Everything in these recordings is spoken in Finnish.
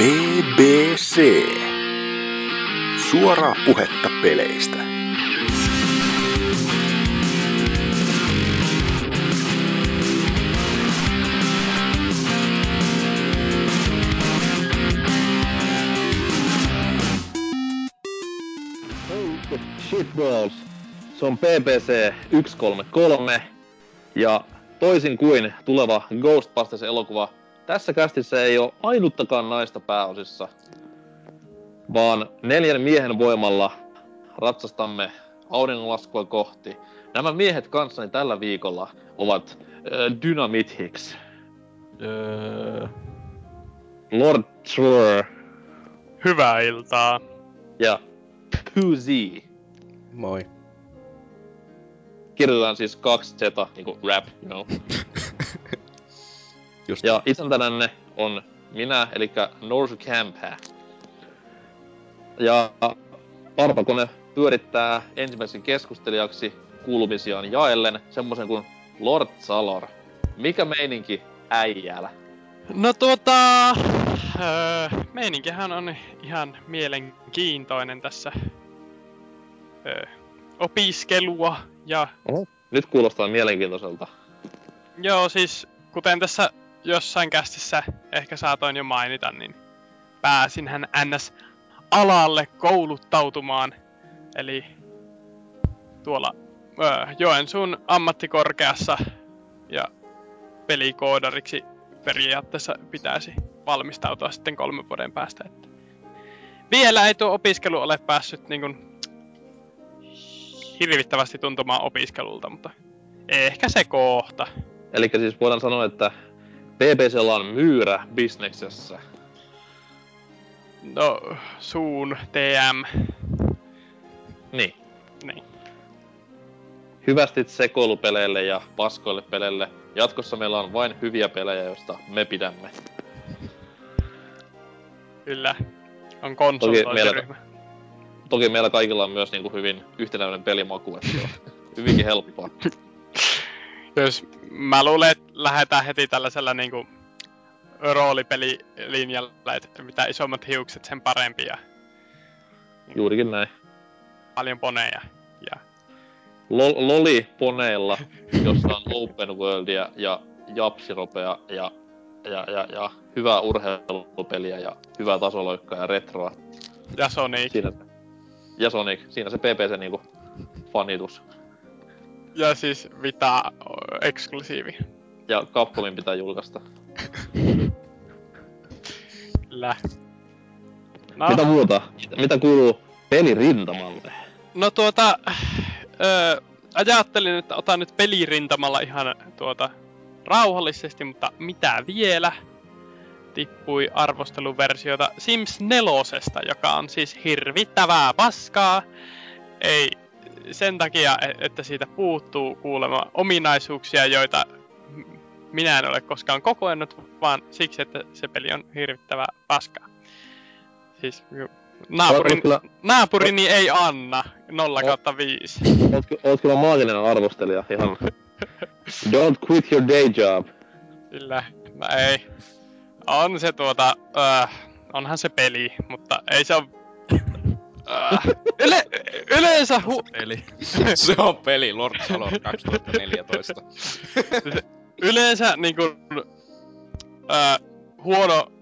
BBC. Suoraa puhetta peleistä. Shitballs. Se on PPC 133 ja toisin kuin tuleva Ghostbusters-elokuva, tässä kästissä ei ole ainuttakaan naista pääosissa, vaan neljän miehen voimalla ratsastamme auringonlaskua kohti. Nämä miehet kanssani tällä viikolla ovat äh, Dynamite Hicks, Öö, Lord Trur Hyvää iltaa. ja Pooh moi. Kirjoitetaan siis kaksi Z, niinku rap, you know. Just Ja isäntänänne on minä, eli Norsu Campä. Ja arpakone pyörittää ensimmäiseksi keskustelijaksi kuulumisiaan jaellen semmoisen kuin Lord Salor. Mikä meininki äijällä? No tuota... Öö, meininkihän on ihan mielenkiintoinen tässä. Öö, opiskelua ja Nyt kuulostaa mielenkiintoiselta. joo siis kuten tässä jossain kästissä ehkä saatoin jo mainita, niin pääsinhän NS alalle kouluttautumaan. Eli tuolla öö, Joensuun ammattikorkeassa ja pelikoodariksi periaatteessa pitäisi valmistautua sitten kolmen vuoden päästä. Että vielä ei tuo opiskelu ole päässyt niin kuin, hirvittävästi tuntumaan opiskelulta, mutta ehkä se kohta. Eli siis voidaan sanoa, että BBCllä on myyrä bisneksessä. No, suun TM. Niin. Niin. Hyvästit sekoilupeleille ja paskoille peleille. Jatkossa meillä on vain hyviä pelejä, joista me pidämme. Kyllä. On konsultointiryhmä. Toki meillä kaikilla on myös niinku hyvin yhtenäinen pelimaku, että se on hyvinkin helppoa. Jos mä luulen, että lähdetään heti tällaisella niinku roolipelilinjalla, että mitä isommat hiukset, sen parempi ja Juurikin näin. paljon poneja. Ja Lo- Loli poneilla, jossa on open worldia ja japsiropea ja, ja, ja, ja hyvää urheilupeliä ja hyvää tasoloikkaa ja retroa. Ja Sonic. Siinä, ja Sonic, siinä se PPC niinku fanitus. Ja siis Vita eksklusiivi. Ja Capcomin pitää julkaista. Kyllä. No, Mitä muuta? Mitä kuuluu pelirintamalle? no tuota, öö, ajattelin, että otan nyt pelirintamalla ihan tuota rauhallisesti, mutta mitä vielä? Tippui arvosteluversiota Sims 4, joka on siis hirvittävää paskaa. Ei sen takia, e- että siitä puuttuu kuulemma ominaisuuksia, joita minä en ole koskaan kokoennut, vaan siksi, että se peli on hirvittävää paskaa. Siis naapurin, kyllä, naapurini ei anna 0 kautta 5. oot, oot kyllä maaginen arvostelija. Ihan. Don't quit your day job. Kyllä, no ei. On se tuota, äh, onhan se peli, mutta ei se on... Äh, yle, yleensä hu, Eli se on peli Lord Salon 2014. yleensä niinku, äh, huono,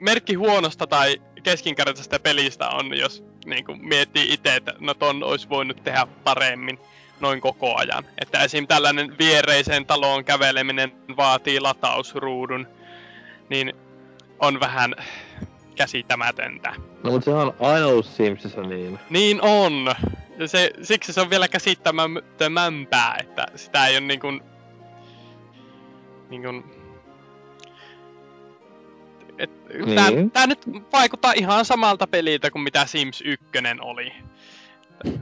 merkki huonosta tai keskinkertaisesta pelistä on, jos niinku miettii itse, että no ton olisi voinut tehdä paremmin noin koko ajan. Että esim. tällainen viereiseen taloon käveleminen vaatii latausruudun, niin on vähän käsittämätöntä. No mut sehän on aina ollut Simsissä niin. Niin on. Ja se, siksi se on vielä käsittämättömämpää, että sitä ei ole niin kuin... Niin kuin... Et, tää, Niin. tää nyt vaikuttaa ihan samalta peliltä kuin mitä Sims 1 oli.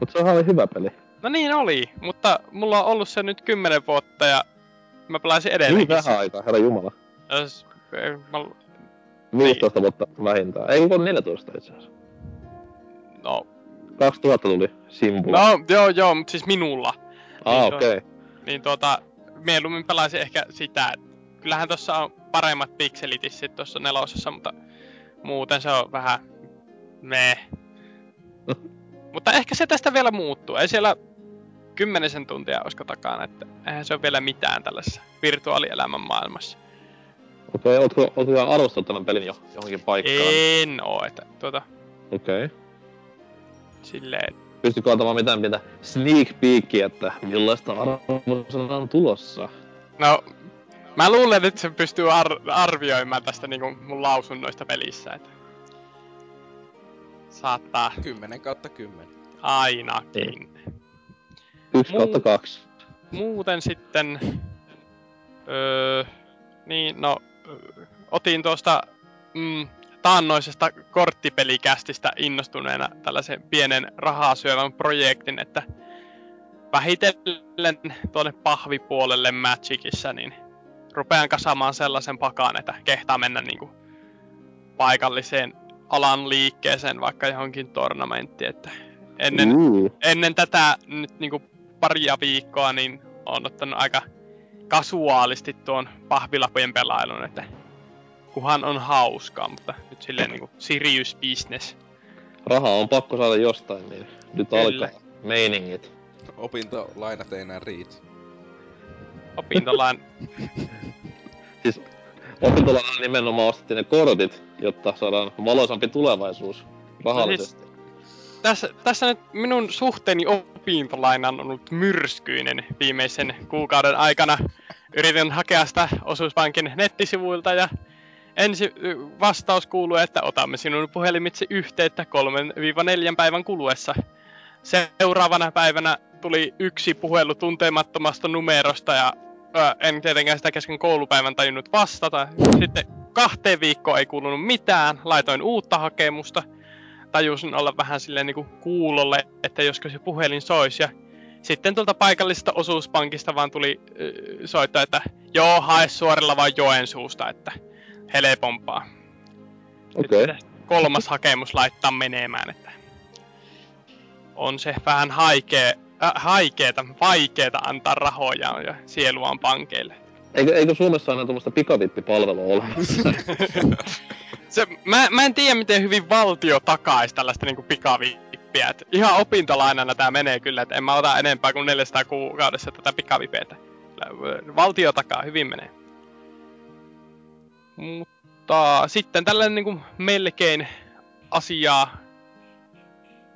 Mut sehän oli hyvä peli. No niin oli, mutta mulla on ollut se nyt 10 vuotta ja mä pelasin Niin edelleenkin. vähän aikaa, herra jumala. Jos, mä, 15 vuotta vähintään. Ei kun 14 itse asiassa. no, 2000 tuli Simpula. no, joo joo, mutta siis minulla. ah, niin, okei. Okay. Niin tuota, mieluummin pelaisin ehkä sitä. et Kyllähän tossa on paremmat pikselitissit tuossa nelosessa, mutta muuten se on vähän me. Mutta ehkä se tästä vielä muuttuu. Ei siellä kymmenisen tuntia olisiko takana, että eihän se ole vielä mitään tällaisessa virtuaalielämän maailmassa. Okei, okay, ootko, ootko arvostanut tämän pelin jo johonkin paikkaan? En oo, että tuota, Okei. Okay. silleen, Pystytkö antamaan mitään pientä sneak peekia, että millaista arvosanaa on tulossa? no, mä luulen, että se pystyy ar- arvioimaan tästä niinku mun lausunnoista pelissä, että saattaa 10 kautta 10. ainakin. Yksi Muu- kautta kaksi. Muuten sitten, öö, niin no, otin tuosta mm, taannoisesta korttipelikästistä innostuneena tällaisen pienen rahaa syövän projektin, että vähitellen tuonne pahvipuolelle Magicissa, niin rupean kasaamaan sellaisen pakan, että kehtaa mennä niinku paikalliseen alan liikkeeseen, vaikka johonkin tornamenttiin, että ennen, Uh. ennen tätä nyt niinku paria viikkoa, niin on ottanut aika kasuaalisti tuon pahvilapojen pelailun, että kuhan on hauskaa, mutta nyt silleen niinku serious business. Rahaa on pakko saada jostain, niin nyt Kyllä. alkaa meiningit. Opintolainat ei enää riitä. Opintolain, Siis opintolainalla nimenomaan ostettiin ne kortit, jotta saadaan valoisampi tulevaisuus rahallisesti. Tässä, tässä nyt minun suhteeni opintolaina on ollut myrskyinen viimeisen kuukauden aikana. Yritin hakea sitä osuuspankin nettisivuilta ja ensi vastaus kuuluu, että otamme sinun puhelimitse yhteyttä 3-4 päivän kuluessa. Seuraavana päivänä tuli yksi puhelu tuntemattomasta numerosta ja en tietenkään sitä kesken koulupäivän tajunnut vastata. Sitten kahteen viikkoon ei kuulunut mitään, laitoin uutta hakemusta tajusin olla vähän silleen niinku kuulolle, että josko se puhelin soisi. Ja sitten tuolta paikallisesta osuuspankista vaan tuli äh, soitto, että joo, hae suorilla vaan Joensuusta, että helpompaa. Okei. Sitten kolmas hakemus laittaa menemään, että on se vähän haikea, äh, haikeeta, vaikeeta antaa rahoja ja sieluaan pankeille. Eikö, eikö Suomessa aina tuommoista pikavippipalvelua olemassa? Se, mä, mä en tiedä, miten hyvin valtio takaisi tällaista niinku pikavippiä. Et ihan opintolainana tää menee kyllä, että en mä ota enempää kuin 400 kuukaudessa tätä pikavipeitä. Valtio takaa, hyvin menee. Mutta sitten tällainen niinku melkein asiaa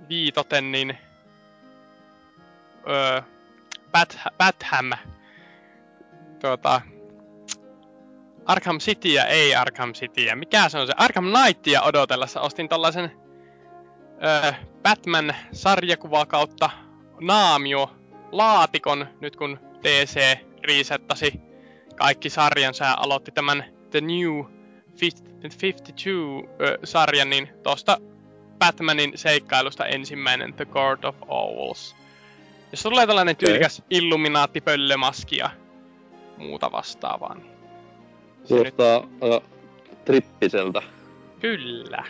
viitoten, niin öö, Bat, Batham tuota, Arkham Cityä, ei Arkham Cityä. Mikä se on se? Arkham Knightia odotellessa ostin tällaisen öö, Batman-sarjakuva kautta naamio laatikon, nyt kun DC resettasi kaikki sarjansa ja aloitti tämän The New 52-sarjan, niin tosta Batmanin seikkailusta ensimmäinen The Court of Owls. Jos tulee tällainen tyylikäs Illuminaatti-pöllömaski ja muuta vastaavaa, niin Kuulostaa aika trippiseltä. kyllä.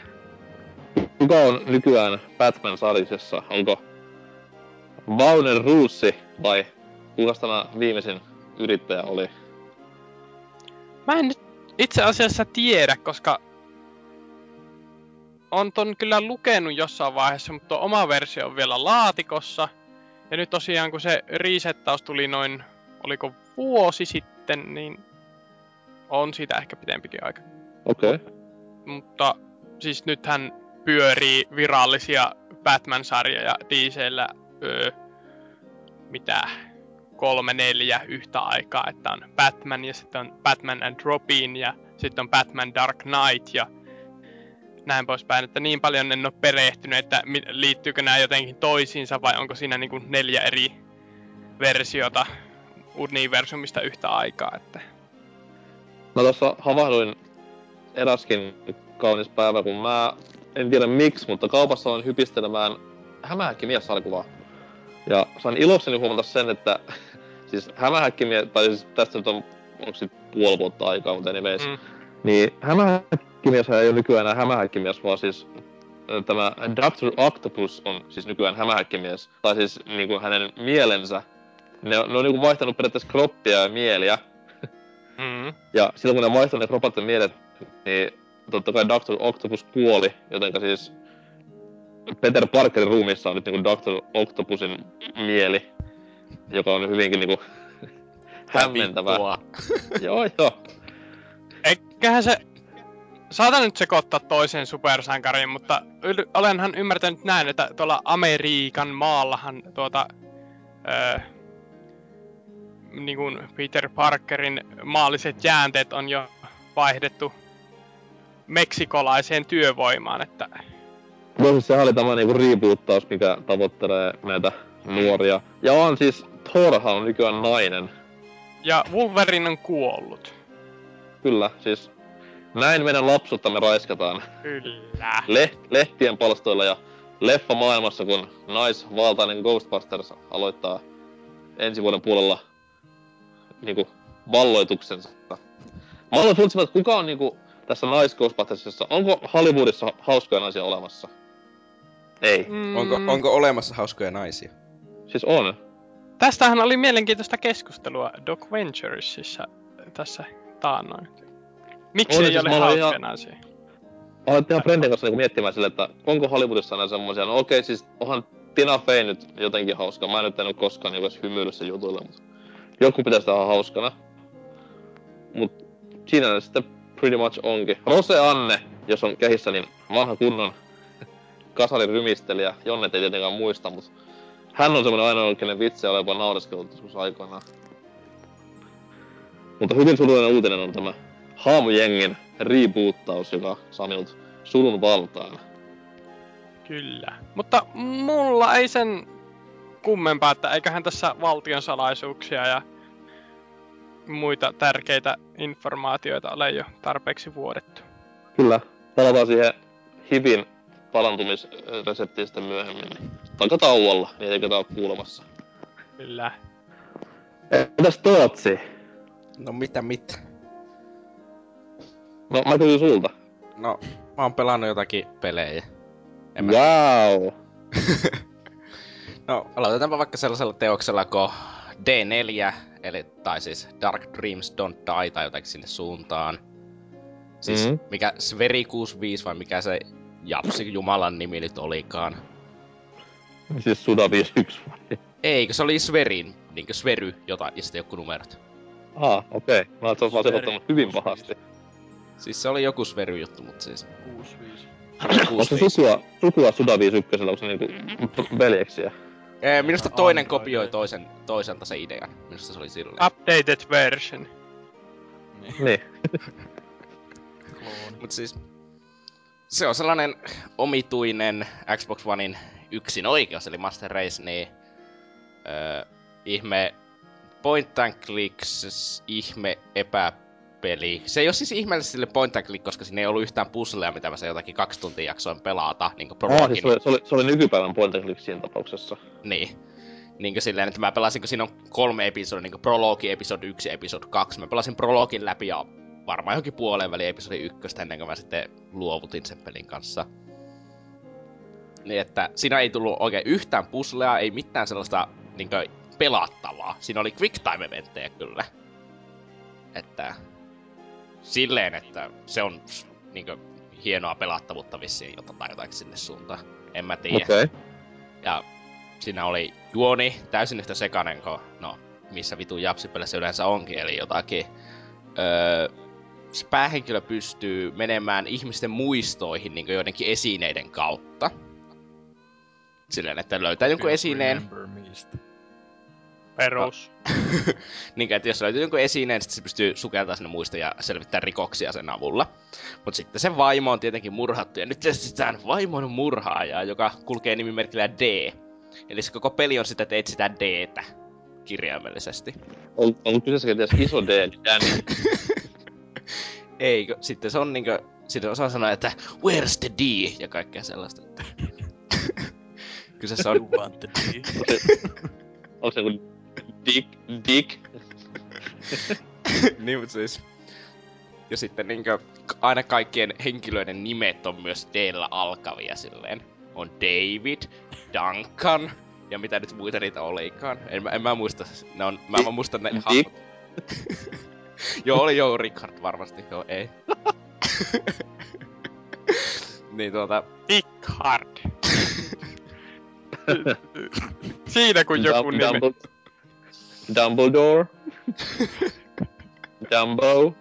Kuka on nykyään Batman-sarjisessa? Onko Warner Ruussi vai kuka tämä viimeisin yrittäjä oli? Mä en nyt itse asiassa tiedä, koska on ton kyllä lukenut jossain vaiheessa, mutta tuo oma versio on vielä laatikossa. Ja nyt tosiaan kun se resettaus tuli noin, oliko vuosi sitten, niin on siitä ehkä pitempikin aika. Okei. Okay. Mutta siis nythän pyörii virallisia Batman-sarjoja DCllä öö, mitä kolme neljä yhtä aikaa, että on Batman ja sitten on Batman and Robin ja sitten on Batman Dark Knight ja näin poispäin, että niin paljon en ole perehtynyt, että liittyykö nämä jotenkin toisiinsa vai onko siinä niin kuin neljä eri versiota universumista yhtä aikaa, että Mä tuossa havahduin eräskin kaunis päivä, kun mä en tiedä miksi, mutta kaupassa on hypistelemään hämähäkkimies-sarjakuvaa. Ja sain ilokseni huomata sen, että siis hämähäkkimies, tai siis tästä nyt on, onko sit puoli vuotta aikaa, mutta anyways, Mm. niin hämähäkkimies ei ole nykyään enää hämähäkkimies, vaan siis tämä Dr. Octopus on siis nykyään hämähäkkimies. Tai siis niinku hänen mielensä. Ne on, ne on niinku vaihtanut periaatteessa kroppia ja mieliä. Mm. Ja silloin kun ne vaihtaa ne ja mielet, niin totta kai Dr. Octopus kuoli, jotenka siis Peter Parkerin ruumissa on nyt niinku Dr. Octopusin mieli, joka on hyvinkin niinku hämmentävää. Joo, joo. Eiköhän se... Saatan nyt sekoittaa toiseen supersankariin, mutta yl- olenhan ymmärtänyt näin, että tuolla Amerikan maallahan tuota... Öö, niin kuin Peter Parkerin maalliset jäänteet on jo vaihdettu meksikolaiseen työvoimaan, että No siis sehän oli tämä niinku reboottaus, mikä tavoittelee näitä nuoria. Ja on siis, Thorhan on nykyään nainen. ja Wolverine on kuollut. Kyllä, siis näin meidän lapsuttamme raiskataan Kyllä. leht- lehtien palstoilla ja leffa maailmassa, kun naisvaltainen Ghostbusters aloittaa ensi vuoden puolella niinku valloituksensa. Mä aloin funtsimaan, että kuka on niinku tässä nais Ghostbustersissa, onko Hollywoodissa hauskoja naisia olemassa? Ei. Mm, Onko, onko olemassa hauskoja naisia? Siis on. Tästähän oli mielenkiintoista keskustelua Doc Venturesissa tässä taannoin. Miksi ei siis, ole hauskoja ihan- naisia? Mä aloin ihan Brenden kanssa niinku miettimään sille, että onko Hollywoodissa aina semmosia, no okei siis onhan Tina Fey nyt jotenkin hauska. Mä en nyt en oo koskaan niinku edes hymyillyt sen jutuille, mutta joku pitää sitä hauskana. Mut siinä ne sitten pretty much onkin. Rose Anne, jos on kehissä, niin vanha kunnon kasarin rymistelijä. Jonnet ei tietenkään muista, mutta hän on semmonen ainoa, kenen vitsejä oli jopa naureskellut joskus aikoinaan. Mutta hyvin surullinen uutinen on tämä Haamujengin reboottaus, joka saa minut surun valtaan. Kyllä. Mutta mulla ei sen kummempaa, että eiköhän tässä valtion salaisuuksia ja muita tärkeitä informaatioita ole jo tarpeeksi vuodettu. Kyllä. Palataan siihen hivin palantumisreseptiin sitten myöhemmin. Takatauolla, niin ei ketä ole kuulemassa. Kyllä. Entäs Tootsi? No mitä mitä? No mä kysyn sulta. No, mä oon pelannut jotakin pelejä. En mä... Wow. No, aloitetaanpa vaikka sellaisella teoksella kuin D4, eli, tai siis Dark Dreams Don't Die tai jotakin sinne suuntaan. Siis Mhm. mm. mikä Sveri 65 vai mikä se Japsi Jumalan nimi nyt olikaan. Siis Suda 51 vai? Eikö se oli Sverin, niinkö Svery, jota, ja sitten joku numerot. Ah, okei. Okay. Mä oon sekoittanut hyvin 65. pahasti. Siis se oli joku Svery juttu, mutta siis... 65. Onko se sukua, sukua Suda 51, onko se niinku veljeksiä? Ee, minusta toinen Android. kopioi toisen, toiselta se idean. Minusta se oli silleen. Updated version. Niin. Niin. Mut siis... Se on sellainen omituinen Xbox Onein yksin oikeus, eli Master Race, niin... Öö, ihme point and clicks, ihme epäpeli. Se ei ole siis ihmeellisesti sille point and click, koska siinä ei ollut yhtään puzzleja, mitä mä se jotakin kaksi tuntia jaksoin pelata, niin kuin Ah, siis se oli, se oli, se oli nykypäivän point and click siinä tapauksessa. Niin. Niin silleen, että mä pelasin, kun siinä on kolme episodia, niin prologi, episodi 1 ja episodi 2. Mä pelasin prologin läpi ja varmaan johonkin puoleen väliin episodi 1 ennen kuin mä sitten luovutin sen pelin kanssa. Niin että siinä ei tullut oikein yhtään puzzlea, ei mitään sellaista niin pelattavaa. Siinä oli quick time eventtejä kyllä. Että silleen, että se on niin hienoa pelattavuutta vissiin jota tai sinne suuntaan. En mä tiedä. Okei. Okay. Ja siinä oli juoni täysin yhtä sekainen kuin, no, missä vitu japsipelissä yleensä onkin, eli jotakin. Öö, se päähenkilö pystyy menemään ihmisten muistoihin niin joidenkin esineiden kautta. Silleen, että löytää jonkun esineen, Perus. niin että jos löytyy jonkun esineen, sitten se pystyy sukeltamaan sinne muista ja selvittää rikoksia sen avulla. Mutta sitten sen vaimo on tietenkin murhattu, ja nyt etsitään vaimon murhaajaa, joka kulkee nimimerkillä D. Eli se koko peli on sitä, että etsitään Dtä kirjaimellisesti. On, onko kyseessä kenties iso D, eli Danny? Eikö? Sitten se on niinkö... Sitten osaa sanoa, että where's the D? Ja kaikkea sellaista. Että... Kyseessä on... You want the D. Onko se joku Dick? Dick? niin, mutta siis... Ja sitten niinkö aina kaikkien henkilöiden nimet on myös d alkavia silleen. On David, Duncan, ja mitä nyt muita niitä olikaan. En, mä- en mä muista, ne on, mä, mä muistan ne hahmot. joo, oli joo, Richard varmasti, joo, ei. Niin tuota, Dick Hard. Siinä kun joku nimi. Dumbledore. Dumbo.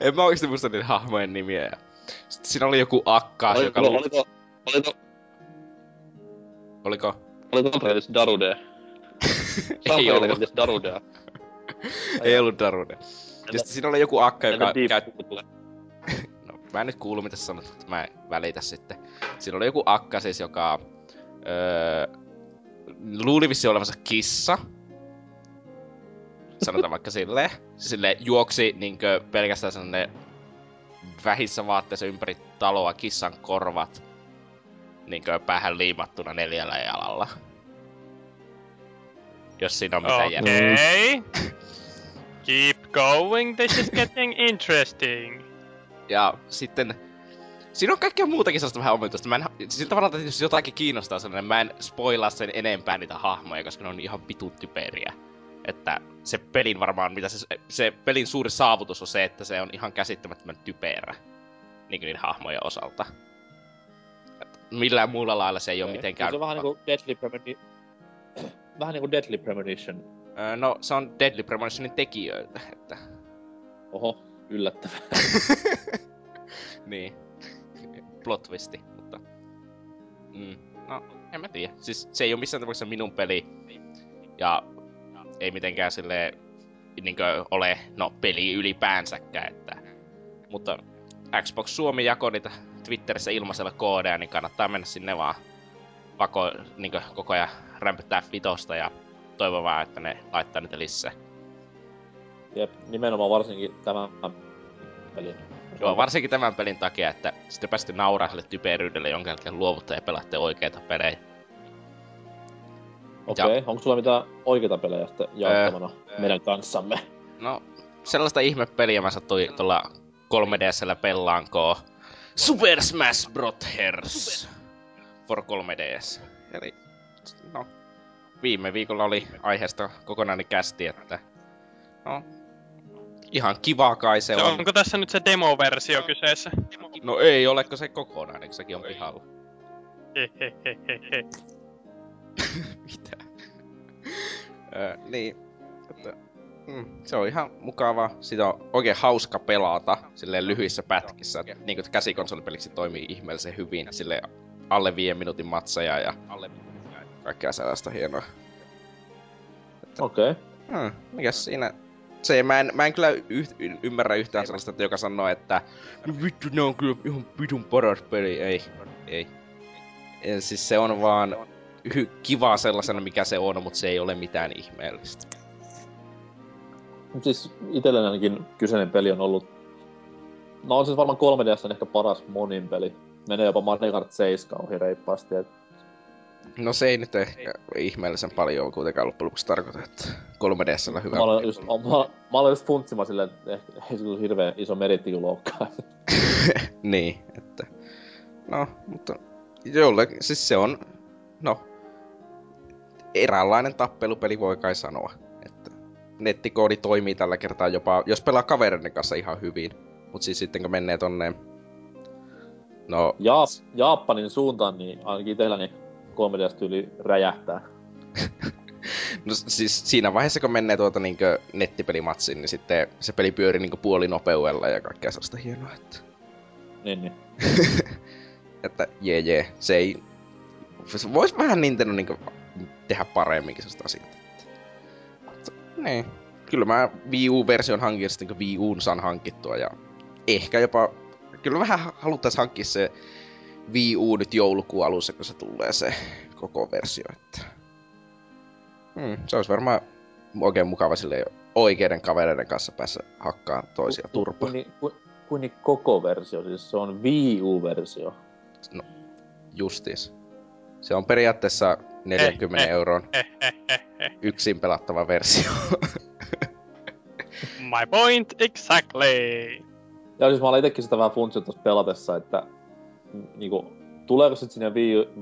en mä oikeesti muista niiden hahmojen nimiä. Sitten siinä oli joku akka, joka... Oliko, oliko, oliko, Oliko? oliko Topelius Darude? Ei ollut. Darude. Ei ollut Darude. Ja sitten siinä oli joku akka, joka käytti... No, mä en nyt kuulu mitä sä sanot, mutta mä en välitä sitten. Siinä oli joku akka siis, joka... Öö, luuli vissi olevansa kissa. Sanotaan vaikka silleen. Se Sille juoksi niinkö pelkästään sellainen vähissä vaatteissa ympäri taloa kissan korvat niinkö päähän liimattuna neljällä jalalla. Jos siinä on mitään järkeä. Okay. Keep going, this is getting interesting. Ja sitten... Siinä on kaikkea muutakin sellaista vähän omituista. Mä en, sillä tavalla, että jos jotakin kiinnostaa sellainen, mä en spoilaa sen enempää niitä hahmoja, koska ne on ihan vitun typeriä. Että se pelin varmaan, mitä se, se pelin suuri saavutus on se, että se on ihan käsittämättömän typerä. Niin kuin niiden hahmojen osalta. Et millään muulla lailla se ei ole mitenkään... Se on vähän niinku Deadly Premonition. vähän niinku Deadly Premonition. Öö, No, se on Deadly Premonitionin tekijöiltä, että... Oho, yllättävää. niin. Plot twisti, mutta... Mm. No, en mä tiedä. Siis se ei ole missään tapauksessa minun peli. Ja ei mitenkään sille niinkö ole, no, peli ylipäänsäkään, että... Mutta Xbox Suomi jakoi niitä Twitterissä ilmaisella koodeja, niin kannattaa mennä sinne vaan vako, niinkö koko ajan rämpyttää vitosta ja toivon vaan, että ne laittaa niitä lisää. Jep, nimenomaan varsinkin tämän pelin. Joo, varsinkin tämän pelin takia, että sitten pääsitte nauraa sille typeryydelle, jonka jälkeen luovutte ja pelaatte oikeita pelejä. Okei, okay. onko sulla mitään oikeita pelejä sitten jaettavana Öö. meidän kanssamme? No, sellaista ihmepeliä mä sattuin tuolla 3DSllä pelaankoon. Super Smash Brothers for 3DS. Eli, no, viime viikolla oli aiheesta kokonainen kästi, että no, ihan kiva kai se Se on. onko tässä nyt se demoversio kyseessä? No ei oleko se kokonainen, kun sekin on pihalla. Hehehehe. Mitä? Niin, että, mm, se on ihan mukava. Sitä on oikein hauska pelata silleen lyhyissä pätkissä. Niin kuin käsikonsolipeliksi toimii ihmeellisen hyvin. Sille alle viiden minuutin matseja ja kaikkea sellaista hienoa. Okei. Okay. Hmm, mikäs siinä? Se, mä en, mä en kyllä yh, y- ymmärrä yhtään sellaista, että joka sanoo, että no vittu, ne on kyllä ihan vitun paras peli. Ei, ei. Ja siis se on vaan hy- kivaa sellaisena, mikä se on, mutta se ei ole mitään ihmeellistä. Siis itselleen ainakin kyseinen peli on ollut... No on siis varmaan 3DS ehkä paras monin peli. Menee jopa Mario Kart 7 ohi reippaasti. Et No se ei nyt ehkä ihmeellisen paljon kuitenkaan loppujen lopuksi tarkoita, että 3DSllä hyvä mä, olen just, mä, mä olen just funtsima silleen, että ehkä ei se kyllä hirveän iso meritti kyllä olekaan. niin, että... No, mutta jolle, siis se on, no, eräänlainen tappelupeli voi kai sanoa. Että nettikoodi toimii tällä kertaa jopa, jos pelaa kavereiden kanssa ihan hyvin. Mut siis sitten kun menee tonne, no, Ja, Japanin suuntaan, niin ainakin itselläni 3DS-tyyli räjähtää. no siis siinä vaiheessa kun menee tuota niinkö nettipelimatsiin, niin sitten se peli pyörii niinkö puolinopeudella ja kaikkea sellaista hienoa, että... Niin, niin. että jee jee, se ei... Se vois vähän Nintendo niinku tehdä paremminkin sellaista asiaa. Mutta, niin. Kyllä mä Wii U-version hankin sitten, kun Wii Uun saan hankittua ja ehkä jopa... Kyllä vähän haluttais hankkia se Wii U nyt joulukuun alussa, kun se tulee se koko versio, että... Hmm, se olisi varmaan oikein mukava sille oikeiden kavereiden kanssa päässä hakkaa toisia turpaa. Kuin, kuin, kuin niin koko versio, siis se on Wii U-versio. Justiis. Se on periaatteessa 40 Eh, eh. euron Hehehehe. yksin pelattava versio. My point exactly. Ja siis mä olen itekin sitä vähän funtsinut tuossa pelatessa, että niinku, tuleeko sitten siinä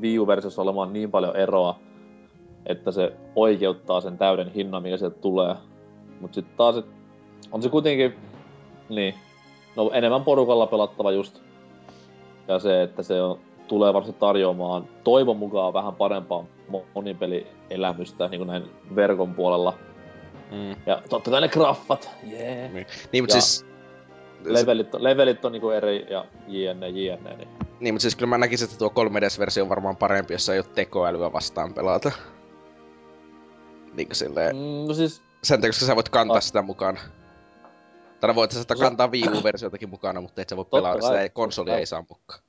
Wii, U-versiossa olemaan niin paljon eroa, että se oikeuttaa sen täyden hinnan, mikä sieltä tulee. Mut sitten taas, et, on se kuitenkin, niin, no enemmän porukalla pelattava just ja se, että se on, tulee varmasti tarjoamaan toivon mukaan vähän parempaa mo- monipelielämystä niin kuin näin verkon puolella. Mm. Ja totta kai ne graffat, jee. Niin, niin mutta siis... Levelit, levelit on niinku eri ja jne, jne. Niin. Niin, mutta siis kyllä mä näkisin, että tuo 3DS-versio on varmaan parempi, jos ei ole tekoälyä vastaan pelata. Niin kuin silleen, Mm, no siis, sen takia, koska sä voit kantaa Ah. sitä mukana. Tai voit sä sitä No kantaa Wii U-versiotakin mukana, mutta et sä voi Totta sitä ei, kai. ei saa mukaan.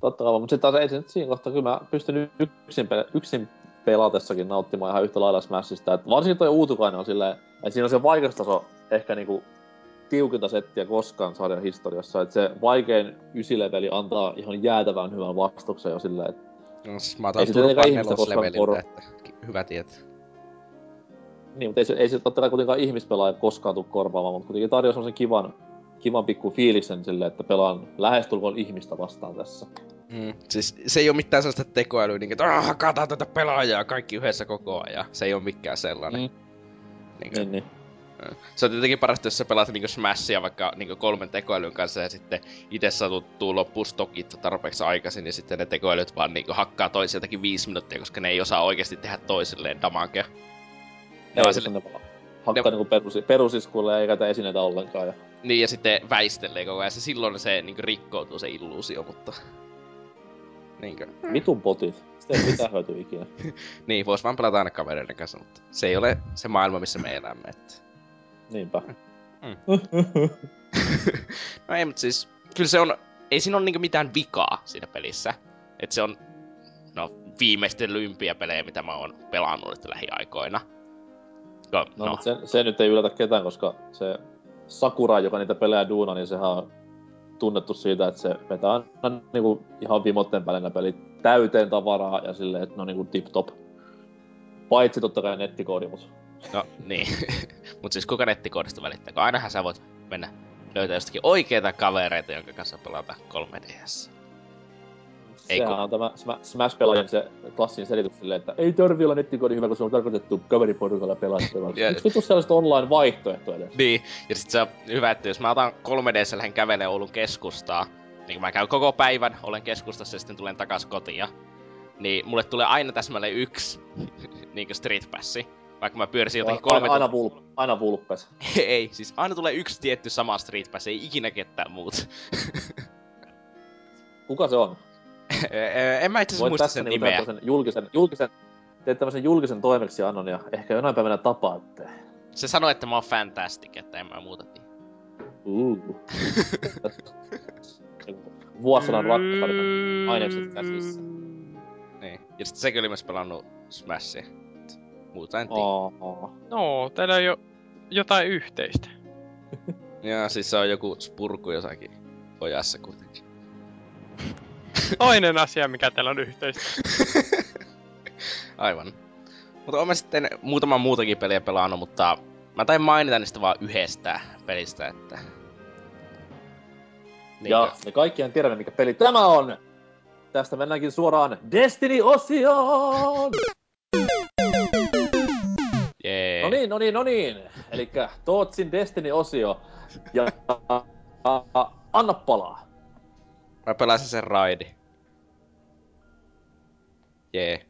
totta kai, mutta sitten taas ei se nyt siinä kohtaa, kyllä mä pystyn yksin, pe- yksin pelatessakin nauttimaan ihan yhtä lailla Smashista. Et varsinkin toi uutukainen on silleen, että siinä on se vaikeustaso ehkä niinku tiukinta settiä koskaan sarjan historiassa. Että se vaikein ysileveli antaa ihan jäätävän hyvän vastuksen jo silleen, että No, siis mä Ei otan turpaan nelosleveliltä, että hyvä tietää. Niin, mutta ei se, ei se totta kai kuitenkaan ihmispelaaja koskaan tule korvaamaan, mutta kuitenkin tarjoaa semmosen kivan, kivan pikku fiiliksen silleen, että pelaan lähestulkoon ihmistä vastaan tässä. Mm, siis se ei ole mitään sellaista tekoälyä, niin että "Ah, hakataan tätä pelaajaa kaikki yhdessä koko ajan. Se ei ole mikään sellainen. Mm. Niin, Niin, niin. Se on tietenkin parasta, jos sä pelaat niin Smashia vaikka niin kolmen tekoälyn kanssa ja sitten itse satuttuu loppustokit tarpeeksi aikaisin ja sitten ne tekoälyt vaan niin hakkaa toisiltakin viisi minuuttia, koska ne ei osaa oikeasti tehdä toisilleen damagea. Ne Ei, vaan sille, ne hakkaa niinku perusi, perusiskuille eikä käytä esineitä ollenkaan. Ja... niin ja sitten väistelee koko ajan. Se silloin se niin rikkoutuu se illuusio, mutta... Niinkö? Vitun potit. Sitä ei mitään hyötyä ikinä. Niin, vois vaan pelata aina kavereiden kanssa, mutta se ei ole se maailma, missä me elämme. Että... Niinpä. no ei, mutta siis, kyllä se on, ei siinä ole niinku mitään vikaa siinä pelissä. Että se on, no, viimeisten lympiä pelejä, mitä mä oon pelannut nyt lähiaikoina. No, No, no, se, se, nyt ei yllätä ketään, koska se Sakura, joka niitä pelejä duuna, niin sehän on tunnettu siitä, että se vetää aina niinku ihan vimotten päälle nämä pelit täyteen tavaraa ja silleen, että ne on niinku tip-top. Paitsi totta kai nettikoodi, mutta no niin. Mut siis kuka nettikoodista välittää? Kun ainahan sä voit mennä löytää jostakin oikeita kavereita, jonka kanssa pelata 3DS. Ei sehän kun- on tämä Sma- Smash-pelaajien se klassinen selitys silleen, että ei tarvi olla nettikoodi hyvä, kun se on tarkoitettu kaveriporukalla pelattavaksi. Ja- Miksi vittu sellaista online-vaihtoehtoa edes? Niin, ja sit se on hyvä, että jos mä otan 3DS lähden kävelee Oulun keskustaa, niin kun mä käyn koko päivän, olen keskustassa ja sitten tulen takas kotia, niin mulle tulee aina täsmälleen yksi niin Street Passi. Vaikka mä pyörisin jotakin kolme aina, aina, vulp, aina vulppes. ei, siis aina tulee yksi tietty sama Street Pass, ei ikinä ketään muut. Kuka se on? en mä itse asiassa muista sen niinku nimeä. tehdä tämmösen julkisen, julkisen, teet tämmösen julkisen toimeksiannon ja ehkä jonain päivänä tapaatte. Se sanoi, että mä oon fantastic, että en mä muuta tiedä. Uh. Vuosisadan rakkauden ainekset käsissä. Niin. Ja sitten sekin oli myös pelannut Smashia. Muuta en tiedä. Oh. No, teillä on jo jotain yhteistä. Ja siis se on joku spurku jossakin ojassa kuitenkin. Toinen asia, mikä teillä on yhteistä. Aivan. Mutta olen sitten muutaman muutakin peliä pelannut, mutta mä tain mainita niistä vaan yhdestä pelistä, että... Niin Ja me kaikkiaan tiedämme, mikä peli tämä on. Tästä mennäänkin suoraan Destiny-osioon! No niin, no niin, no niin. Elikkä Tootsin Destiny-osio. Ja a, a, anna palaa. Mä pelasin sen raidi. Jee.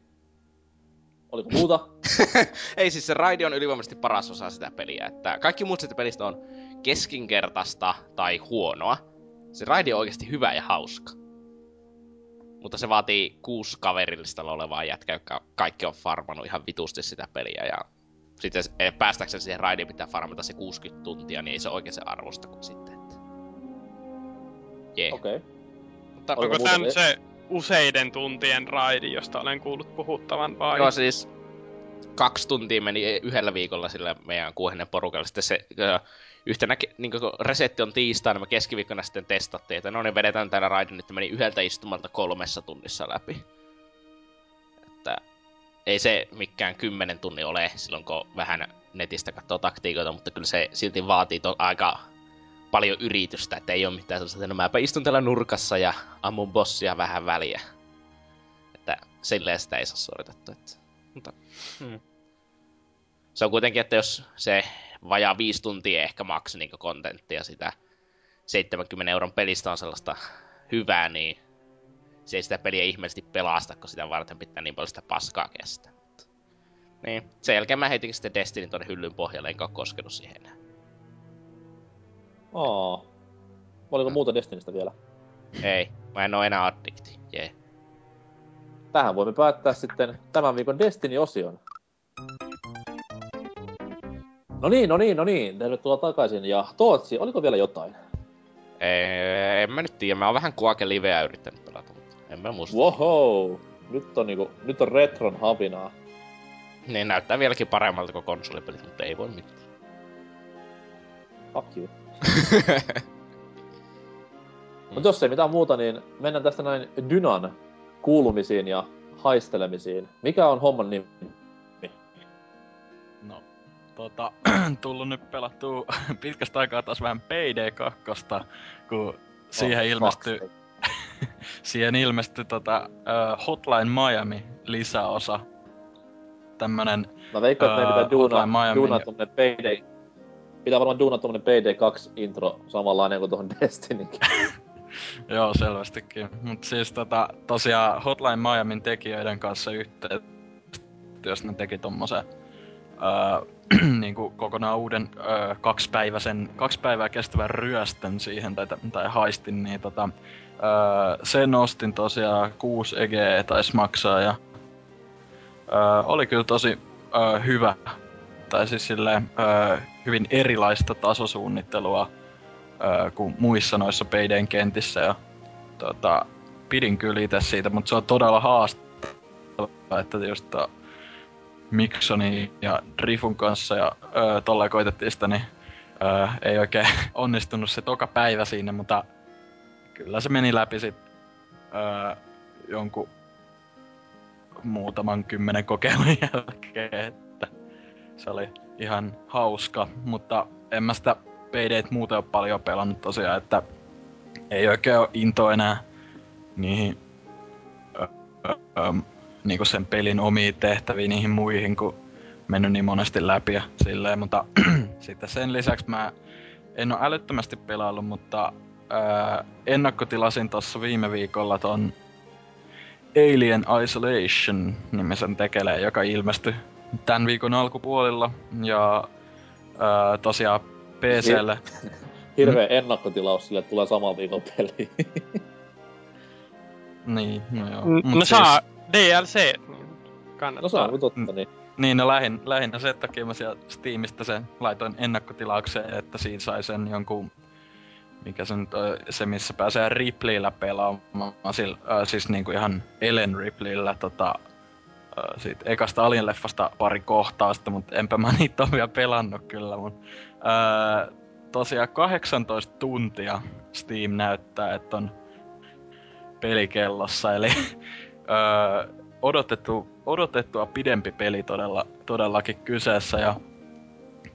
Oliko muuta? Ei siis se raidi on ylivoimaisesti paras osa sitä peliä, että kaikki muut sitä pelistä on keskinkertaista tai huonoa. Se raidi on oikeasti hyvä ja hauska. Mutta se vaatii kuusi kaverillista olevaa jätkää, jotka kaikki on farmannut ihan vitusti sitä peliä ja sitten päästäkseen siihen raidiin pitää farmata se 60 tuntia, niin ei se oikein se arvosta kuin sitten. Että... Jee. Okei. Okay. Mutta, Oliko Onko tämä nyt se useiden tuntien raidi, josta olen kuullut puhuttavan vai? Joo, siis kaksi tuntia meni yhdellä viikolla sillä meidän kuuhennen porukalla. Sitten se yhtenä, niin kun resetti on tiistaina, me keskiviikkona sitten testattiin, että no niin vedetään täällä raidin, nyt meni yhdeltä istumalta kolmessa tunnissa läpi. Että ei se mikään kymmenen tunnin ole silloin, kun vähän netistä katsoo taktiikoita, mutta kyllä se silti vaatii to- aika paljon yritystä, että ei ole mitään sellaista, että no mäpä istun täällä nurkassa ja ammun bossia vähän väliä. Että silleen sitä ei saa suoritettua. Että. Mutta, hmm. Se on kuitenkin, että jos se vajaa viisi tuntia ehkä maksoi niin kontenttia sitä 70 euron pelistä on sellaista hyvää, niin se ei sitä peliä ihmeellisesti pelasta, kun sitä varten pitää niin paljon sitä paskaa kestää. Niin, sen jälkeen mä heitinkin sitten Destiny tonne hyllyn pohjalle, enkä ole koskenut siihen enää. Aa. Oliko muuta Destinistä vielä? Ei, mä en oo enää addikti. Jee. Tähän voimme päättää sitten tämän viikon Destiny-osion. No niin, no niin, no niin. Tervetuloa takaisin. Ja Tootsi, oliko vielä jotain? Ei, en mä nyt tiedä, mä oon vähän Quake Liveä yrittänyt en mä muista. Wow. Nyt on niinku, nyt on retron havinaa. Ne näyttää vieläkin paremmalta kuin konsolipelit, mutta ei voi mitään. Fuck you. Mutta jos ei mitään muuta, niin mennään tästä näin Dynan kuulumisiin ja haistelemisiin. Mikä on homman nimi? No, tota, tullut nyt pelattua pitkästä aikaa taas vähän PD2, kun siihen Oh, ilmestyi, fuck. siihen ilmestyi tota, uh, Hotline Miami lisäosa. Tämmönen, Mä veikkaan, että Öö, pitää Hotline Miami duunaa ja- tuommoinen PD... Pitää varmaan duunaa tuommoinen PD2-intro samanlainen kuin tuohon Destinykin. joo selvästikin. Mut siis tota, tosiaan Hotline Miamin tekijöiden kanssa yhteistyössä ne teki tommosen öö, niinku kokonaan uuden öö, kaksipäiväisen, kaksi päivää kestävän ryöstön siihen tai, tai haistin, niin tota, öö, sen ostin tosiaan 6 EG taisi maksaa ja öö, oli kyllä tosi öö, hyvä. Tai siis silleen, öö, hyvin erilaista tasosuunnittelua öö, kuin muissa noissa Paydayn kentissä ja tota, pidin kyllä itse siitä, mutta se on todella haastavaa, että just to, ja Drifun kanssa ja öö, tolleen koitettiin sitä, niin öö, ei oikein onnistunut se toka päivä siinä, mutta kyllä se meni läpi sit öö, jonkun muutaman kymmenen kokeilun jälkeen, että se oli ihan hauska, mutta en mä sitä Paydayt muuten ole paljon pelannut tosiaan, että ei oikein ole into enää niihin ö, ö, ö, niinku sen pelin omiin tehtäviin, niihin muihin, kun mennyt niin monesti läpi ja silleen, mutta sitten sen lisäksi mä en ole älyttömästi pelaillut, mutta ää, ennakkotilasin tuossa viime viikolla ton Alien Isolation nimisen tekeleen, joka ilmestyi tämän viikon alkupuolilla. Ja ää, tosiaan PClle. Hirveä ennakkotilaus sille että tulee saman viikon peli. Niin, no joo. Mm, Mut no saa DLC, niin kannattaa. no se on totta, Mm. niin. Niin, no lähin, lähinnä sen takia mä sieltä Steamista sen laitoin ennakkotilaukseen, että siinä sai sen jonkun, mikä se nyt on, se missä pääsee Ripleyllä pelaamaan, sillä, äh, siis niinku ihan Ellen Ripleyllä tota, äh, siitä ekasta Alien-leffasta pari kohtausta, mutta enpä mä niitä ole vielä pelannut kyllä, mut äh, tosiaan 18 tuntia Steam näyttää, että on pelikellossa, eli öö, odotettu, odotettua pidempi peli todella, todellakin kyseessä ja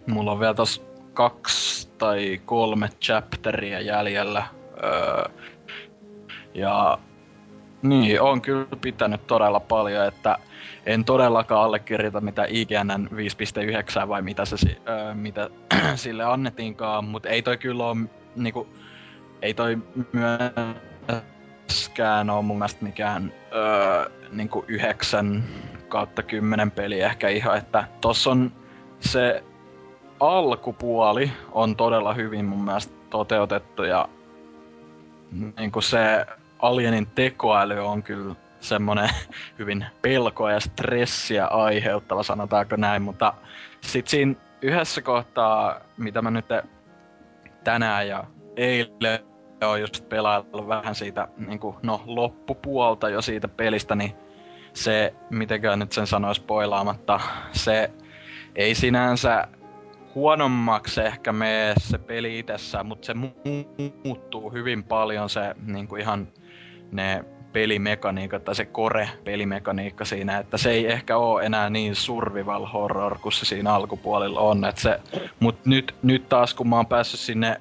mulla on vielä tos kaksi tai kolme chapteria jäljellä. Öö, ja niin, on kyllä pitänyt todella paljon, että en todellakaan allekirjoita mitä IGN 5.9 vai mitä, se, öö, mitä sille annettiinkaan, mutta ei toi kyllä ole niinku, ei toi myöskään ole mun mielestä mikään öö, niinku 9 kautta 10 peli ehkä ihan, että tossa on se alkupuoli on todella hyvin mun mielestä toteutettu ja niinku se alienin tekoäly on kyllä semmonen hyvin pelkoa ja stressiä aiheuttava, sanotaanko näin, mutta sit siinä yhdessä kohtaa, mitä mä nyt tänään ja eilen on just pelaillut vähän siitä niin kuin, no, loppupuolta jo siitä pelistä, niin se, mitenkään nyt sen sanoisi spoilaamatta, se ei sinänsä huonommaksi ehkä mene se peli itsessään, mutta se mu- muuttuu hyvin paljon se niin kuin ihan ne pelimekaniikat tai se core-pelimekaniikka siinä, että se ei ehkä ole enää niin survival horror kuin se siinä alkupuolella on. Et se, mut nyt, nyt taas kun mä oon päässyt sinne,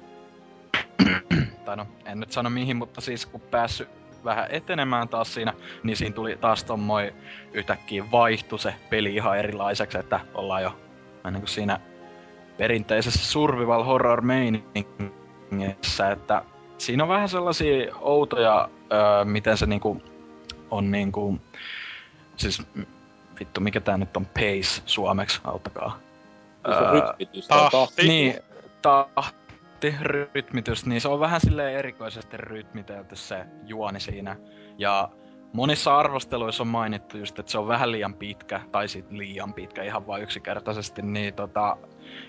tai no en nyt sano mihin, mutta siis kun päässyt vähän etenemään taas siinä, niin siinä tuli taas tommoi yhtäkkiä vaihtu se peli ihan erilaiseksi, että ollaan jo niin kuin siinä perinteisessä survival horror meiningissä, että siinä on vähän sellaisia outoja, öö, miten se niinku on niinku, siis vittu, mikä tää nyt on pace suomeksi, auttakaa. Se on rytmitys. tahti. tahti. Niin, tahti, rytmitys, niin se on vähän silleen erikoisesti rytmitelty se juoni siinä. Ja monissa arvosteluissa on mainittu just, että se on vähän liian pitkä, tai sit liian pitkä ihan vain yksinkertaisesti, niin tota,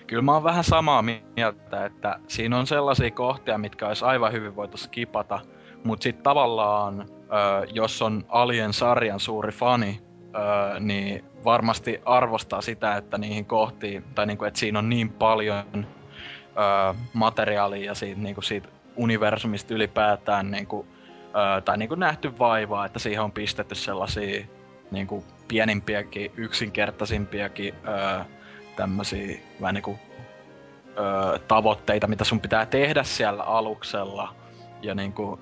kyllä mä oon vähän samaa mieltä, että siinä on sellaisia kohtia, mitkä olisi aivan hyvin voitu skipata, mutta sitten tavallaan, jos on Alien-sarjan suuri fani, niin varmasti arvostaa sitä, että niihin kohtiin, tai niinku, että siinä on niin paljon materiaalia ja siitä, niinku, siitä universumista ylipäätään niinku, ö, tai niinku nähty vaivaa, että siihen on pistetty sellaisia niinku, pienimpiäkin, yksinkertaisimpiakin ö, tämmöisiä vähän niinku, ö, tavoitteita, mitä sun pitää tehdä siellä aluksella. Ja niinku,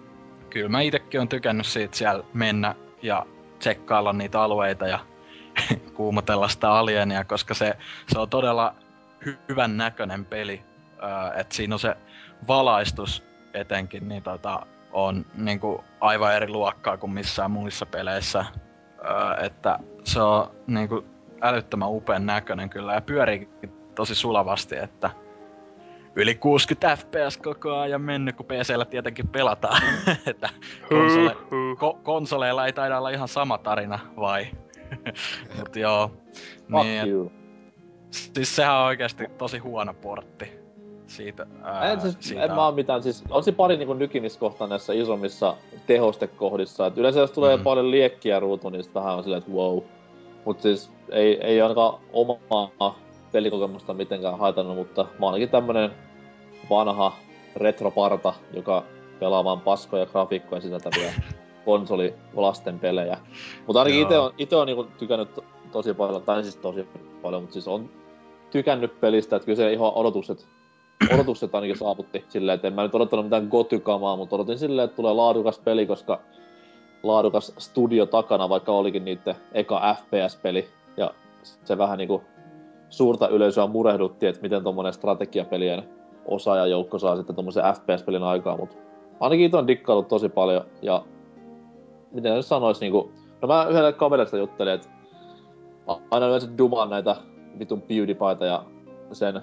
kyllä mä itekin on tykännyt siitä siellä mennä ja tsekkailla niitä alueita ja kuumotella sitä alienia, koska se, se on todella hy- hyvän näköinen peli. Öö, että siinä on se valaistus etenkin, niin tota, on niinku aivan eri luokkaa kuin missään muissa peleissä. Öö, että se on niinku älyttömän upean näköinen kyllä ja pyörii tosi sulavasti, että yli 60 fps koko ajan mennyt, kun PCllä tietenkin pelataan. että konsole, ko- konsoleilla ei taida olla ihan sama tarina, vai? Mut joo. Niin, siis sehän on oikeasti tosi huono portti siitä. Ää, En, siis, siitä en mä oo mitään, siis on se pari niinku nykimiskohtaa näissä isommissa tehostekohdissa. Et yleensä jos tulee Mhm. paljon liekkiä ruutuun, niin sit vähän on silleen, että wow. Mut siis ei, ei ainakaan omaa pelikokemusta mitenkään haitannut, mutta mä oon ainakin tämmönen vanha retroparta, joka pelaa vaan paskoja grafiikkoja sisältäviä konsoli lasten pelejä. Mutta ainakin itse on, ite on niinku tykännyt to, tosi paljon, tai siis tosi paljon, mutta siis on tykännyt pelistä, että kyllä se ihan odotukset, odotukset ainakin saavutti silleen, että en mä nyt odottanut mitään gotykamaa, mutta odotin silleen, että tulee laadukas peli, koska laadukas studio takana, vaikka olikin niiden eka FPS-peli, ja se vähän niinku suurta yleisöä murehdutti, että miten tommonen strategiapelien osaajajoukko saa sitten tommosen FPS-pelin aikaa, mutta ainakin itse on dikkaillut tosi paljon, ja miten se sanois niinku, no mä yhdelle kaverista juttelin, että aina yleensä dumaan näitä vitun PewDiePieta ja sen,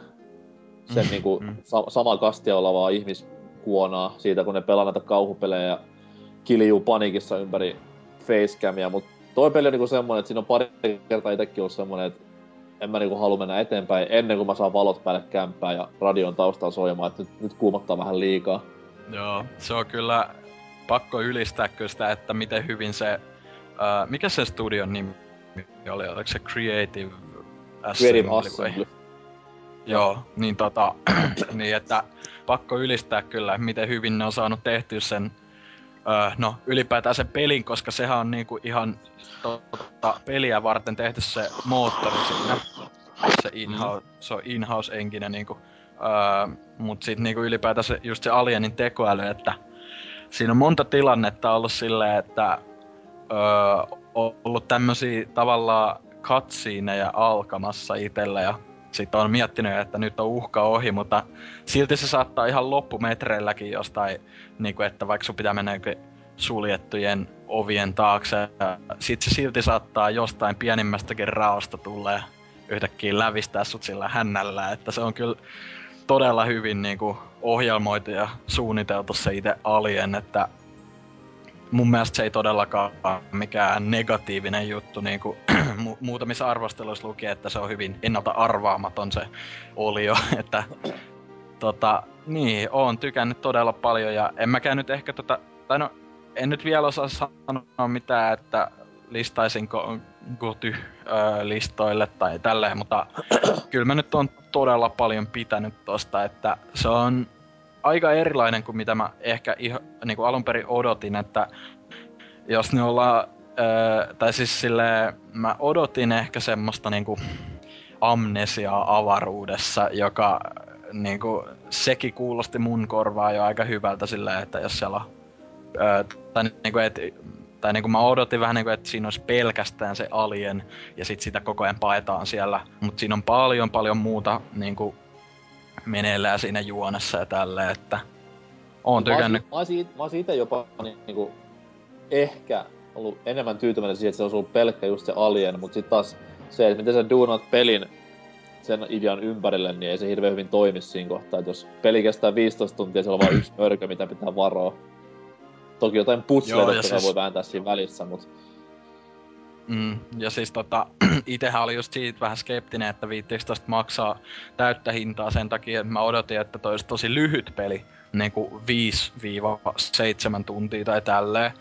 sen Mm, niinku mm. sa- samaa kastia olevaa ihmiskuonaa siitä, kun ne pelaa näitä kauhupelejä ja kiljuu panikissa ympäri facecamia, mutta toi peli on niinku semmonen, että siinä on pari kertaa itekin ollut semmonen, että en mä niinku halua mennä eteenpäin ennen kuin mä saan valot päälle kämppää ja radion taustalla soimaan, että nyt, nyt kuumottaa vähän liikaa. Joo, se on kyllä pakko ylistää kyllä sitä, että miten hyvin se... Ää, mikä se studion nimi oli? Oliko se Creative Creative vai- Assembly. Joo, niin tota, niin että pakko ylistää kyllä, miten hyvin ne on saanut tehtyä sen, öö, no ylipäätään sen pelin, koska sehän on niinku ihan tota, peliä varten tehty se moottori siinä. Se in-house, se on in-house engine niinku. Öö, mut sit niinku ylipäätään se, just se Alienin tekoäly, että siinä on monta tilannetta ollut silleen, että öö, ollut tämmösiä tavallaan cutsceneja alkamassa itellä ja sitten on miettinyt, että nyt on uhka ohi, mutta silti se saattaa ihan loppumetreilläkin jostain, niin kuin, että vaikka sun pitää mennä suljettujen ovien taakse, ja sit se silti saattaa jostain pienimmästäkin raosta tulee yhtäkkiä lävistää sut sillä hännällä, että se on kyllä todella hyvin niin kuin, ohjelmoitu ja suunniteltu se itse Alien, että mun mielestä se ei todellakaan ole mikään negatiivinen juttu, niin kuin mu- muutamissa arvosteluissa luki, että se on hyvin ennalta arvaamaton se olio, että tota, niin, oon tykännyt todella paljon ja en mäkään nyt ehkä tota, tai no, en nyt vielä osaa sanoa mitään, että listaisinko goty listoille tai tälleen, mutta kyllä mä nyt on todella paljon pitänyt tosta, että se on aika erilainen kuin mitä mä ehkä iho, niin kuin alun perin odotin, että jos ne ollaan, öö, tai siis silleen, mä odotin ehkä semmoista niinku amnesiaa avaruudessa, joka niinku, sekin kuulosti mun korvaa jo aika hyvältä silleen, että jos siellä on, öö, tai niinku, et, tai niinku mä odotin vähän niinku, että siinä olisi pelkästään se alien, ja sit sitä koko ajan paetaan siellä, mutta siinä on paljon paljon muuta niinku meneillään siinä juonessa ja tälleen, että oon Mä oon tykännyt. si- Mä oisin ite jopa ni- niinku, ehkä ollut enemmän tyytyväinen siihen, että se on ollut pelkkä just se Alien, mutta sitten taas se, että miten sä duunat pelin sen idean ympärille, niin ei se hirveän hyvin toimi siinä kohtaa. Et jos peli kestää 15 tuntia, siellä on vain yksi mörkö, mitä pitää varoa. Toki jotain putsleita Joo, siis- voi vääntää siinä välissä, mutta Mm, ja siis tota, itehän oli just siitä vähän skeptinen, että viittiinkö tosta maksaa täyttä hintaa sen takia, että mä odotin, että toi olisi tosi lyhyt peli, niinku 5-7 tuntia tai tälleen.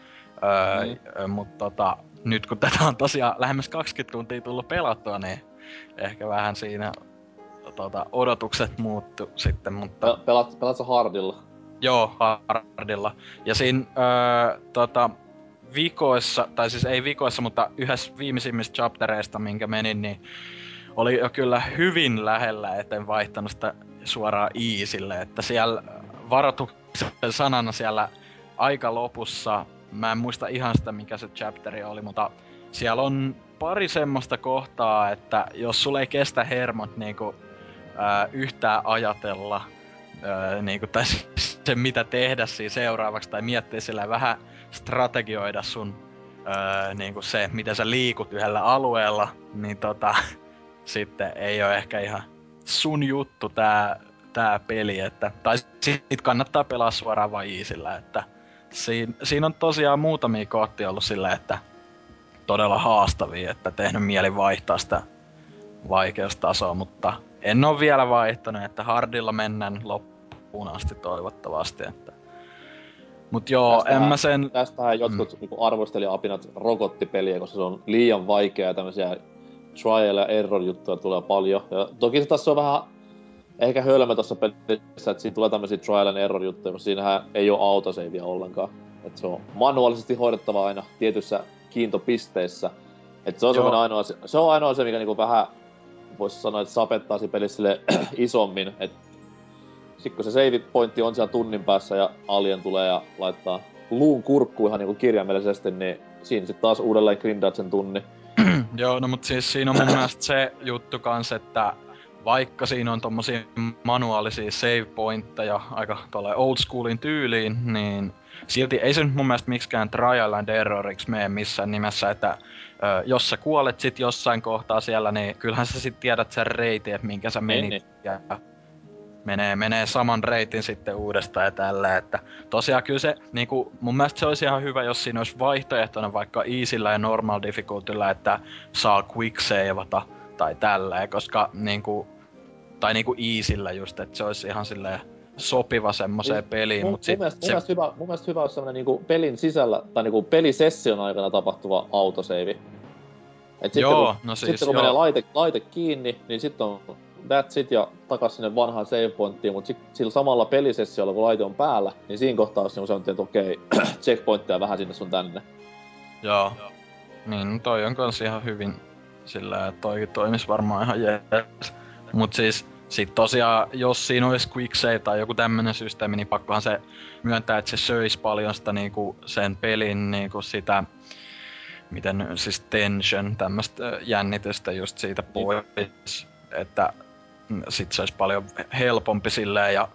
Öö, Mm. Mutta tota, nyt kun tätä on tosiaan lähemmäs 20 tuntia tullut pelattua, niin ehkä vähän siinä tota, odotukset muuttu sitten, mutta... Pel- pelaat, pelaat sä hardilla? Joo, hardilla. Ja siinä öö, tota, vikoissa, tai siis ei vikoissa, mutta yhdessä viimeisimmistä chaptereista, minkä menin, niin oli jo kyllä hyvin lähellä, etten vaihtanut sitä suoraan Easille, että siellä varoituksen sanana siellä aika lopussa, mä en muista ihan sitä mikä se chapteri oli, mutta siellä on pari semmoista kohtaa, että jos sulle ei kestä hermot niinku, ää, yhtään ajatella, ää, niinku, tai se mitä tehdä siinä seuraavaksi, tai miettiä sillä vähän strategioida sun ää, niinku se, miten sä liikut yhdellä alueella, niin tota, sitten ei ole ehkä ihan sun juttu tää, tää peli, että, tai sit kannattaa pelaa suoraan vain Easillä, että siinä, siinä on tosiaan muutamia kohtia ollut sillä, että todella haastavia, että tehnyt mieli vaihtaa sitä vaikeustasoa, mutta en ole vielä vaihtanut, että hardilla mennään loppuun asti toivottavasti, että Mut joo, Tästähän- en mä sen... Tästähän jotkut mm. niinku arvostelija-apinat rokotti peliä, koska se on liian vaikeaa ja tämmöisiä trial ja error juttuja tulee paljon. Ja toki se tässä on vähän ehkä hölmö tuossa pelissä, että siinä tulee tämmöisiä trial and error juttuja, mutta siinähän ei ole autosavea ollenkaan. Että se on manuaalisesti hoidettava aina tietyissä kiintopisteissä. Että se on Joo. ainoa, se, on ainoa se, mikä niinku vähän voisi sanoa, että sapettaa siinä pelissä isommin. Että sitten kun se save pointti on siellä tunnin päässä ja alien tulee ja laittaa luun kurkkuun ihan niinku kirjaimellisesti, niin siinä sitten taas uudelleen grindaat sen tunnin. Joo, no mut siis siinä on mun mielestä se juttu kans, että vaikka siinä on tommosia manuaalisia save pointteja aika tolle old schoolin tyyliin, niin silti ei se nyt mun mielestä miksikään trial and erroriksi mene missään nimessä, että ö, jos sä kuolet sit jossain kohtaa siellä, niin kyllähän sä sit tiedät sen reitin, että minkä sä menit. niin. Ja menee, menee saman reitin sitten uudestaan ja tällä, että tosiaan kyllä se, niinku, mun mielestä se olisi ihan hyvä, jos siinä olisi vaihtoehtona vaikka easyllä ja normal difficultyllä, että saa quick saveata tai tällä, koska niinku, tai niinku easyllä just, että se olisi ihan silleen sopiva semmoiseen Niin, peliin, Mun, mutta mun, mielestä, mun, se, mielestä hyvä, mun mielestä hyvä olisi semmonen niinku pelin sisällä, tai niinku pelisession aikana tapahtuva autosave. Et sitten Joo, kun, no siis sitten kun joo. menee laite, laite kiinni, niin sitten on that's it ja takas sinne vanhaan save pointtiin, mutta sillä samalla pelisessiolla, kun laite on päällä, niin siinä kohtaa olisi semmoinen, että okei, checkpointteja vähän sinne sun tänne. joo. Niin, toi on kans ihan hyvin sillä, että toikin toimis varmaan ihan jees. Mut siis, sit tosiaan, jos siinä olisi quick save tai joku tämmönen systeemi, niin pakkohan se myöntää, että se söisi paljon sitä niinku sen pelin niinku sitä, miten siis tension, tämmöstä jännitystä just siitä pois, että mm, sit se olisi paljon helpompi silleen ja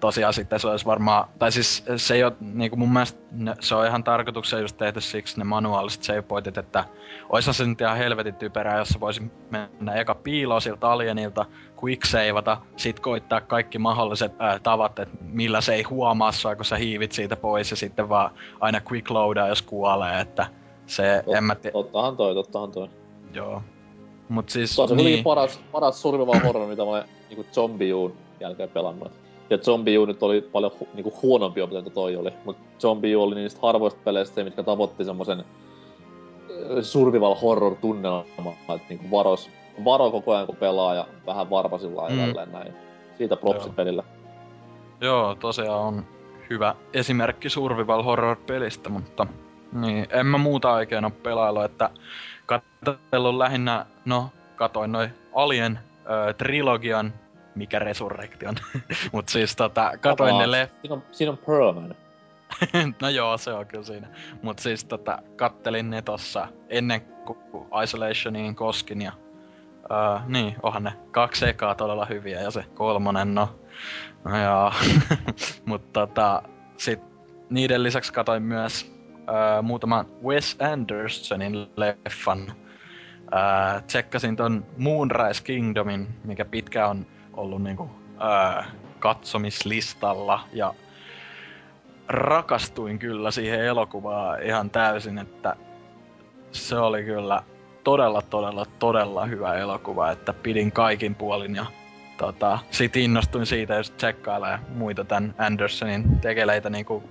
tosiaan sitten se olisi varmaan, tai siis se ei ole, niinku mun mielestä ne, se on ihan tarkoituksena just tehty siksi ne manuaaliset save pointit, että oishan se nyt ihan helvetin typerää, jos sä voisin mennä eka piiloon siltä alienilta, quick saveata, sit koittaa kaikki mahdolliset ää, tavat, että millä se ei huomaa sua, kun sä hiivit siitä pois ja sitten vaan aina quick loadaa, jos kuolee, että se, Tot- en mä tiedä, Tottahan toi, tottahan toi. joo. Mut siis, Se on niin. paras, paras survival horror, mitä mä olen niinku Zombie jälkeen pelannut. Ja Zombie nyt oli paljon hu, niinku huonompi opetelu, mitä toi oli. Mut Zombie oli niistä harvoista peleistä, mitkä tavoitti semmosen survival horror tunnelma, että niinku varos, varo koko ajan kun pelaa ja vähän varpasillaan ja Mm. tälleen näin. Siitä propsit Joo. pelille. Joo, tosiaan on hyvä esimerkki survival horror pelistä, mutta niin, en mä muuta oikein oo pelailu, että katsellut lähinnä, no, katoin noin Alien ö, trilogian, mikä Resurrection, mut siis tota, katoin ne le... Siinä on, siinä on Pearlman. no joo, se on kyllä siinä. Mut siis tota, kattelin ne tossa ennen kuin Isolationiin koskin ja Uh, niin, onhan ne kaksi ekaa todella hyviä ja se kolmonen, no, no joo. Mutta tota, sit niiden lisäksi katoin myös öö, muutaman Wes Andersonin leffan. Öö, tsekkasin ton Moonrise Kingdomin, mikä pitkä on ollut niinku, öö, katsomislistalla ja rakastuin kyllä siihen elokuvaan ihan täysin, että se oli kyllä todella, todella, todella hyvä elokuva, että pidin kaikin puolin ja tota, sit innostuin siitä jos tsekkailee muita tämän Andersonin tekeleitä niinku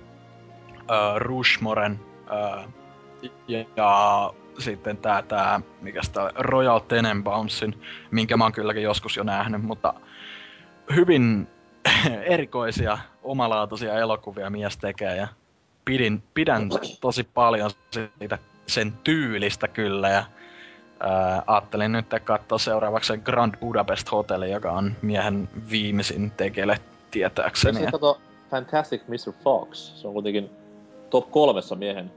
uh, Rushmoren uh, ja, ja sitten tää, tää mikä tää Royal Tenenbaumsin, minkä mä oon kylläkin joskus jo nähnyt, mutta hyvin erikoisia, omalaatuisia elokuvia mies tekee ja pidin, pidän tosi paljon siitä sen tyylistä kyllä ja ää, ajattelin nyt katsoa seuraavaksi sen Grand Budapest Hotel, joka on miehen viimeisin tekele tietääkseni. Kato Fantastic Mr. Fox, se on kuitenkin top kolmessa miehen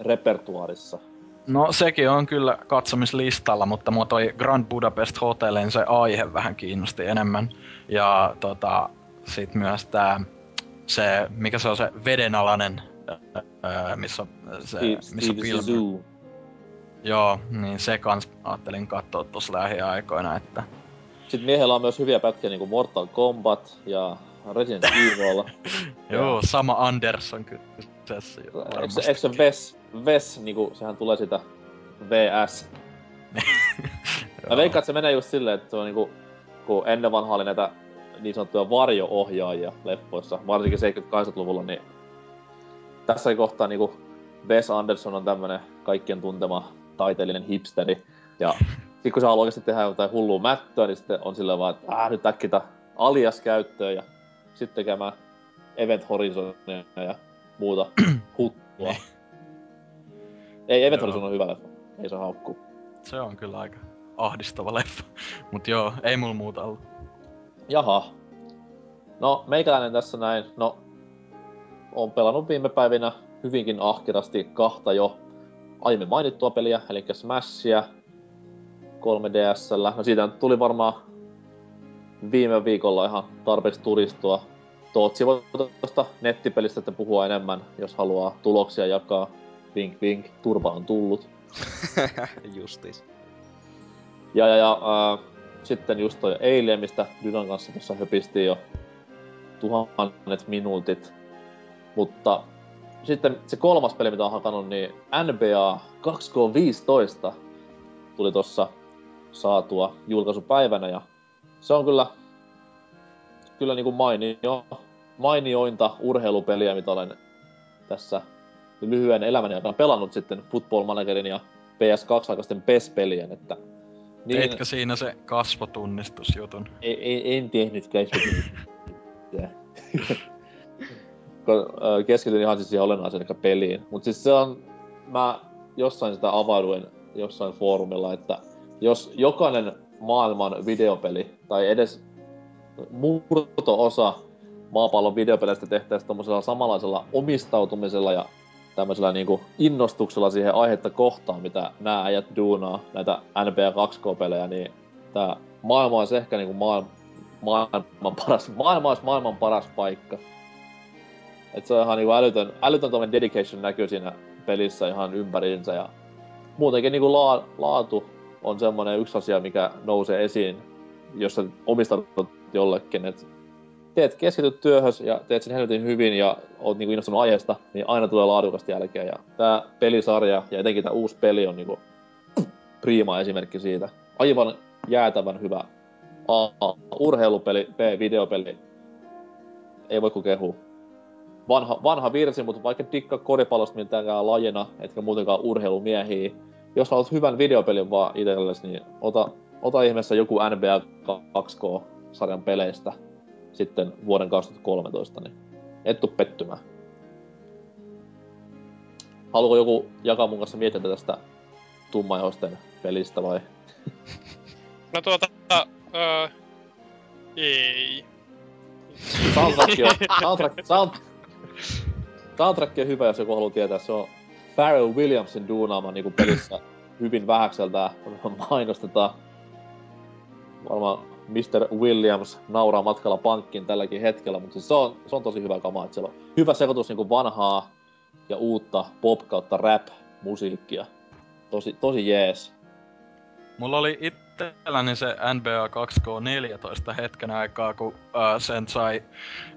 repertuarissa. No sekin on kyllä katsomislistalla, mutta mua toi Grand Budapest Hotelin se aihe vähän kiinnosti enemmän. Ja tota, sit myös tää, se, mikä se on se vedenalainen, öö, missä, se, missä Steve Bill Zissou. Joo, niin se kans ajattelin katsoa tossa lähiaikoina, että Sitten miehellä on myös hyviä pätkiä niinku Mortal Kombat ja Resident Evil. joo, sama Anderson kyseessä jo Eikö, se- varmasti. eikö se Ves, Ves niinku, sehän tulee sitä VS. Mä veikkaan, että se menee just silleen, että se on niinku, kun ennen vanhaa oli näitä niin sanottuja varjo-ohjaajia leffoissa, varsinkin 70-80-luvulla, niin tässä kohtaa niinku Wes Anderson on tämmönen kaikkien tuntema taiteellinen hipsteri. Ja sit kun se haluaa oikeasti tehdä jotain hullua mättöä, niin sitten on silleen vaan, että äh, nyt äkkitä alias käyttöön ja sitten tekemään Event Horizonia ja muuta huttua. Ei, Event. Horizon on hyvä leffa. Ei se haukkuu. Se on kyllä aika ahdistava leffa. Mut joo, ei mulla muuta ollut. Jaha. No, meikäläinen tässä näin. No, on pelannut viime päivinä hyvinkin ahkerasti kahta jo aiemmin mainittua peliä, eli Smashia 3DSllä. No siitä tuli varmaan viime viikolla ihan tarpeeksi turistua. Tootsi voi tuosta nettipelistä että puhua enemmän, jos haluaa tuloksia jakaa. Vink vink, turpa on tullut. Justis. Ja, ja, ja ää, sitten just toi Alien, mistä Dynan kanssa tuossa höpistiin jo tuhannet minuutit. Mutta sitten se kolmas peli, mitä on hakannut, niin NBA 2K15 tuli tuossa saatua julkaisupäivänä ja se on kyllä, kyllä niinku mainio, mainiointa urheilupeliä, mitä olen tässä lyhyen elämäni aikana pelannut sitten Football Managerin ja PS2-aikaisten PES-pelien, että Niin. Teitkö siinä se kasvotunnistusjutun? ei, ei, en tehnyt ö, keskityn ihan siis siihen olennaiseen, eli peliin. Mut siis se on, mä jossain sitä avauduin jossain foorumilla, että jos jokainen maailman videopeli, tai edes murto-osa maapallon videopeleistä tehtäisiin tommosella samanlaisella omistautumisella ja tämmöisellä niinku innostuksella siihen aihetta kohtaan, mitä nämä äijät duunaa, näitä NBA 2K-pelejä, niin tää maailma olisi ehkä niinku maailman, maailman paras, maailma olisi maailman paras paikka. Et se on ihan niinku älytön, älytön dedication näkyy siinä pelissä ihan ympäriinsä ja muutenkin niinku laa, laatu on semmonen yksi asia, mikä nousee esiin, jos sä omistaudut jollekin, että teet keskityt työhös ja teet sen helvetin hyvin ja oot niinku innostunut aiheesta, niin aina tulee laadukasta jälkeen. Ja tää pelisarja ja etenkin tää uusi peli on niinku prima esimerkki siitä. Aivan jäätävän hyvä A. Urheilupeli, B. Videopeli. Ei voi kuin kehua. Vanha, vanha virsi, mutta vaikka dikka koripallosta mitäänkään lajina, etkä muutenkaan urheilumiehiä. Jos haluat hyvän videopelin vaan itsellesi, niin ota, ota ihmeessä joku NBA 2K-sarjan peleistä sitten vuoden 2013, niin et tuu pettymään. Haluaako joku jakaa mun kanssa miettiä tästä tummaihoisten pelistä vai? No tuota, öö, ei. Soundtrack on, soundtrack, sound, soundtrack on hyvä, jos joku haluaa tietää. Se on Pharrell Williamsin duunaama niin pelissä hyvin vähäkseltä mainostetaan. Varmaan Mr. Williams nauraa matkalla pankkiin tälläkin hetkellä, mutta siis se on, se on tosi hyvä kama. Että siellä on hyvä sekoitus niin vanhaa ja uutta pop kautta rap musiikkia. Tosi, tosi jees. Mulla oli itselläni se NBA 2K14 hetken aikaa, kun uh, sen sai,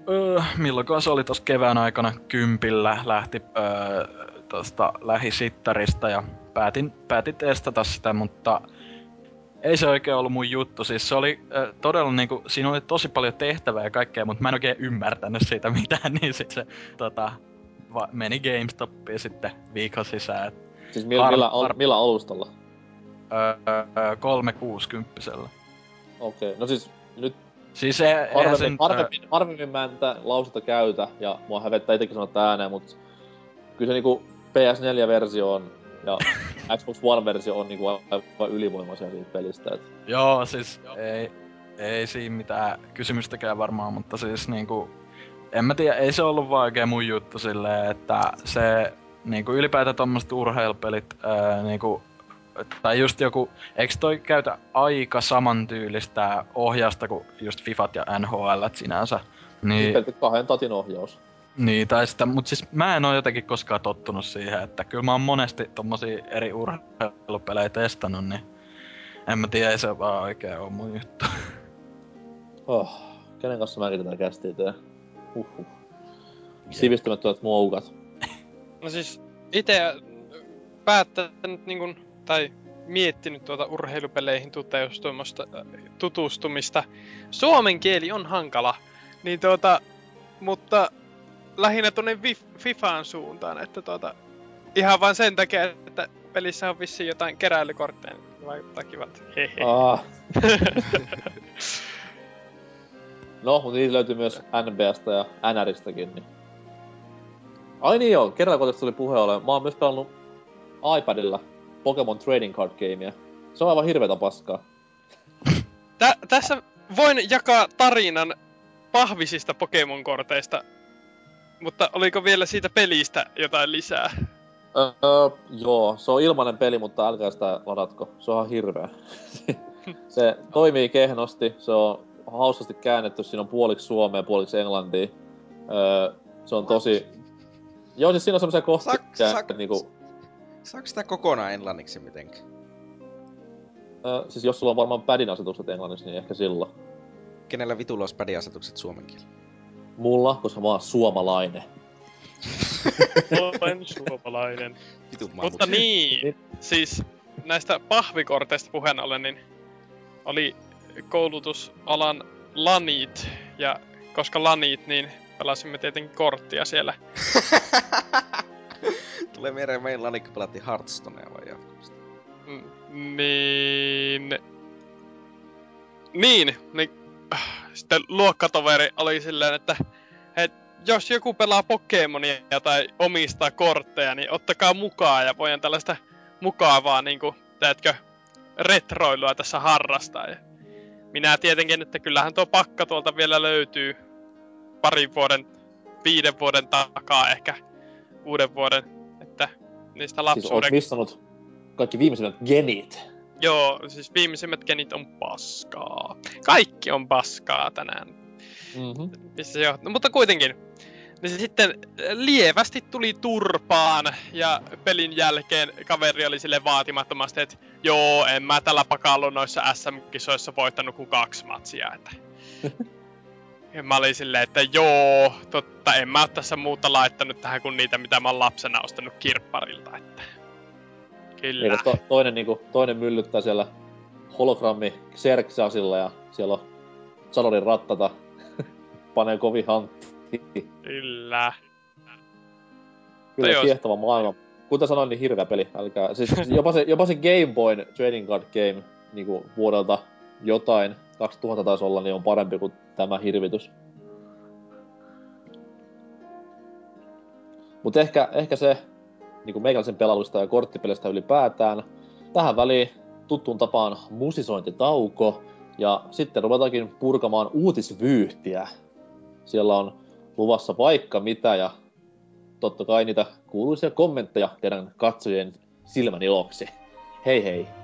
uh, milloin se oli tossa kevään aikana kympillä, lähti uh, tosta lähisittarista ja päätin, päätin testata sitä, mutta ei se oikein ollut mun juttu. Siis se oli äh, todella niinku, siinä oli tosi paljon tehtävää ja kaikkea, mutta mä en oikein ymmärtänyt siitä mitään, niin sit se tota, va, meni GameStopiin sitten viikon sisään. Et, Siis millä, Har- millä, har- millä alustalla? öö, öö, 360 Okei, okay. no siis nyt Siis e, eihän harvemmin, sen, harvemmin, harvemmin mä en tätä lausetta käytä, ja mua hävettää itekin sanoa tää ääneen, mutta kyllä se niinku PS4-versio on, ja Xbox One-versio on niinku aivan ylivoimaisia siitä pelistä. Et Joo, siis ei, ei siinä mitään kysymystäkään varmaan, mutta siis niinku, en mä tiedä, ei se ollut vaan oikein mun juttu silleen, että se niinku ylipäätään tommoset urheilupelit, ää, niinku, tai just joku, eikö toi käytä aika samantyylistä ohjausta kuin just Fifat ja NHL sinänsä? Niin, niin. kahden tatin ohjaus. Niin, tai sitä, mut siis mä en oo jotenkin koskaan tottunut siihen, että kyllä mä oon monesti tommosia eri urheilupelejä testannut, niin en mä tiedä, ei se vaan oikein oo mun juttu. Oh, kenen kanssa mäkin tätä kästiä teen? Huhhuh. Sivistymättömät moukat. No siis itse päättänyt niin kun, tai miettinyt tuota urheilupeleihin tutustumista, tutustumista. Suomen kieli on hankala, niin tuota, mutta lähinnä tuonne Vif- Fifaan suuntaan, että tuota, ihan vain sen takia, että pelissä on vissiin jotain keräilykortteja, niin vaikuttaa kivalta. Hehe. Ah. no, mutta niitä löytyy myös NBstä ja NRistäkin, niin... Ai niin joo, kerran tuli puhe ole. Mä oon myös pelannut iPadilla Pokemon Trading Card Gamea. Se on aivan hirveetä paskaa. Tä- tässä voin jakaa tarinan pahvisista Pokemon-korteista, mutta oliko vielä siitä pelistä jotain lisää? Öö, joo, se on ilmainen peli, mutta älkää sitä ladatko. Se on hirveä. se toimii kehnosti, se on hauskasti käännetty, siinä on puoliksi suomea ja puoliksi englantia. Öö, se on tosi... Joo, siis siinä on semmoisia kohtia, Sak- sak- niinku... Saako sitä kokonaan englanniksi mitenkään? Öö, siis jos sulla on varmaan padin asetukset englanniksi, niin ehkä silloin. Kenellä vitulla olisi pädiasetukset suomen kielellä? Mulla, koska mä oon suomalainen. Olen suomalainen. Mutta niin, siis näistä pahvikorteista puheen ollen, niin oli koulutusalan lanit, ja koska lanit, niin pelasimme tietenkin korttia siellä. Tulee mieleen meillä ainakin pelattiin Hearthstonea vai jatkuvasti. Mm, Niin... Niin, niin sitten luokkatoveri oli silleen, että et, jos joku pelaa Pokemonia tai omistaa kortteja, niin ottakaa mukaan ja voidaan tällaista mukavaa niinku, teetkö, retroilua tässä harrastaa. Ja minä tietenkin, että kyllähän tuo pakka tuolta vielä löytyy parin vuoden, viiden vuoden takaa ehkä kuuden vuoden, että niistä Siis lapsuuden missannut kaikki viimeisimmät genit. Joo, siis viimeisimmät genit on paskaa. Kaikki on paskaa tänään. Mm-hmm. Missä se johtuu? No, mutta kuitenkin. Niin se sitten lievästi tuli turpaan ja pelin jälkeen kaveri oli sille vaatimattomasti, että joo, en mä tällä pakalla noissa SM-kisoissa voittanut kuin kaksi matsia. Että. ja mä olin silleen, että joo, totta, en mä oo tässä muuta laittanut tähän kuin niitä, mitä mä oon lapsena ostanut kirpparilta. Että. Kyllä. Eikö to, toinen, niinku, toinen myllyttää siellä hologrammi Xerxasilla ja siellä on Sanorin rattata. Panee kovin hantti. Kyllä. Kyllä kiehtova maailma. Kuten sanoin, niin hirveä peli. Älkää. Siis jopa se, jopa se Game Boyn Trading Card Game niinku vuodelta jotain, 2000 taisi olla, niin on parempi kuin tämä hirvitys. Mutta ehkä, ehkä se niin kuin meikäläisen pelailusta ja korttipelistä ylipäätään. Tähän väliin tuttuun tapaan musisointitauko. Ja sitten ruvetaankin purkamaan uutisvyyhtiä. Siellä on luvassa vaikka mitä ja totta kai niitä kuuluisia kommentteja teidän katsojien silmän iloksi. Hei hei!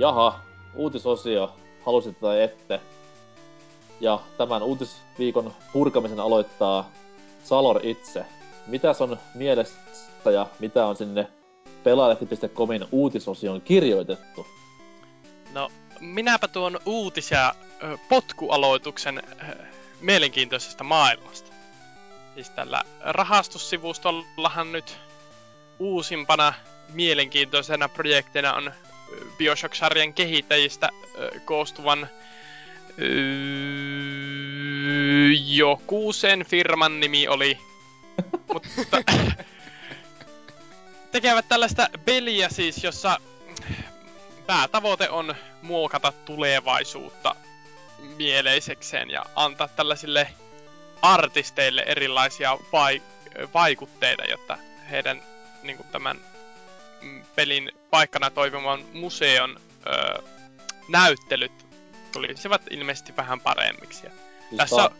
Jaha, uutisosio, halusitte tai ette. Ja tämän uutisviikon purkamisen aloittaa Salor itse. Mitäs on mielestä ja mitä on sinne pelaalehti.comin uutisosioon kirjoitettu? No, minäpä tuon uutis- ja potkualoituksen mielenkiintoisesta maailmasta. Siis tällä rahastussivustollahan nyt uusimpana mielenkiintoisena projektina on Bioshock-sarjan kehittäjistä koostuvan ö, joku sen firman nimi oli. Mutta tekevät tällaista peliä siis, jossa päätavoite on muokata tulevaisuutta mieleisekseen ja antaa tällaisille artisteille erilaisia vai- vaikutteita, jotta heidän niin kuin tämän pelin paikkana toimivan museon ö, näyttelyt tulisivat ilmeisesti vähän paremmiksi. Ja Siis Tässä on-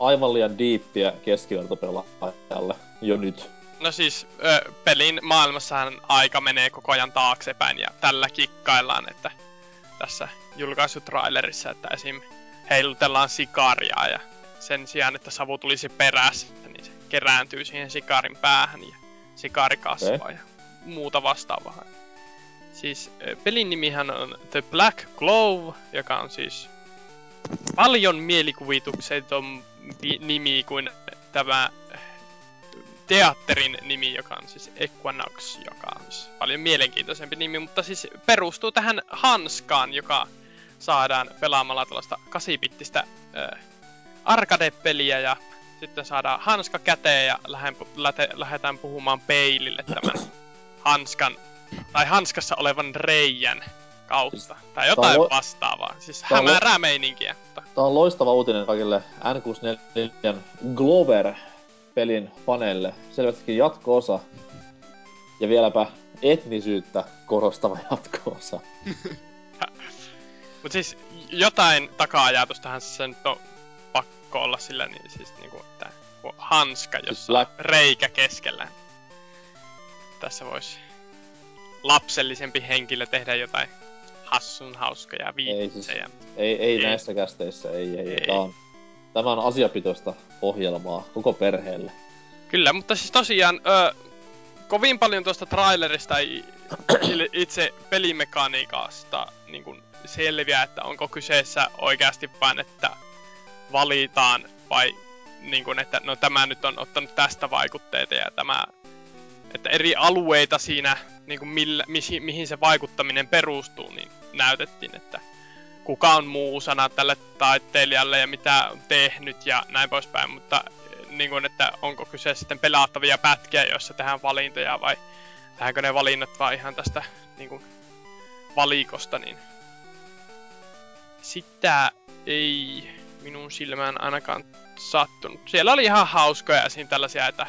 aivan liian diippiä keskivertopelaajalle jo nyt. No siis, ö, pelin maailmassahan aika menee koko ajan taaksepäin ja tällä kikkaillaan, että tässä julkaisutrailerissa, että esim. heilutellaan sikaria ja sen sijaan, että savu tulisi perässä, niin se kerääntyy siihen sikarin päähän ja sikari kasvaa Okei. ja muuta vastaavaa. Siis ö, pelin nimihän on The Black Glove, joka on siis paljon mielikuvitukseton vi- nimi kuin tämä teatterin nimi, joka on siis Equinox, joka on siis paljon mielenkiintoisempi nimi, mutta siis perustuu tähän hanskaan, joka saadaan pelaamalla tällaista kasipittistä äh, arcade-peliä ja sitten saadaan hanska käteen ja lähdetään puhumaan peilille tämän hanskan, tai hanskassa olevan reijän kautta. Tai jotain lo- vastaavaa. Siis tää on lo- hämärää meininkiä. Mutta Tää on loistava uutinen kaikille N64 Glover-pelin faneille. Selvästikin jatko-osa. Ja vieläpä etnisyyttä korostava jatko-osa. Mutta siis jotain taka-ajatustahan se nyt on pakko olla sillä, niin siis niinku, että kun hanska, jossa on Black- reikä keskellä. Tässä voisi lapsellisempi henkilö tehdä jotain hassun hauskoja Ei siis- viitsejä. Ei, ei, Ei. näissä kästeissä, ei, ei. ei. Tää on, tämä on asiapitoista ohjelmaa koko perheelle. Kyllä, mutta siis tosiaan ö, kovin paljon tuosta trailerista ei itse pelimekaniikasta niin kuin selviää, että onko kyseessä oikeasti vain, että valitaan vai niin kuin, että no tämä nyt on ottanut tästä vaikutteita ja tämä, että eri alueita siinä, niin kuin millä, mihin, mihin se vaikuttaminen perustuu, niin näytettiin, että kuka on muusana tälle taiteilijalle ja mitä on tehnyt ja näin poispäin, mutta niin kuin, että onko kyse sitten pelattavia pätkiä, joissa tehdään valintoja vai tehdäänkö ne valinnat vaan ihan tästä niin kuin, valikosta, niin sitä ei minun silmään ainakaan sattunut. Siellä oli ihan hauskoja esim. tällaisia, että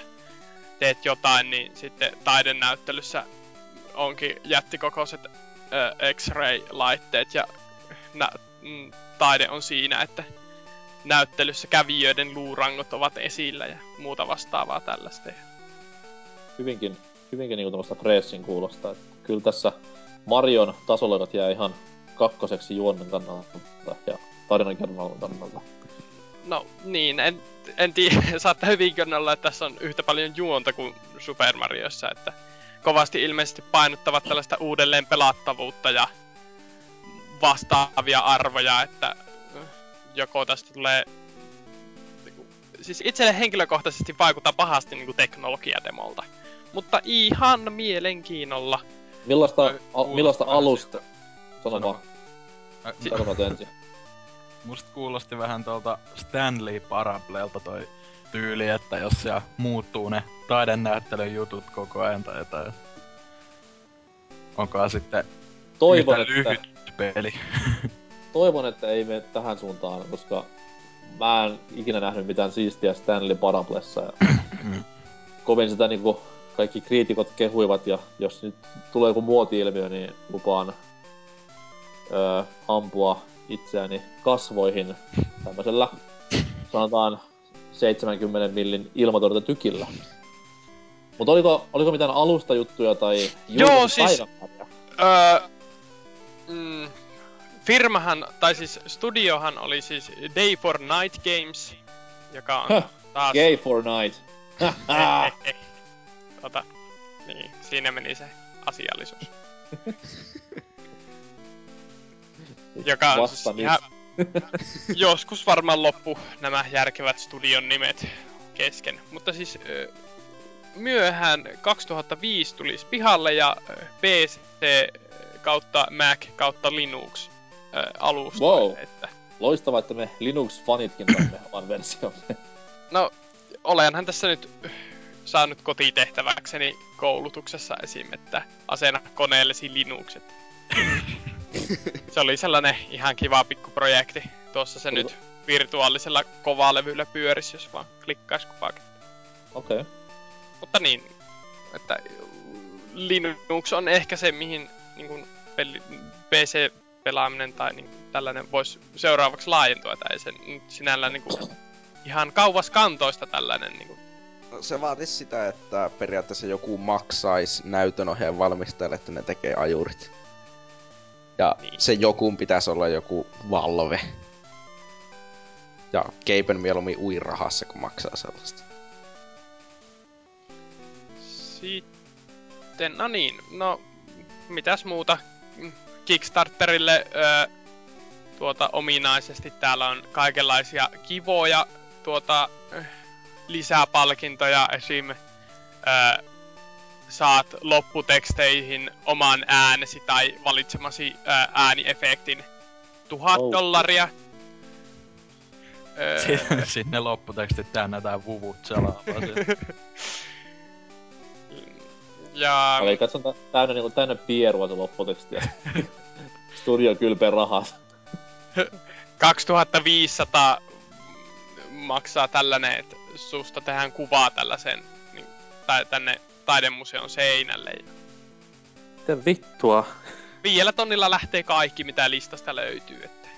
teet jotain, niin sitten taidenäyttelyssä onkin jättikokoiset ö, X-ray-laitteet ja nä- mm, taide on siinä, että näyttelyssä kävijöiden luurangot ovat esillä ja muuta vastaavaa tällaista. Hyvinkin, hyvinkin niinku tämmöstä freessin kuulostaa. Et kyllä tässä Marion tasolevat jää ihan kakkoseksi juonnen kannalta ja tarinankerronnan kannalta. No niin, en, en tiedä, saattaa hyvinkin olla, että tässä on yhtä paljon juonta kuin Super Mariossa, että kovasti ilmeisesti painottavat tällaista uudelleen pelattavuutta ja vastaavia arvoja, että äh, joko tästä tulee... Siis itselle henkilökohtaisesti vaikuttaa pahasti niin kuin teknologiademolta. Mutta ihan mielenkiinnolla. Millaista, Ai, a, millaista alusta? Sano vaan, Ä, sano vaan ensin. Musta kuulosti vähän tuolta Stanley Parablelta toi tyyli, että jos siellä muuttuu ne taidennäyttelyn jutut koko ajan tai jotain. Onkohan sitten Toivon, että, lyhyt peli. toivon, että ei mene tähän suuntaan, koska mä en ikinä nähnyt mitään siistiä Stanley Parablessa. Ja kovin sitä niinku kaikki kriitikot kehuivat ja jos nyt tulee joku muoti-ilmiö, niin lupaan öö, ampua itseäni kasvoihin tämmöisellä sanotaan 70 millin ilmatorjuntatykillä. Mutta oliko, oliko mitään alustajuttuja tai Joo, siis-? Öö, mm, firmahan, tai siis studiohan oli siis Day for Night Games, joka on Häh, taas... Gay for night. Ota, niin, siinä meni se asiallisuus. Joka on Vasta siis ihan, joskus varmaan loppu nämä järkevät studion nimet kesken. Mutta siis myöhään 2005 tulisi pihalle ja PC kautta Mac kautta Linux alustoille. Wow. Että, Loistavaa, että me Linux-fanitkin saamme oman versiomme. no, olenhan tässä nyt saanut kotitehtäväkseni koulutuksessa esim. että asena koneellesi Linuxet. se oli sellainen ihan kiva pikkuprojekti. Tuossa se Oliko- nyt virtuaalisella kovalevyllä pyörisi, jos vaan klikkaisi kuvakin. Okei. Okay. Mutta niin, että Linux on ehkä se, mihin niin kuin peli, PC-pelaaminen tai niin kuin tällainen voisi seuraavaksi laajentua. Tai se nyt sinällään niin kuin ihan kauas kantoista tällainen niin kuin No, se vaatisi sitä, että periaatteessa joku maksaisi näytön ohjeen valmistajalle, että ne tekee ajurit. Ja Niin. se joku pitäisi olla joku Valve. Ja Keipen mieluummin ui rahassa, kun maksaa sellaista. Sitten, no niin, no mitäs muuta Kickstarterille öö, tuota ominaisesti täällä on kaikenlaisia kivoja tuota lisäpalkintoja esim. Öö, saat lopputeksteihin oman äänesi tai valitsemasi öö, ääniefektin tuhat Oh. dollaria. Öö, Sinne, lopputekstit täynnätään vuvut selaamaan. ja Eli katson tä- täynnä, niinku, täynnä pierua se lopputeksti. Studio kylpee rahat. 2500 maksaa tällainen, että susta tehdään kuvaa tällaisen, niin, tai tänne taidemuseon seinälle. Ja Miten vittua? viidellä tonnilla lähtee kaikki, mitä listasta löytyy, että...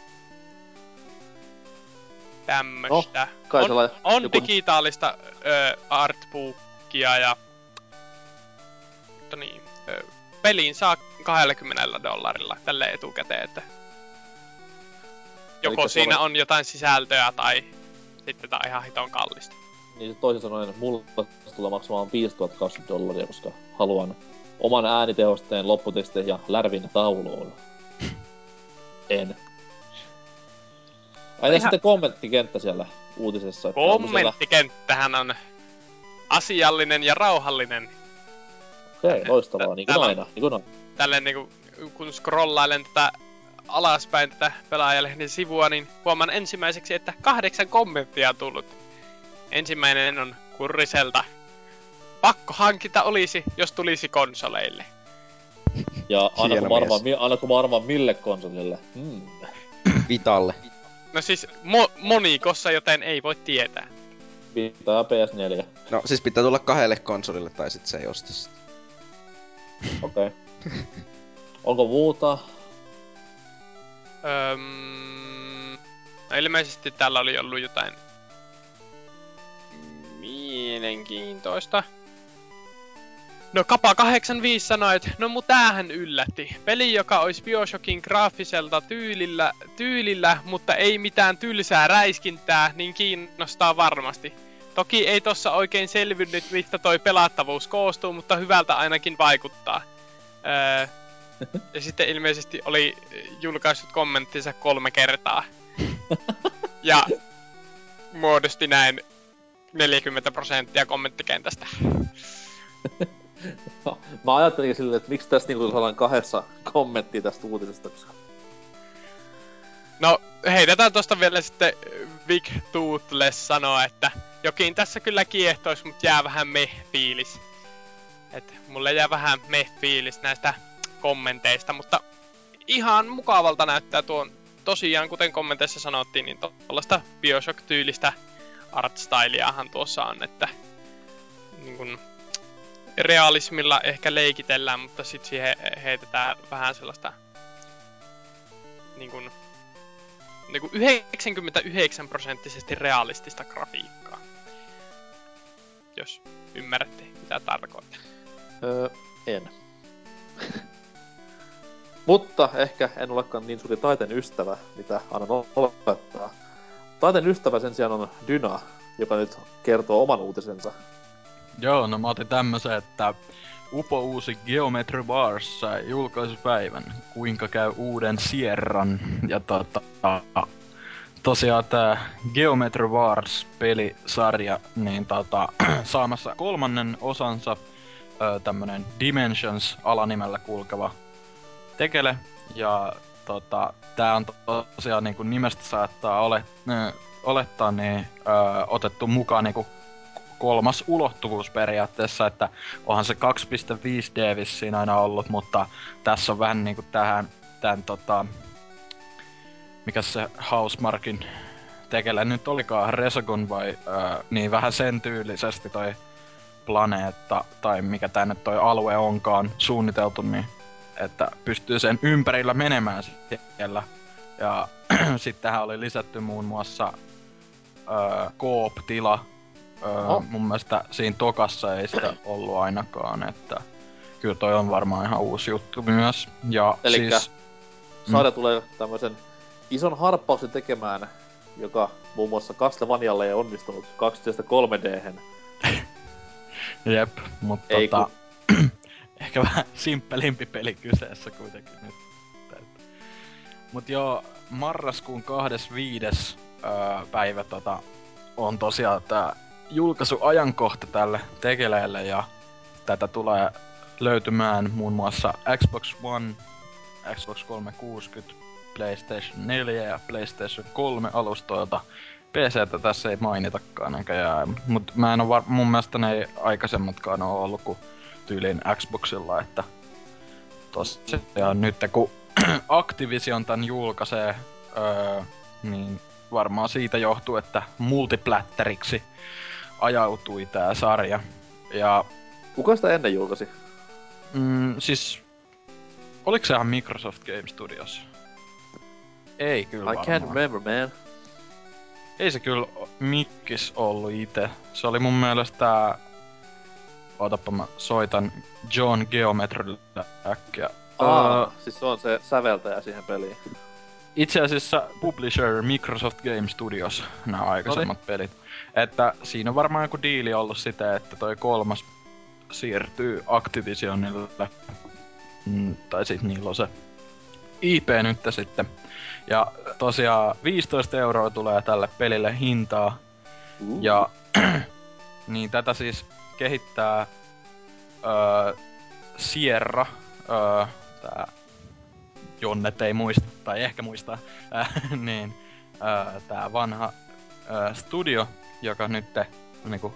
Tämmöstä. Kai on, on joku- digitaalista ö, artbookia ja... Mutta niin, ö, peliin saa 20 dollarilla tälle etukäteen, että... Joko Elikkä siinä on- on jotain sisältöä tai sitten tää on ihan hiton kallista. Niin se toisin sanoen, mulla tulee maksamaan 5020 dollaria, koska haluan oman äänitehosteen lopputeksteihin ja lärvin tauluun. En. Aina Ihan- sitten kommenttikenttä siellä uutisessa. Kommenttikenttähän on asiallinen ja rauhallinen. Okei, loistavaa, niin kuin aina. Niin kuin aina. Tälleen niinku, kun scrollailen tätä alaspäin tätä pelaajalehden sivua, niin huomaan ensimmäiseksi, että kahdeksan kommenttia on tullut. Ensimmäinen on Kurriselta. Pakko hankinta olisi, jos tulisi konsoleille. Ja aina kun, arvaan, aina kun mä arvaan mille konsolille. Hmm. Vitalle. No siis mo- monikossa, joten ei voi tietää. Ja PS4. No siis pitää tulla kahdelle konsolille tai sit se ei osta sitä. Okei. Okay. Onko muuta? Öm, no ilmeisesti täällä oli ollut jotain mielenkiintoista. No Kapa 85 sanoi, että no mut tämähän yllätti. Peli, joka olisi Bioshockin graafiselta tyylillä, tyylillä, mutta ei mitään tylsää räiskintää, niin kiinnostaa varmasti. Toki ei tossa oikein selvinnyt, mistä toi pelattavuus koostuu, mutta hyvältä ainakin vaikuttaa. Öö, ja sitten ilmeisesti oli julkaissut kommenttinsa kolme kertaa. Ja muodosti näin 40 prosenttia kommenttikentästä. Mä ajattelin silleen, että miksi tässä niinku saadaan kahdessa kommenttia tästä uutisesta, koska No, heitetään tosta vielä sitten Vic Toothless sanoa, että jokin tässä kyllä kiehtois, mut jää vähän meh-fiilis. Et mulle jää vähän meh-fiilis näistä kommenteista, mutta ihan mukavalta näyttää tuon, tosiaan kuten kommenteissa sanottiin, niin tuollaista Bioshock-tyylistä artstyliahan tuossa on, että niin kun, realismilla ehkä leikitellään, mutta sitten siihen heitetään vähän sellaista niin kun, niin kuin 99 prosenttisesti realistista grafiikkaa. Jos ymmärrätte, mitä tarkoitan. öö, en. Mutta ehkä en olekaan niin suuri taiteen ystävä, mitä annan olettaa. Taiteen ystävä sen sijaan on Dyna, joka nyt kertoo oman uutisensa. Joo, no mä otin tämmösen, että Upo uusi Geometry Wars sai julkaisupäivän. Kuinka käy uuden Sierran. Ja tota, tosiaan tää Geometry Wars pelisarja, niin tota, saamassa kolmannen osansa tämmönen Dimensions alanimellä kulkeva tekele. Ja tota, tää on tosiaan niinku nimestä saattaa ole, ö, olettaa niin ö, otettu mukaan niinku kolmas ulottuvuus periaatteessa, että onhan se 2.5D vissiin aina ollut, mutta tässä on vähän niinku tähän, tämän tota, mikä se Housemarkin tekele nyt olikaan, Resogun vai, ää, niin vähän sen tyylisesti toi planeetta, tai mikä tänne toi alue onkaan suunniteltu, niin että pystyy sen ympärillä menemään siellä. Ja sittenhän oli lisätty muun muassa öö, Coop-tila. Öö, Oho. mun mielestä siinä tokassa ei sitä ollut ainakaan, että kyllä toi on varmaan ihan uusi juttu myös. Ja Elikkä siis, Saada tulee tämmöisen ison harppauksen tekemään, joka muun muassa Castlevanialle ei onnistunut 2 3 d jep, mutta Ei tota, ehkä vähän simppelimpi peli kyseessä kuitenkin nyt. Mut joo, marraskuun 25. Öö, päivä tota, on tosiaan tää julkaisuajankohta tälle tekeleelle ja tätä tulee löytymään muun muassa Xbox One, Xbox 360, PlayStation 4 ja PlayStation 3 alustoilta. PCtä tässä ei mainitakaan näköjään, mutta mä en oo var- mun mielestä ne ei aikaisemmatkaan oo ollut kuin tyylin Xboxilla, että tosiaan nyt kun Activision tän julkaisee, öö, niin varmaan siitä johtuu, että multiplatteriksi ajautui tää sarja. Ja Kuka sitä ennen julkaisi? mm, siis, oliko sehän Microsoft Game Studios? Ei kyllä I varmaan. can't remember, man. Ei se kyllä Mikkis ollut itse. Se oli mun mielestä tää... Ootappa mä soitan John Geometrylle äkkiä. Aa, Öö, siis se on se säveltäjä siihen peliin. itse asiassa publisher Microsoft Game Studios, nämä aikaisemmat pelit. Että siinä on varmaan joku diili ollut sitä, että toi kolmas siirtyy Activisionille. Mm, tai sit niillä on se IP nyt sitten. Ja tosiaan 15 euroa tulee tälle pelille hintaa. Uh. Ja niin tätä siis kehittää öö, Sierra, öö, tää Jonnet ei muista, tai ehkä muistaa, äh, niin öö, tää vanha öö, studio, joka nyt niinku,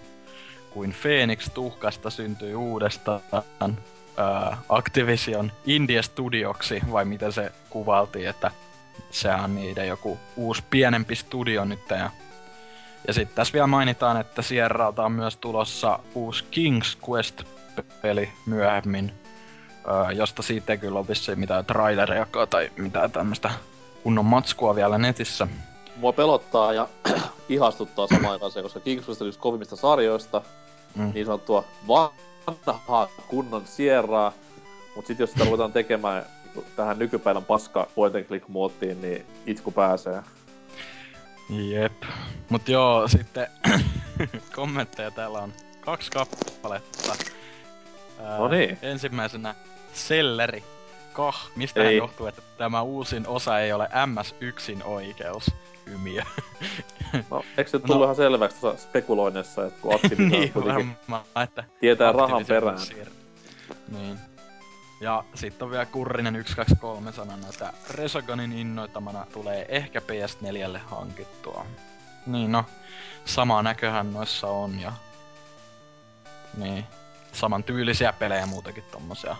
kuin Phoenix tuhkasta syntyi uudestaan öö, Activision India Studioksi, vai miten se kuvaltiin, että se on niiden joku uusi pienempi studio nyt ja ja sitten tässä vielä mainitaan, että Sierralta on myös tulossa uusi King's Quest-peli myöhemmin, öö, josta siitä ei kyllä ole vissiin mitään traileriakaan tai mitään tämmöistä kunnon matskua vielä netissä. Mua pelottaa ja ihastuttaa samaan aikaan se, koska King's Quest on yksi kovimmista sarjoista, Mm. niin sanottua vanhaa kunnon sierraa, mut sit jos sitä ruvetaan tekemään tähän nykypäivän paska point and click muottiin, niin itku pääsee. Jep. Mut joo, sitten kommentteja täällä on kaksi kappaletta. No niin. Ensimmäisenä Selleri. Kah, mistä Ei. johtuu, että tämä uusin osa ei ole MS1 oikeus. Hymiö. No, eikö se nyt No. tullut ihan selväksi tuossa spekuloinnissa, että kun niin, varmaan, että tietää rahan perään. siir- Niin. Ja sitten on vielä Kurrinen 123 sanana, että Resogunin innoittamana tulee ehkä PS4 hankittua. Niin no, sama näköhän noissa on ja... Niin, saman tyylisiä pelejä muutenkin tommosia.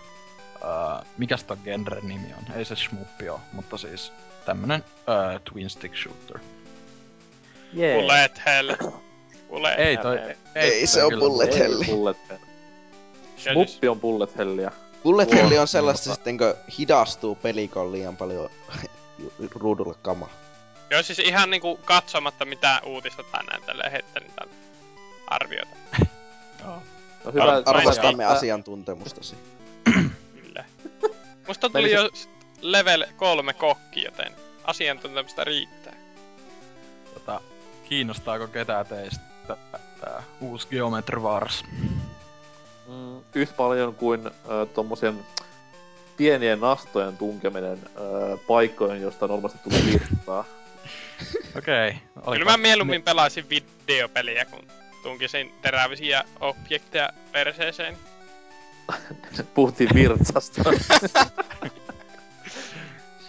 Öö, mikäs ton genren nimi on? Ei se shmuppi oo, mutta siis tämmönen öö, twin stick shooter. Jee. Bullet hell. Bullet Ei hell. toi, Ei se toi kyllä bullet hell. Ei bullet hell. Ja Smuppi on bullet helliä. Bullet Hell on sellaista Mutta- sitten, kun hidastuu peli, kun on liian paljon ruudulla kamaa. Joo, siis ihan niinku katsomatta mitä uutista tänään tälle heittänyt tämän arviota. Joo. No hyvä, Ar- hyvä, Arvostamme asiantuntemustasi. Kyllä. Musta tuli jo level 3 kokki, joten asiantuntemusta riittää. Tota, kiinnostaako ketään teistä tää uusi Geometry Wars? Mm, yhtä paljon kuin äh, tuommoisen pienien nastojen tunkeminen äh, paikkoihin, josta normaalisti tulee virtaa. Okei. Okay. Kyllä mä mieluummin pelaisin videopeliä, kun tunkisin terävisiä objekteja perseeseen. Puhuttiin virtsasta.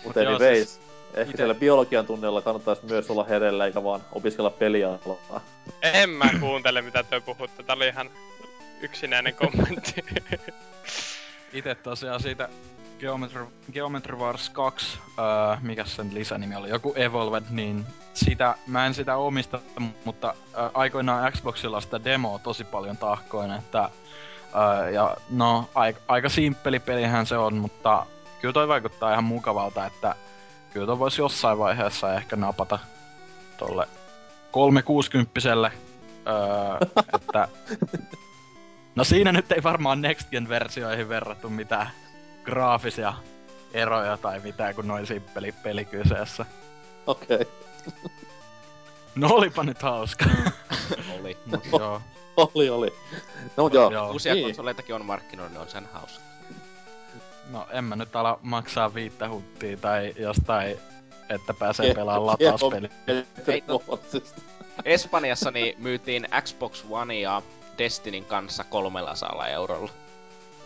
Mutta anyways, siis ehkä ite... siellä biologian tunnella kannattaisi myös olla herellä, eikä vaan opiskella pelialaa. En mä kuuntele, mitä te puhutte. Tää oli ihan yksinäinen kommentti. Itse tosiaan siitä Geometry, Geometry Wars 2, öö, mikä sen lisänimi oli, joku Evolved, niin sitä, mä en sitä omista, mutta öö, aikoinaan Xboxilla sitä demoa tosi paljon tahkoin, että öö, ja no, aika, aika simppeli pelihän se on, mutta kyllä toi vaikuttaa ihan mukavalta, että kyllä toi voisi jossain vaiheessa ehkä napata tolle 360 öö, että No siinä nyt ei varmaan Next Gen versioihin verrattu mitään graafisia eroja tai mitään, kun noin simppeli peli kyseessä. Okei. Okay. No olipa nyt hauska. oli. Mut joo. oli, oli. No joo. joo. Uusia niin. konsoleitakin on markkinoilla, ne on sen hauska. No en mä nyt ala maksaa viittä huttia tai jostain, että pääsee pelaamaan latauspeliä. Espanjassa niin myytiin Xbox One ja Destinin kanssa 300 eurolla.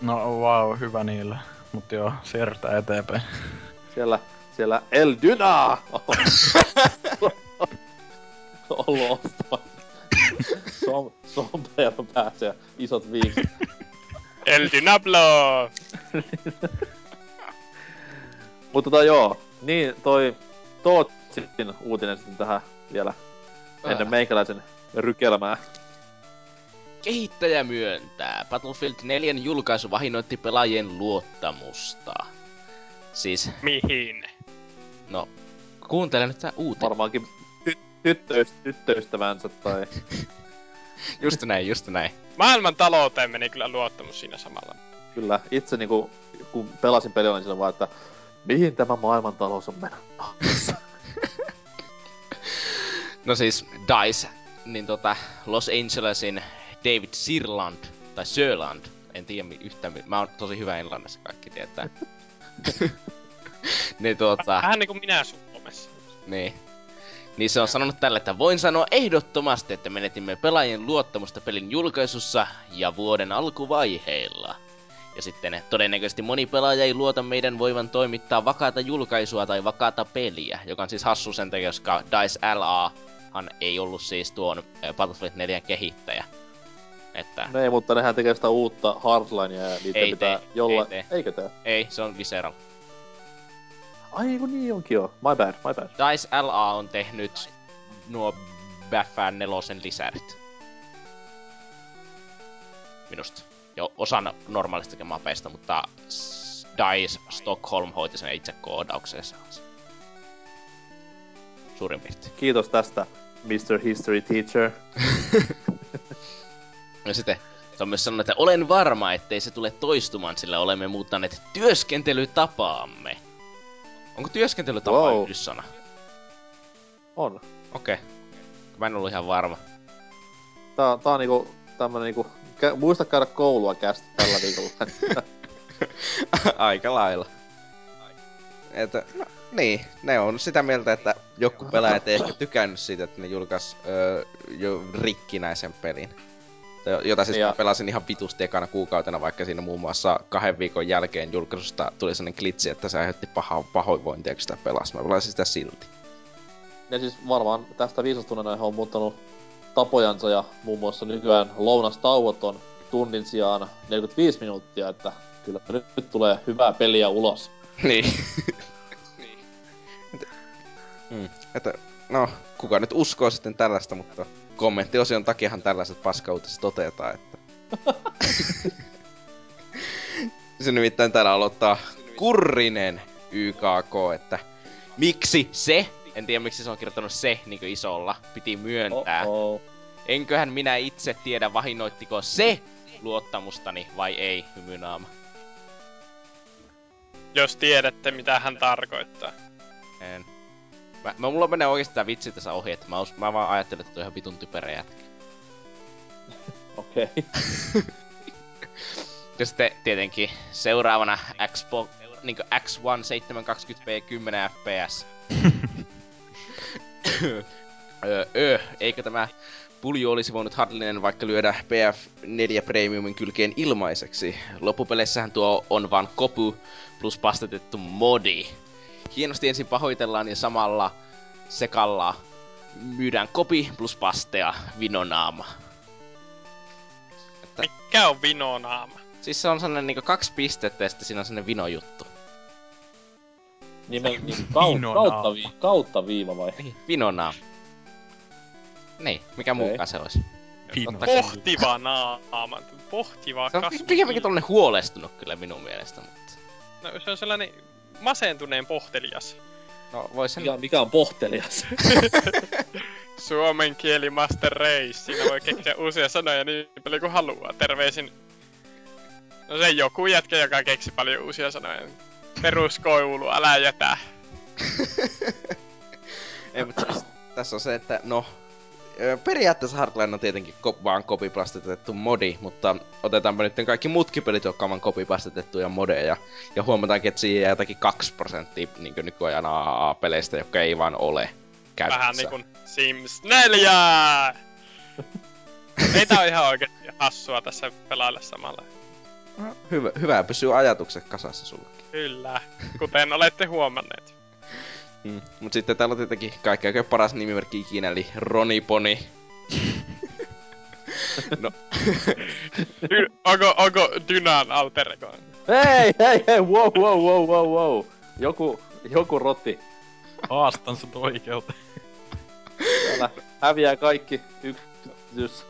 No wow, hyvä niillä. Mut joo, siirrytään eteenpäin. Siellä, siellä El Dyna ollut. Som, sombrero pääsee ja isot viikset. El Dynablo! Mutta tota joo, niin toi Tootsin uutinen sitten tähän vielä ennen meikäläisen rykelmää. Kehittäjä myöntää. Battlefield 4 julkaisu vahinnoitti pelaajien luottamusta. Siis... Mihin? No, kuuntele nyt tää uutinen. Varmaankin ty- tyttöyst- tyttöystävänsä tai... just näin, just näin. Maailman talouteen meni kyllä luottamus siinä samalla. Kyllä, itse niinku, kun pelasin peliä, niin sillä vaan, että mihin tämä maailmantalous on menossa? no siis, DICE, niin tota, Los Angelesin David Sirland, tai Sörland, en tiedä yhtään, mä oon tosi hyvä englannissa, kaikki tietää. niin tuota... Vähän niinku minä Suomessa. Niin. Niin se on sanonut tälle, että voin sanoa ehdottomasti, että menetimme pelaajien luottamusta pelin julkaisussa ja vuoden alkuvaiheilla. Ja sitten todennäköisesti moni pelaaja ei luota meidän voivan toimittaa vakaata julkaisua tai vakaata peliä, joka on siis hassu sen takia, koska DICE LA ei ollut siis tuon Battlefield 4 kehittäjä. Että... No ei, mutta nehän tekee sitä uutta Hardlinea ja niitä ei pitää tee, jolla... Ei tee. Eikö tee? Ei, se on Visceral. Ai kun niin onkin jo. My bad, my bad. DICE LA on tehnyt nuo Baffan nelosen lisärit. Minusta. Jo osan normaalista mapeista, mutta DICE Stockholm hoiti sen itse koodaukseensa. Suurin piirtein. Kiitos tästä, Mr. History Teacher. Ja sitten se on myös sanonut, että olen varma, ettei se tule toistumaan, sillä olemme muuttaneet työskentelytapaamme. Onko työskentelytapa wow. yhdyssana? On. Okei. Okay. Mä en ollut ihan varma. Tää, tää on niinku tämmönen niinku... Kä, muista käydä koulua kästä tällä viikolla. Aika lailla. Että, no, niin, ne on sitä mieltä, että joku pelaajat ei ehkä tykännyt siitä, että ne julkaisi öö, jo rikkinäisen pelin. Jota siis ja... pelasin ihan vitusti ekana kuukautena, vaikka siinä muun muassa kahden viikon jälkeen julkaisusta tuli sellainen klitsi, että se aiheutti paha, pahoinvointia, kun sitä pelasi. Mä pelasin sitä silti. Ja siis varmaan tästä viisastuneena on muuttanut tapojansa ja muun muassa nykyään lounastauot on tunnin sijaan 45 minuuttia, että kyllä nyt, nyt tulee hyvää peliä ulos. niin. niin. Mm. Että, no, kuka nyt uskoo sitten tällaista, mutta kommenttiosion takiahan tällaiset paskautiset toteetaan, että... se nimittäin täällä aloittaa Kurrinen YKK, että miksi se, en tiedä miksi se on kirjoittanut se niin isolla, piti myöntää. Oh-oh. Enköhän minä itse tiedä vahinnoittiko se luottamustani vai ei, hymynaama. Jos tiedätte, mitä hän tarkoittaa. En. Mä, mä mulla menee oikeesti tää vitsi tässä ohi, että mä, us, mä vaan ajattelen, että toi on ihan vitun typerä jätkä. Okei. Okay. Ja sitten tietenkin seuraavana Xbox, niin X1 720p 10 fps. öö, öö, eikö tämä pulju olisi voinut Hadlinen vaikka lyödä PF4 Premiumin kylkeen ilmaiseksi. Loppupeleissähän tuo on vaan kopu plus pastetettu modi. Hienosti ensin pahoitellaan ja samalla sekalla myydään kopi plus pastea vinonaama. Että, Mikä on vinonaama? siis se on sellainen niinku kaksi pistettä ja sitten siinä on sellainen vinojuttu. Nimen, niin, kau, Vinonaama. kautta, vi, kautta viiva vai? Niin, vinonaama. Niin, mikä Okei. muukaan se olisi. Pohtiva naama. Pohtiva Se on pikemminkin tollanen huolestunut kyllä minun mielestä, mutta... No, se on sellainen masentuneen pohtelias. No, vois sen... Mikä, mikä on pohtelias? Suomen kieli Master Race. Siinä voi keksiä uusia sanoja niin paljon kuin haluaa. Terveisin... No se joku jätkä, joka keksi paljon uusia sanoja. Peruskoulu, älä jätä. Ei, mutta tässä on se, että no... Periaatteessa Hardline on tietenkin ko- vaan kopiplastetettu modi, mutta otetaanpa nyt kaikki muutkin pelit, jotka on kopiplastetettuja modeja. Ja huomataankin, että siinä jää jotakin 2 prosenttia niin nykyajan AAA-peleistä, jotka ei vaan ole käytössä. Vähän niinku Sims 4! Ei tää on ihan oikeesti hassua tässä pelailla samalla. Hyvä, hyvä pysyy ajatukset kasassa sullekin. Kyllä, kuten olette huomanneet. Mm. Mut sitten täällä on tietenkin kaikkein oikein paras nimimerkki ikinä, eli Roniponi. no, Dy- onko, onko Dynan alter ego? hei, hei, hei, wow, wow, wow, wow, wow. Joku, joku rotti. Haastan sut oikeuteen. Täällä häviää kaikki yksityis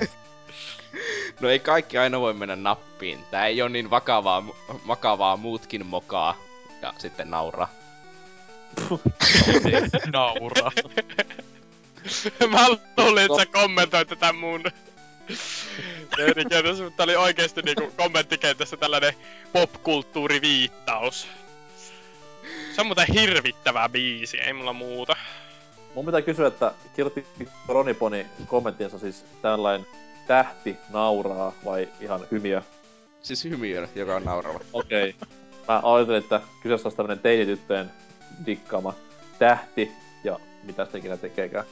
no ei kaikki aina voi mennä nappiin. Tää ei oo niin vakavaa, vakavaa muutkin mokaa. Ja sitten nauraa. Nauraa. Mä luulin, että sä kommentoit tätä mun Meininkiä, mutta tää oli oikeesti niinku kommenttikentässä tällainen popkulttuuriviittaus. Se on muuten hirvittävä biisi, ei mulla muuta. Mun pitää kysyä, että kirjoitti Roniponi kommenttinsa siis tällainen tähti nauraa vai ihan hymiö? Siis hymiö, joka on naurava. Okei. Okay. Mä ajattelin, että kyseessä olisi tämmönen teinityttöjen dikkaama tähti ja mitä se ikinä tekeekään.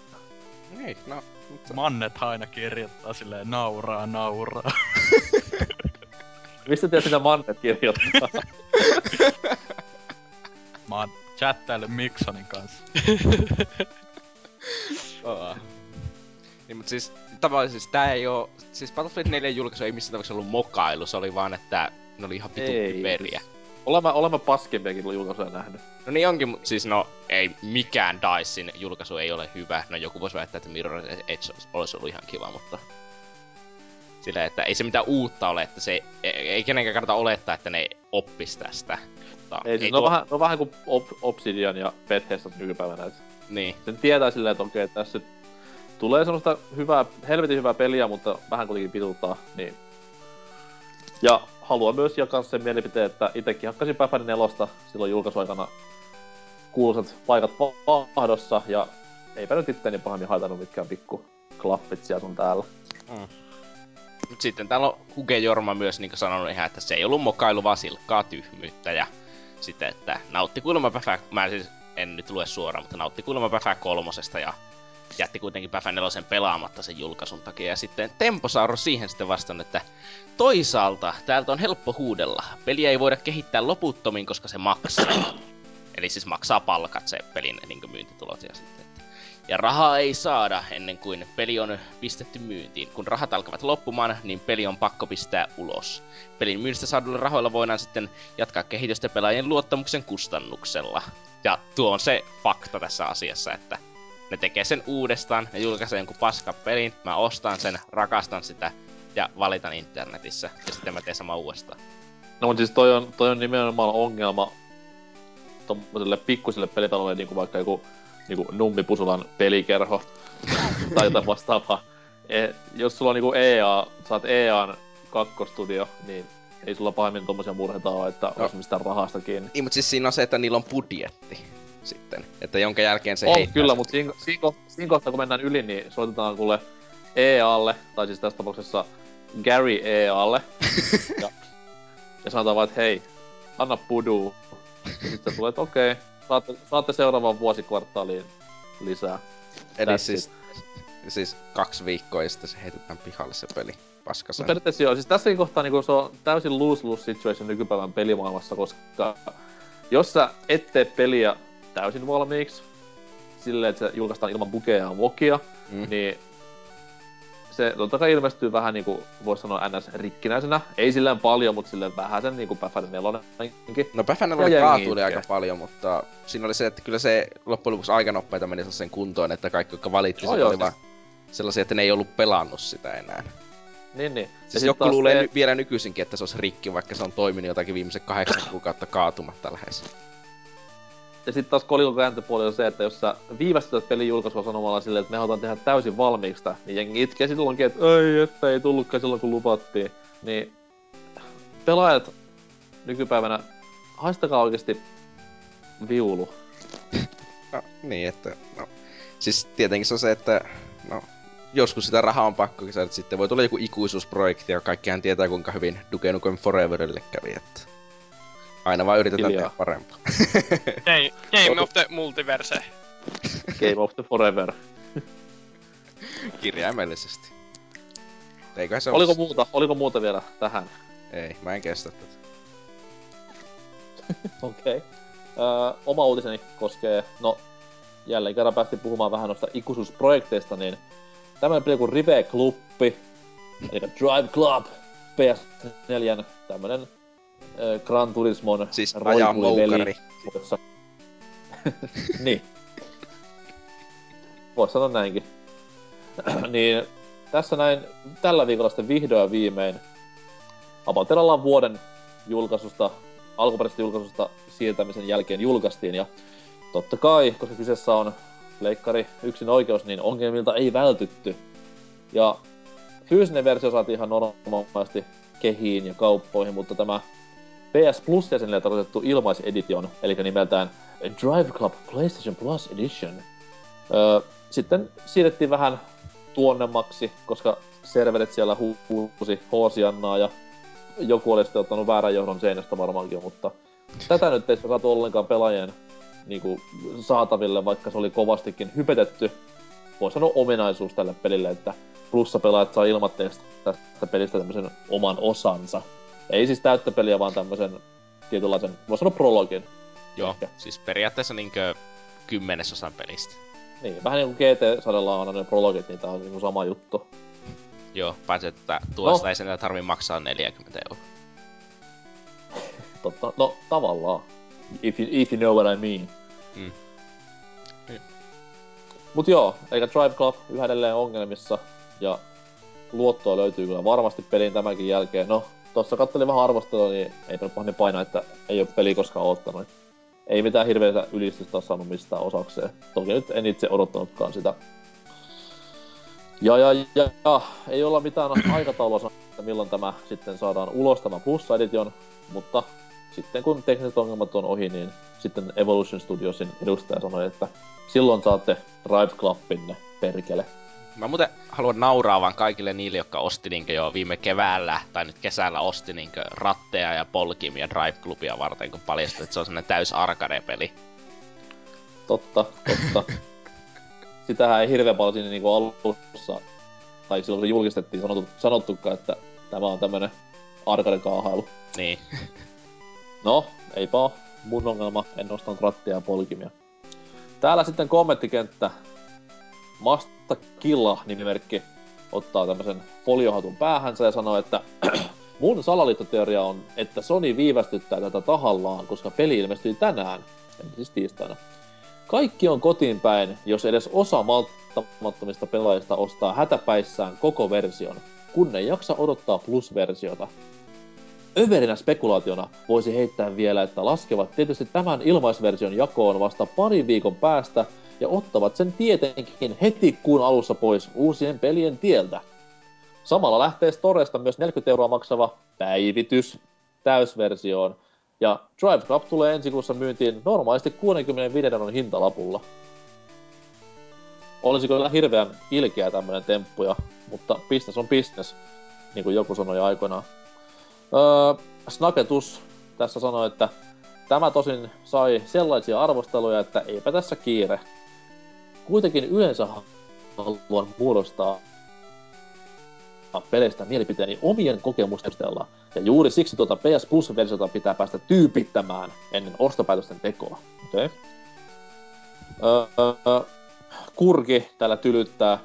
Ei, no. Mutta... Mannet aina kirjoittaa silleen nauraa, nauraa. Mistä tiedät, mitä Mannet kirjoittaa? Mä oon chattaillut Miksonin kanssa. Oh. Niin, mutta siis tavallisesti siis tää ei oo... Siis Battlefield 4 julkaisu ei missään tapauksessa ollut mokailu, se oli vaan, että ne oli ihan vitun Ei, olemme, olemme paskempiakin julkaisuja nähnyt. No niin onkin, siis no, ei mikään DICEin julkaisu ei ole hyvä. No joku voisi väittää, että Mirror Edge olisi ollut ihan kiva, mutta... Sillä, että ei se mitään uutta ole, että se ei, ei kenenkään kannata olettaa, että ne oppis tästä. Mutta Ei, siis ne, on vähän, ne on vähän kuin Ob- Obsidian ja Bethesda nykypäivänä. Et Niin, sen tietää silleen, että okei, tässä tulee semmoista hyvää, helvetin hyvää peliä, mutta vähän kuitenkin pituttaa, niin... Ja haluan myös jakaa sen mielipiteen, että itekin hakkasin Päfäni nelosta silloin julkaisuaikana kuuluisat paikat vahdossa, ja eipä nyt itteeni pahemmin haitannut mitkään pikku klappit siellä sun täällä. Mut sitten täällä on Huge Jorma myös niin sanonut ihan, että se ei ollut mokailu, vaan silkkaa tyhmyyttä. Ja sitten, että nautti kuulemma Päfä, mä siis en nyt lue suoraan, mutta nautti kuulemma Päfä kolmosesta ja jätti kuitenkin Päfä nelosen pelaamatta sen julkaisun takia. Ja sitten Temposauro siihen sitten vastaan, että toisaalta täältä on helppo huudella. Peliä ei voida kehittää loputtomiin, koska se maksaa. Eli siis maksaa palkat se pelin niin myyntitulot ja sitten. Ja rahaa ei saada ennen kuin peli on pistetty myyntiin. Kun rahat alkavat loppumaan, niin peli on pakko pistää ulos. Pelin myynnistä saaduilla rahoilla voidaan sitten jatkaa kehitystä pelaajien luottamuksen kustannuksella. Ja tuo on se fakta tässä asiassa, että ne tekee sen uudestaan, ne julkaisee jonkun paskan pelin, mä ostan sen, rakastan sitä ja valitan internetissä. Ja sitten mä teen sama uudestaan. No mutta siis toi on, toi on nimenomaan ongelma tommoselle pikkusille pelipaloille, niinku vaikka joku niinku Nummipusulan pelikerho tai jotain vastaavaa. E, jos sulla on niinku EA, saat EAN kakkostudio, niin ei sulla pahemmin tommosia murheita ole, että no. olisi mistään rahasta kiinni. Niin, mutta siis siinä on se, että niillä on budjetti sitten. Että jonka jälkeen se On heittää kyllä, mutta siinä, siinä, kohtaa, siinä kohtaa kun mennään yli, niin soitetaan kuule EAlle, tai siis tässä tapauksessa Gary EAlle. ja, ja sanotaan vaan, että hei, anna puduu. Ja sitten tulee, että okei, okay, saatte, saatte seuraavan vuosikvartaaliin lisää. Eli That's siis, siis kaksi viikkoa ja sitten se heitetään pihalle se peli. Paskaseen. No periaatteessa joo. Siis tässäkin kohtaa niin se on täysin lose-lose situation nykypäivän pelimaailmassa, koska jos sä et tee peliä täysin valmiiksi, silleen, että se julkaistaan ilman bugeja ja mokia, Mm. niin se totta kai ilmestyy vähän niinku, voisi sanoa ns. rikkinäisenä. Ei silleen paljon, mutta silleen vähän sen niinku Päfäden nelonenkin. No Ja jengi kaatuli itkee. aika paljon, mutta siinä oli se, että kyllä se loppujen lopuksi aika nopeita meni sen kuntoon, että kaikki, jotka valitti Joo, sitä, joo, oli siis- vaan sellaisia, että ne ei ollut pelannut sitä enää. Niin, niin. Siis sit joku luulee se- ny- vielä nykyisinkin, että se olisi rikki, vaikka se on toiminut jotakin viimeiset kahdeksan kuukautta kaatumatta lähes. Ja sitten taas kolikon kääntöpuoli on se, että jos sä viivästytät pelin julkaisua sanomalla silleen, että me halutaan tehdä täysin valmiiksi niin jengi itkee silloinkin, että ei, että ei tullutkaan silloin kun luvattiin. Niin pelaajat nykypäivänä, haistakaa oikeasti viulu. No, niin, että no. Siis tietenkin se on se, että no, joskus sitä rahaa on pakko saada, sitten voi tulla joku ikuisuusprojekti, ja kaikkihan tietää kuinka hyvin Duke Nukem Foreverille kävi, että aina vaan yritetään Hiljaa. tehdä parempaa. Game, Game of the Multiverse. Game of the Forever. Kirjaimellisesti. Eiköhän se Oliko olisi- muuta, oliko muuta vielä tähän? Ei, mä en kestä tätä. Okei. Okay. Öö, oma uutiseni koskee, no jälleen kerran päästiin puhumaan vähän noista ikuisuusprojekteista, niin tämmönen peli kuin Rive Clubbi, eli Drive Club, PS4, tämmönen Gran Turismon Siis moukari. jossa... niin. Vois sanoa näinkin. niin tässä näin tällä viikolla sitten vihdoin ja viimein Apatellaan vuoden julkaisusta, alkuperäisestä julkaisusta siirtämisen jälkeen julkaistiin ja totta kai, koska kyseessä on leikkari yksin oikeus, niin ongelmilta ei vältytty. Ja fyysinen versio saatiin ihan normaalisti kehiin ja kauppoihin, mutta tämä PS Plus jäsenille tarkoitettu ilmaisedition, eli nimeltään Drive Club PlayStation Plus Edition, öö, sitten siirrettiin vähän tuonnemmaksi, koska serverit siellä hu- huusi hoosiannaa ja joku oli sitten ottanut väärän johdon seinästä varmaankin, mutta tätä nyt ei saatu ollenkaan pelaajien niinku, saataville, vaikka se oli kovastikin hypetetty, voi sanoa ominaisuus tälle pelille, että plussapelaajat saa ilmatteeksi tästä pelistä tämmöisen oman osansa. Ei siis täyttä peliä, vaan tämmöisen tietynlaisen, voi sanoa prologin. Joo, Ehkä. siis periaatteessa niinkö kymmenesosan pelistä. Niin, vähän niin kuin GT-sarjalla on aina ne prologit, niin tää on niinku sama juttu. Joo, paitsi että tuosta No. ei sen tarvi maksaa 40 euroa. Totta, no tavallaan. If you, if you know what I mean. Mm. Niin. Mut joo, eikä Drive Club yhä edelleen ongelmissa, ja luottoa löytyy kyllä varmasti peliin tämänkin jälkeen. No, tossa kattelin vähän arvostelua, niin eipä nyt pahemmin paina, että ei ole peli koskaan ottanut. Ei mitään hirveitä ylistystä saanut mistään osakseen. Toki nyt en itse odottanutkaan sitä. Ja, ja, ja, ja ei olla mitään aikataulua sanoa, että milloin tämä sitten saadaan ulos tämä Plus Edition, mutta sitten kun tekniset ongelmat on ohi, niin sitten Evolution Studiosin edustaja sanoi, että silloin saatte Drive Clubinne, perkele. Mä muuten haluan nauraa vaan kaikille niille, jotka osti niinkö jo viime keväällä tai nyt kesällä osti niinkö ratteja ja polkimia Drive Clubia varten, kun paljastui, että se on sellainen täys arcade-peli. Totta, totta. Sitähän ei hirveän paljon siinä niinku alussa, tai silloin se julkistettiin, sanottu, sanottukaan, että tämä on tämmönen arcade-kaahailu. Niin. No, eipä oo mun ongelma, en ostanut rattia ja polkimia. Täällä sitten kommenttikenttä. Masta Killa nimimerkki ottaa tämmösen foliohatun päähänsä ja sanoo, että mun salaliittoteoria on, että Sony viivästyttää tätä tahallaan, koska peli ilmestyi tänään, eli siis tiistaina. Kaikki on kotiin päin, jos edes osa malttamattomista pelaajista ostaa hätäpäissään koko version, kun ei jaksa odottaa plus-versiota. Överinä spekulaationa voisi heittää vielä, että laskevat tietysti tämän ilmaisversion jakoon vasta parin viikon päästä ja ottavat sen tietenkin heti kuun alussa pois uusien pelien tieltä. Samalla lähtee Storesta myös 40 euroa maksava päivitys, täysversioon. Ja Drive Club tulee ensi kuussa myyntiin normaalisti 65 euron hintalapulla. Olisi kyllä hirveän ilkeä tämmönen temppuja, mutta business on business, niin kuin joku sanoi aikoinaan. Öö, Snaketus tässä sanoi, että tämä tosin sai sellaisia arvosteluja, että eipä tässä kiire. Kuitenkin yleensä haluan muodostaa peleistä mielipiteeni omien kokemusten perusteella. Ja juuri siksi tuota PS Plus-versiota pitää päästä tyypittämään ennen ostopäätösten tekoa. Okay. Öö, kurki täällä tylyttää.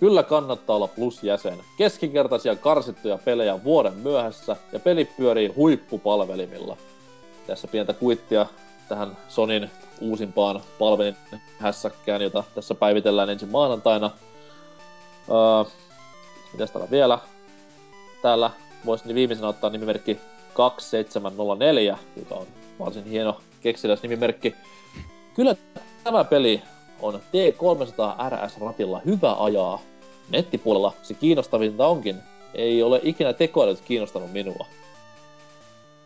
Kyllä kannattaa olla Plus-jäsen. Keskinkertaisia karsittuja pelejä vuoden myöhässä ja peli pyörii huippupalvelimilla. Tässä pientä kuittia tähän Sonin uusimpaan palvelin hässäkkään, jota tässä päivitellään ensi maanantaina. Öö, mitäs täällä vielä? Täällä voisi viimeisenä ottaa nimimerkki 2704, joka on varsin hieno keksiläs nimimerkki. Kyllä tämä peli on T300 RS-ratilla hyvä ajaa. Nettipuolella se kiinnostavinta onkin. Ei ole ikinä tekoälyt kiinnostanut minua.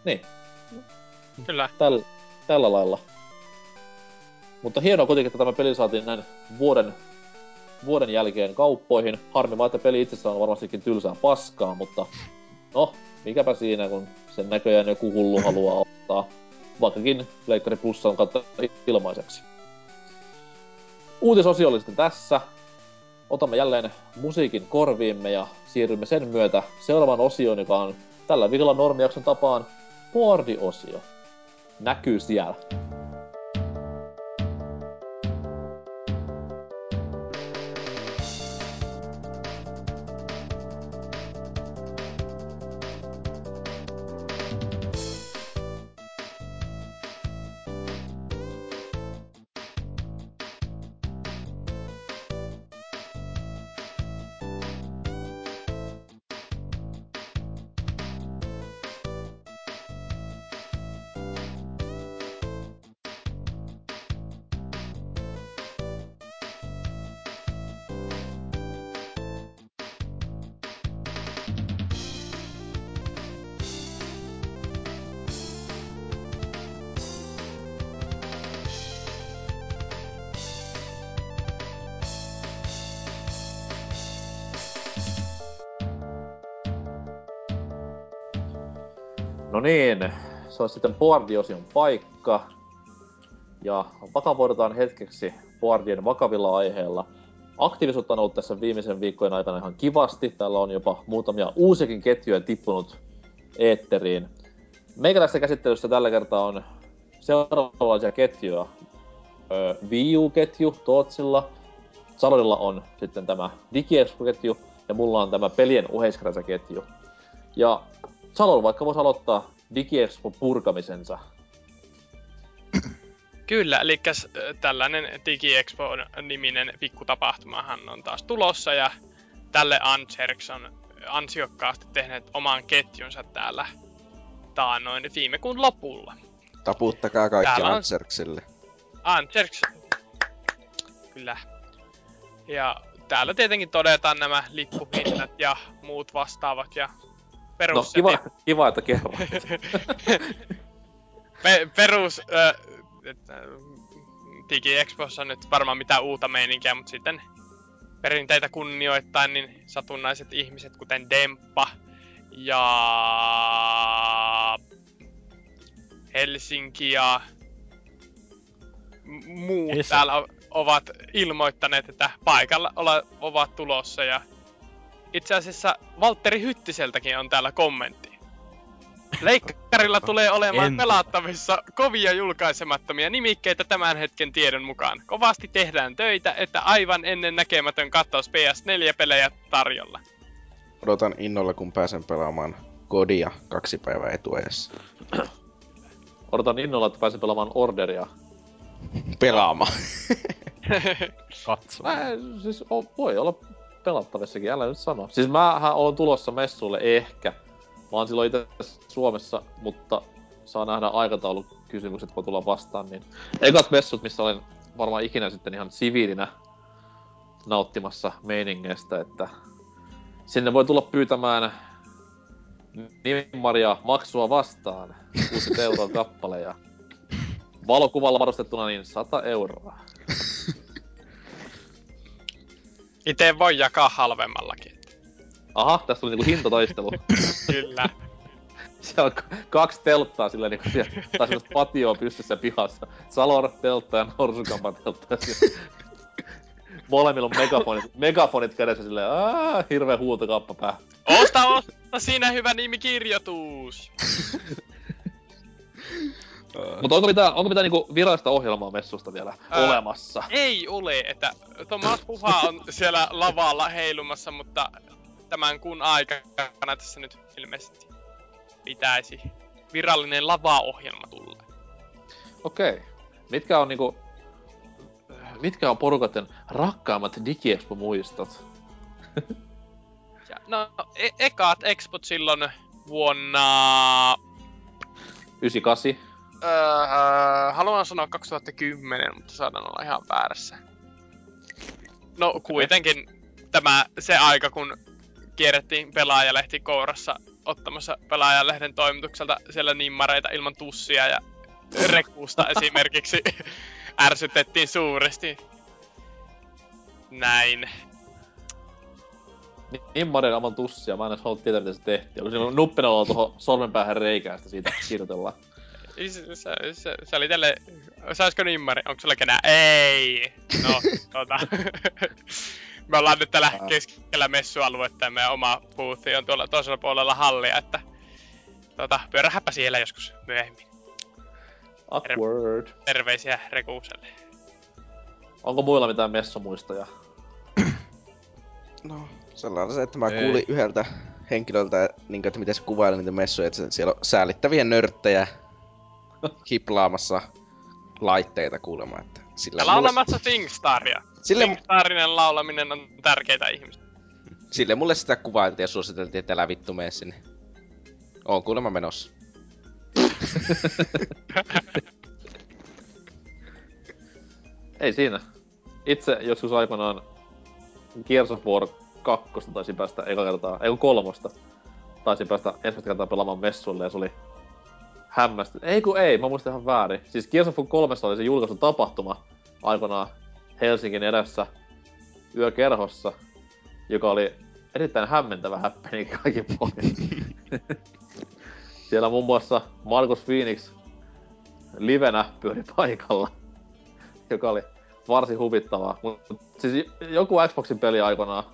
Niin. Kyllä. Täl, tällä lailla. Mutta hienoa kuitenkin, että tämä peli saatiin näin vuoden, vuoden jälkeen kauppoihin. Harmi vaan, että peli itsessään on varmastikin tylsää paskaa, mutta no, mikäpä siinä, kun sen näköjään joku hullu haluaa ottaa. Vaikkakin Pleikkari Plus on kautta ilmaiseksi. Uutisosio oli sitten tässä. Otamme jälleen musiikin korviimme ja siirrymme sen myötä seuraavaan osioon, joka on tällä viikolla normiakson tapaan boardi-osio. Näkyy siellä. No niin, se on sitten boardiosion paikka. Ja vakavoidutaan hetkeksi boardien vakavilla aiheilla. Aktiivisuutta on ollut tässä viimeisen viikkojen aikana ihan kivasti. Täällä on jopa muutamia uusiakin ketjuja tippunut eetteriin. Meikäläistä käsittelyssä tällä kertaa on seuraavanlaisia ketjuja. Öö, Wii U-ketju Tootsilla. Salonilla on sitten tämä DigiExpo-ketju. Ja mulla on tämä pelien oheiskeräsä-ketju. Ja Salon vaikka voisi aloittaa DigiExpo purkamisensa. Kyllä, eli tällainen DigiExpo-niminen pikkutapahtumahan on taas tulossa ja tälle Anserks on ansiokkaasti tehneet oman ketjunsa täällä taanoin viime kuun lopulla. Taputtakaa kaikki Täällä on- Anserksille. Anserks. Kyllä. Ja täällä tietenkin todetaan nämä lippuhinnat ja muut vastaavat ja No perus... kiva, kiva että kerroit. Pe- perus... Äh, DigiExpossa on nyt varmaan mitään uutta meininkiä, mutta sitten perinteitä kunnioittain, niin satunnaiset ihmiset, kuten Demppa ja Helsinki ja muut Esi- täällä ovat ilmoittaneet, että paikalla ovat tulossa ja itse asiassa Valtteri Hyttiseltäkin on täällä kommentti. Leikkarilla tulee olemaan En- pelattavissa kovia julkaisemattomia nimikkeitä tämän hetken tiedon mukaan. Kovasti tehdään töitä, että aivan ennen näkemätön kattaus PS4-pelejä tarjolla. Odotan innolla, kun pääsen pelaamaan Kodia kaksi päivää etuajassa. Odotan innolla, että pääsen pelaamaan Orderia. Pelaamaan. Katso. Mä, siis o, voi olla pelattavissakin, älä nyt sano. Siis mähän oon tulossa messuille ehkä. Mä oon silloin itse Suomessa, mutta saa nähdä aikataulukysymykset, kun tulla vastaan. Niin. Ekat messut, missä olen varmaan ikinä sitten ihan siviilinä nauttimassa meiningeistä, että sinne voi tulla pyytämään Nimmaria maksua vastaan. 60 euroa kappale ja valokuvalla varustettuna niin 100 euroa. Itse voi jakaa halvemmallakin. Aha, tässä tuli niinku hintataistelu. Kyllä. Siellä on kaksi telttaa sillä niinku tai semmoista patioa pystyssä pihassa. Salor teltta ja Norsukampan teltta. Molemmilla on megafonit, megafonit kädessä silleen, aah, hirveä huutokappa pää. Osta, osta siinä hyvä nimikirjoitus. Mutta onko mitään, onko mitään niinku virallista ohjelmaa messusta vielä Ää, olemassa? Ei ole, että Thomas Puha on siellä lavalla heilumassa, mutta tämän kuun aikana tässä nyt ilmeisesti pitäisi virallinen lavaohjelma tulla. Okei. Mitkä on niinku... Mitkä on porukaten rakkaimmat digiexpo-muistot? Ja, no, e- ekaat expot silloin vuonna... 98. Öö, haluan sanoa 2010, mutta saadaan olla ihan väärässä. No kuitenkin tämä se aika, kun kierrettiin pelaajalehti kourassa ottamassa pelaajalehden toimitukselta siellä nimmareita ilman tussia ja rekuusta esimerkiksi ärsytettiin suuresti. Näin. Nimmarin aman tussia, mä en edes halua tietää, miten se tehtiin. Onko siinä nuppinalla tuohon sormenpäähän reikään, sitä siitä kirjoitellaan. Se, se, se oli tälle... Saisiko nimmari? Onko sulla kenää? Ei! No, tota... Me ollaan nyt täällä Ää. keskellä messualuetta ja meidän oma boothi on tuolla toisella puolella hallia, että... Tota, pyörähäpä siellä joskus myöhemmin. Awkward. Terveisiä Rekuuselle. Onko muilla mitään messomuistoja? No, sellainen se, että mä Ei. kuulin yhdeltä henkilöltä, niin kuin, että miten se kuvaili niitä messuja, että siellä on säälittäviä nörttejä hiplaamassa laitteita kuulemma, että sillä laulamassa Singstaria. sille, Singstarinen laulaminen on tärkeitä ihmistä. sille mulle sitä kuvailtiin ja suositeltiin, että älä vittu mene sinne. Oon kuulemma menossa. Ei siinä. Itse joskus aikoinaan Gears of War 2 taisin päästä eka kertaa, ei kun kolmosta. Taisin päästä ensimmäistä kertaa pelaamaan messuille ja se oli hämmästy. Ei kun ei, mä muistan ihan väärin. Siis Gears of War 3 oli se julkaisun tapahtuma aikoinaan Helsingin edessä yökerhossa, joka oli erittäin hämmentävä häppäni kaikin puolin. Siellä muun muassa Markus Phoenix livenä pyöri paikalla, joka oli varsin huvittavaa. Mut siis joku Xboxin peli aikoinaan,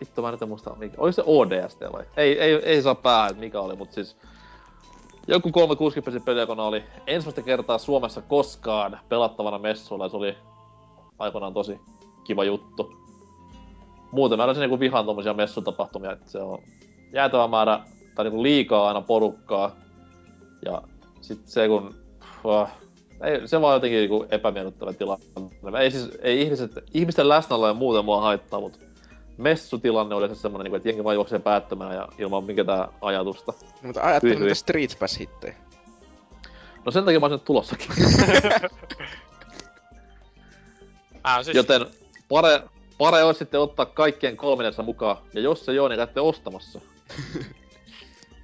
vittu mä en nyt muista mikä, oliko se ODST vai? Ei, ei, ei saa päähän, mikä oli, mutta siis joku 360 peli aikoinaan oli ensimmäistä kertaa Suomessa koskaan pelattavana messuilla ja se oli aikoinaan tosi kiva juttu. Muuten mä olisin niinku vihaan tommosia messutapahtumia, että se on jäätävä määrä tai niinku liikaa aina porukkaa. Ja sit se kun... Uh, ei, se vaan jotenkin niinku epämiellyttävä tilanne. Ei siis, ei ihmiset, ihmisten läsnäolo ja muuten mua haittaa, mutta messutilanne oli se semmonen, niinku, että jengi vaan juoksee päättämään ja ilman minkään ajatusta. Mutta ajattelin niitä Street Pass hittejä. No sen takia mä olisin nyt tulossakin. Oon siis... Joten pare, pare olisi sitten ottaa kaikkien kolminensa mukaan. Ja jos se joo, niin käytte ostamassa.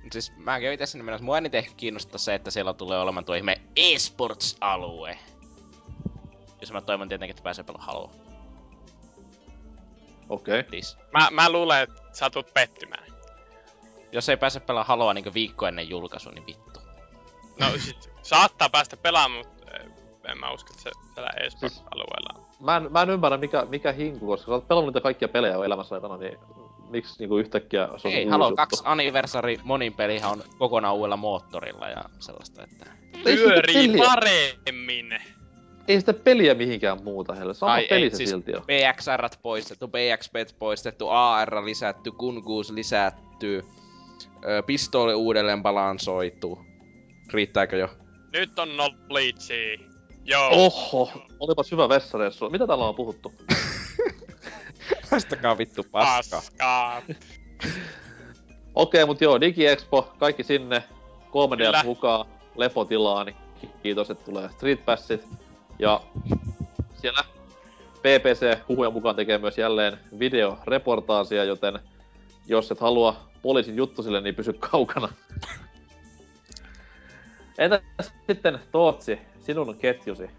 Mut Siis mä kävin tässä niin menossa. Mua eniten ehkä kiinnostaa se, että siellä tulee olemaan tuo ihme eSports-alue. Jos mä toivon tietenkin, että pääsee pelaamaan halua. Okei. Okay. Please. Mä, mä luulen, että sä tulet pettymään. Jos ei pääse pelaamaan halua niin viikko ennen julkaisua, niin vittu. No sit saattaa päästä pelaamaan, mutta eh, en mä usko, että se tällä eSports-alueella on. Mä en, mä en ymmärrä mikä, mikä hinku, koska sä oot pelannut niitä kaikkia pelejä jo elämässä aikana, niin miksi niinku yhtäkkiä se on Ei, Halo juttu? 2 Anniversary monin pelihän on kokonaan uudella moottorilla ja sellaista, että... Pyörii paremmin. Ei sitä peliä mihinkään muuta heille. Sama Ai, peli ei, se siis silti on. BXR poistettu, BXB poistettu, AR lisätty, Kunguus lisätty, pistooli uudelleen balansoitu. Riittääkö jo? Nyt on knowledge. Joo. Oho, olipas hyvä vessareissu. Mitä täällä on puhuttu? Haistakaa vittu paskaa. Paskaa. Okei, mut joo, DigiExpo, kaikki sinne. 3 Kyllä. d mukaan, lepotilaa, niin kiitos, että tulee Street Passit. Ja siellä PPC huhujen mukaan tekee myös jälleen videoreportaasia, joten jos et halua poliisin juttusille, niin pysy kaukana. Entä sitten Tootsi, sinun ketjusi?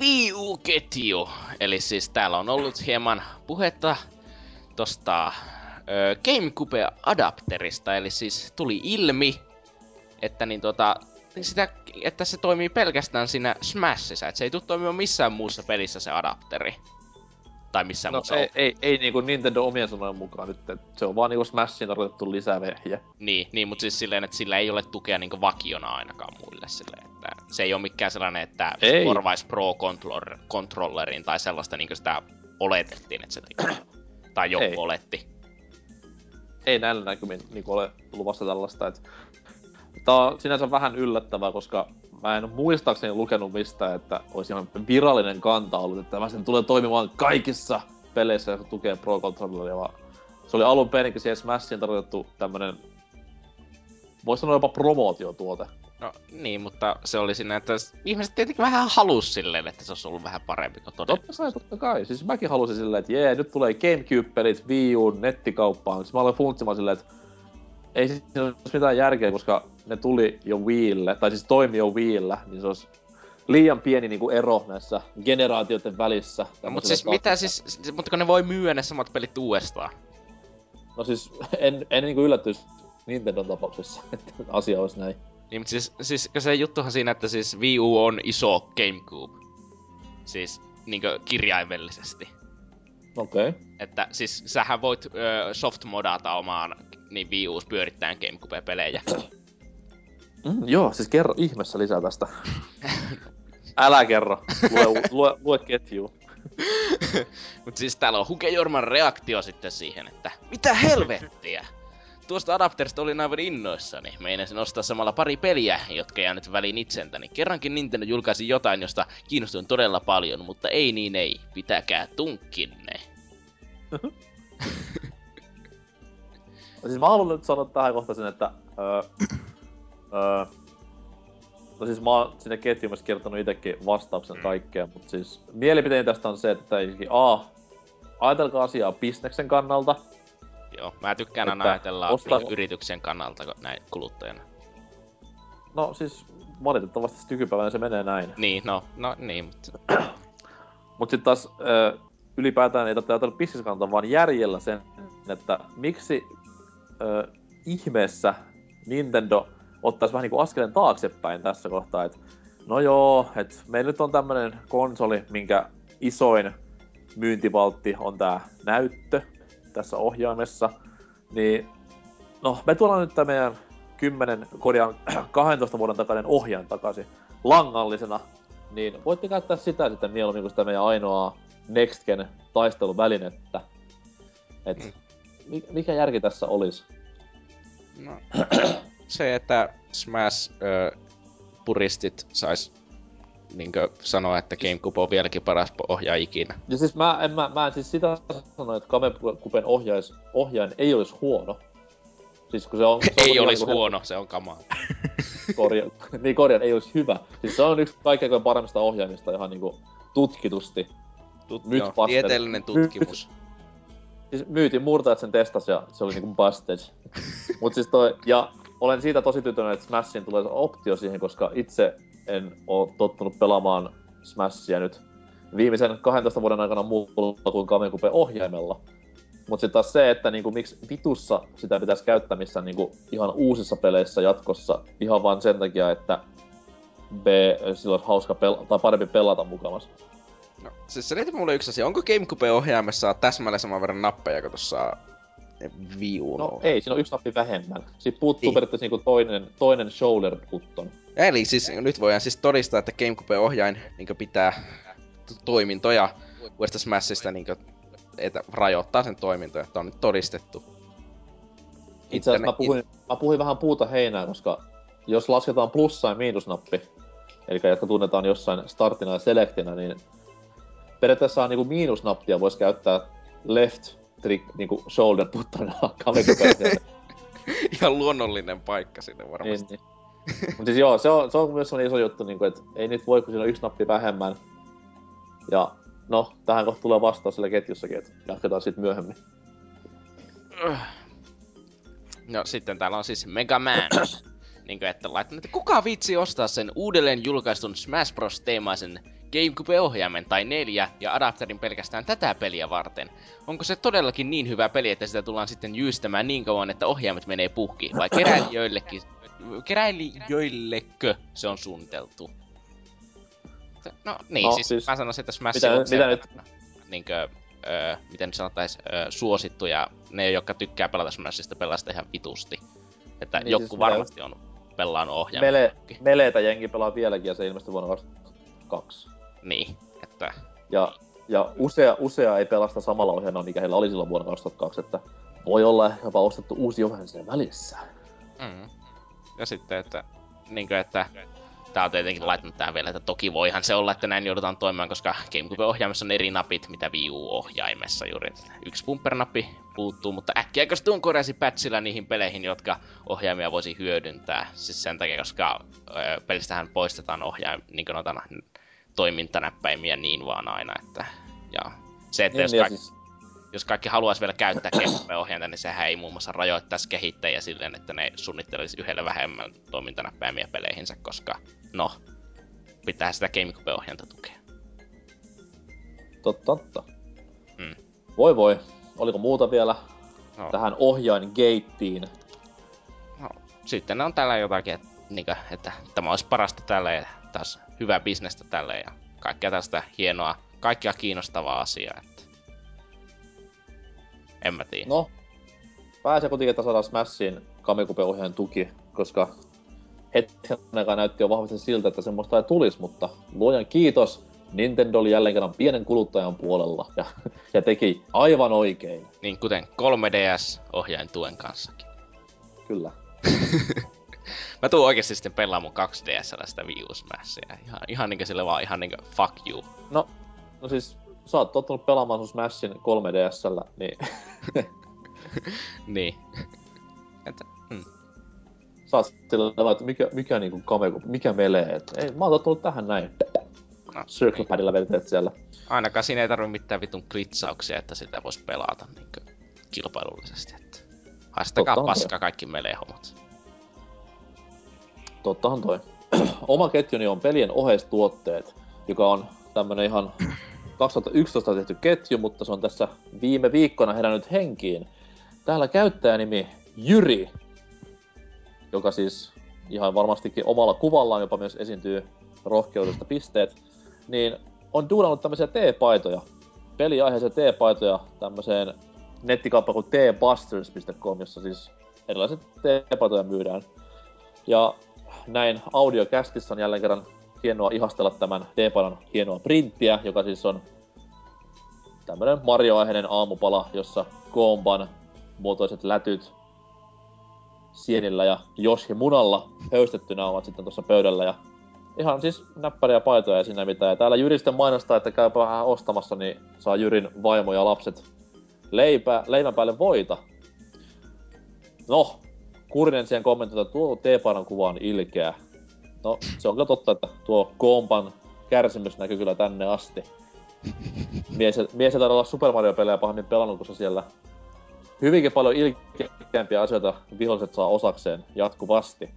Wii U-ketju. Eli siis täällä on ollut hieman puhetta tosta ö, GameCube-adapterista. Eli siis tuli ilmi, että niin tota, sitä, että se toimii pelkästään siinä Smashissa. Että se ei tule toimimaan missään muussa pelissä se adapteri. Tai missään No muussa ei, ei, ei niinku Nintendo omien sanojen mukaan nyt, se on vaan niinku Smashiin tarkoitettu lisävehje. Niin, niin mutta siis silleen, että sillä ei ole tukea niinku vakiona ainakaan muille silleen, että se ei ole mikään sellainen, että Ei. korvaisi Pro Controller, Controllerin tai sellaista niinku sitä oletettiin, että se niinku, tai joku Ei. oletti. Ei näillä näkymin niinku ole luvassa tällaista, et Tää on sinänsä vähän yllättävää, koska mä en muistaakseni lukenut mistä, että olisi ihan virallinen kanta ollut, että tämä sen tulee toimimaan kaikissa peleissä, jotka tukee Pro Controlleria, vaan se oli alun perinkin siihen Smashiin tarkoitettu tämmönen, voisi sanoa jopa promootiotuote. No niin, mutta se oli siinä, että ihmiset tietenkin vähän halus silleen, että se olisi ollut vähän parempi kuin todella. Totta kai, totta kai. Siis mäkin halusin silleen, että jee, nyt tulee Gamecube-pelit Wii U nettikauppaan. Siis mä aloin funtsimaan silleen, että ei siinä olisi mitään järkeä, koska ne tuli jo Wiille, tai siis toimi jo Wiillä, niin se olisi liian pieni niinku ero näissä generaatioiden välissä. No, mutta siis mitä siis, siis- mutta kun ne voi myydä ne samat pelit uudestaan. No siis en, en niinku yllättyisi Nintendon tapauksessa, että asia olisi näin. Niin, mutta siis, siis se juttuhan siinä, että siis Wii U on iso GameCube. Siis niinkö kirjaimellisesti. Okei. Okay. Että siis sähän voit ö, softmodata omaan niin Wii U's pyörittäen GameCube-pelejä. Mm, joo, siis kerro ihmeessä lisää tästä. Älä kerro. Lue, lue, lue ketju. Mut siis täällä on Huke Jorman reaktio sitten siihen, että mitä helvettiä? Tuosta adapterista olin aivan innoissani. Meinasin ostaa samalla pari peliä, jotka jäänyt väliin itseltäni. Kerrankin Nintendo julkaisi jotain, josta kiinnostuin todella paljon, mutta ei niin ei. Pitäkää tunkkinne. Siis mä haluan nyt sanoa tähän kohtaan sen, että... Öö, öö, no siis mä oon sinne ketjuun myös kertonut itekin vastauksen Mm. kaikkea, mutta siis mielipiteeni tästä on se, että ensinnäkin A, ajatelkaa asiaa bisneksen kannalta. Joo, mä tykkään aina ajatella ostaa- niin yrityksen kannalta näin kuluttajana. No siis valitettavasti nykypäivänä se menee näin. Niin, no, no niin, mutta Mutta sitten taas ö, ylipäätään ei tarvitse ajatella bisneskannalta, vaan järjellä sen, että miksi ö, ihmeessä Nintendo ottaisi vähän niinku askeleen taaksepäin tässä kohtaa, että no joo, että meillä nyt on tämmönen konsoli, minkä isoin myyntivaltti on tää näyttö tässä ohjaimessa, niin no me tuodaan nyt tää meidän 10, korjaan 12 vuoden takainen ohjain takaisin langallisena niin voitte käyttää sitä sitten mieluummin kuin sitä meidän ainoaa Next Gen taisteluvälinettä. Et Mm. Mikä järki tässä olisi? no, se, että Smash puristit sais niinkö sanoa, että GameCube on vieläkin paras ohjaaja ikinä. Ja siis mä en, mä, mä en siis sitä sano, että Kamecupen ohjais, ohjain ei olisi huono. Siis kun se on... Se on Ei olisi niinku- huono, se on kamaa. Korja, niin korjaan, ei olisi hyvä. Siis se on yksi kaikkein paremmista ohjaimista ihan niinku tutkitusti. Tut- Nyt joo, tieteellinen tutkimus. Siis myytin murtajat sen testas ja se oli niinku busted. Mut siis toi, ja olen siitä tosi tyytyväinen, että Smashin tulee optio siihen, koska itse en oo tottunut pelaamaan Smashia nyt viimeisen 12 vuoden aikana muulla kuin Gamecube ohjaimella. Mut sitten taas se, että niinku, miksi vitussa sitä pitäisi käyttää missään niinku, ihan uusissa peleissä jatkossa, ihan vaan sen takia, että B, sillä olisi hauska pel- tai parempi pelata mukamas. No, siis selitä mulle yksi asia. Onko GameCube-ohjaimessa täsmälleen saman verran nappeja kuin tuossa Wii U? No ei, siinä on yksi nappi vähemmän. Siitä puuttuu Niin. periaatteessa niinku toinen, toinen shoulder button. Eli siis nyt voidaan siis todistaa, että GameCube-ohjain niin pitää toimintoja uudesta Smashista niin että rajoittaa sen toimintoja, että on nyt todistettu. Itse asiassa mä puhuin, mä puhuin vähän puuta heinää, koska jos lasketaan plussa ja miinusnappi, eli jotka tunnetaan jossain startina ja selectinä, niin periaatteessa niinku miinusnappia voisi käyttää left trick, niinku shoulder buttonina kamekupeen. Ihan luonnollinen paikka sinne varmasti. niin, niin. Mutta siis joo, se on, se on myös sellainen iso juttu, niinku, että ei nyt voi, kun siinä on yksi nappi vähemmän. Ja no, tähän kohta tulee vastaus sille ketjussakin, että jatketaan sitten myöhemmin. No sitten täällä on siis Mega Man. niin kuin, että laittanut, että kuka viitsi ostaa sen uudelleen julkaistun Smash Bros. teemaisen GameCube-ohjaimen tai neljä ja adapterin pelkästään tätä peliä varten. Onko se todellakin niin hyvä peli, että sitä tullaan sitten jyystämään niin kauan, että ohjaimet menee puhki? Vai keräilijöillekin, keräilijöillekö se on suunniteltu? No niin, no, siis, siis mä sanoisin, että Smash mitä, on mitä nyt? Niinkö, öö, miten sanotais, öö, suosittu ja ne, jotka tykkää pelata Smashista, pelaa sitä ihan vitusti. Että niin, joku siis varmasti on pelannut ohjaamaan. Mele, Meleitä jengi pelaa vieläkin ja se ilmestyi vuonna 2002. Niin, että... Ja, ja usea, usea ei pelasta samalla ohjelmalla, mikä heillä oli silloin vuonna 2002, että voi olla jopa ostettu uusi ohjelma sen välissä. Mm. Ja sitten, että, niin kuin, että tää on tietenkin laittanut tähän vielä, että toki voihan se olla, että näin joudutaan toimimaan, koska GameCube-ohjaimessa on eri napit, mitä Wii U-ohjaimessa juuri. Yksi bumper-nappi puuttuu, mutta äkkiäkö tunkoreisi patchilla niihin peleihin, jotka ohjaimia voisi hyödyntää. Siis sen takia, koska ö, pelistähän poistetaan ohjaim, niin kuin noita toimintanäppäimiä niin vaan aina, että ja se, että niin, jos, kaikki, siis... jos kaikki haluaisi vielä käyttää GameCube-ohjainta, niin sehän ei muun muassa rajoittaisi kehittäjiä silleen, että ne suunnittelisi yhdelle vähemmän toimintanäppäimiä peleihinsä, koska no, pitää sitä GameCube-ohjainta tukea. Totta, totta. Hmm. Voi voi. Oliko muuta vielä no. tähän ohjain gateen? No, sitten on täällä jotakin, että, niin että tämä olisi parasta tälle ja taas hyvää bisnestä tälle ja kaikkea tästä hienoa, kaikkea kiinnostavaa asiaa. Että... En mä tiedä. No, pääsee kuitenkin, että saadaan Smashin Kamikupe-ohjaajan tuki, koska hetken aikaa näytti jo vahvasti siltä, että semmoista ei tulisi, mutta luojan kiitos, Nintendo oli jälleen kerran pienen kuluttajan puolella ja, ja teki aivan oikein. Niin kuten 3DS-ohjain tuen kanssakin. Kyllä. Mä tuun oikeesti sitten pelaa mun 2DSllä sitä Wii U Smashia. Ihan, ihan niinkö sille vaan ihan niinkö fuck you. No, no siis sä oot tottunut pelaamaan sun Smashin 3DSllä, niin... niin. Että, hmm. Sä oot sillä että mikä, mikä niinku kameko, mikä melee, et ei, mä oon tottunut tähän näin. No, Circle padilla vedet siellä. Ainakaan siinä ei tarvi mitään vitun klitsauksia, että sitä vois pelata niinkö kilpailullisesti, että... Haistakaa paska kaikki melee hommat. Tottahan toi. Oma ketjuni on pelien oheistuotteet, joka on tämmönen ihan 2011 tehty ketju, mutta se on tässä viime viikkona herännyt henkiin. Täällä käyttäjänimi Jyri, joka siis ihan varmastikin omalla kuvallaan jopa myös esiintyy rohkeudesta pisteet, niin on duunannut tämmöisiä T-paitoja, peliaiheisia T-paitoja tämmöiseen nettikauppaan kuin tbusters.com, jossa siis erilaiset T-paitoja myydään. Ja näin audiokästissä on jälleen kerran hienoa ihastella tämän d hienoa printtiä, joka siis on tämmönen Mario-aiheinen aamupala, jossa Koomban muotoiset lätyt sienillä ja Joshi munalla höystettynä ovat sitten tuossa pöydällä ja ihan siis näppäriä paitoja siinä mitään. Ja täällä Jyri sitten mainostaa, että käypä vähän ostamassa, niin saa Jyrin vaimo ja lapset leipää, leivän päälle voita. No, Kurinen siihen kommentoi, että tuo T-paidan kuva on ilkeä. No, se on kyllä totta, että tuo Kompan kärsimys näkyy kyllä tänne asti. Mies, mies ei olla Super Mario-pelejä pahemmin pelannut, se siellä hyvinkin paljon ilkeämpiä asioita viholliset saa osakseen jatkuvasti.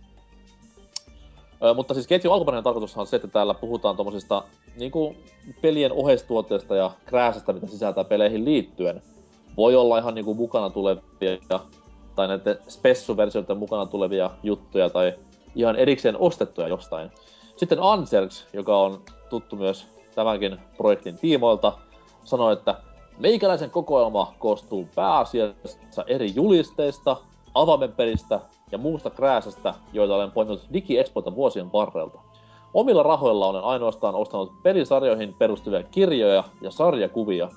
Ö, mutta siis ketjun alkuperäinen tarkoitus on se, että täällä puhutaan tuommoisista niinku pelien oheistuotteista ja krääsästä, mitä sisältää peleihin liittyen. Voi olla ihan niinku mukana tulevia tai näiden spessuversioiden mukana tulevia juttuja tai ihan erikseen ostettuja jostain. Sitten Anserks, joka on tuttu myös tämänkin projektin tiimoilta, sanoi, että meikäläisen kokoelma koostuu pääasiassa eri julisteista, avaimenpelistä ja muusta krääsästä, joita olen poiminut DigiExpolta vuosien varrelta. Omilla rahoilla olen ainoastaan ostanut pelisarjoihin perustuvia kirjoja ja sarjakuvia.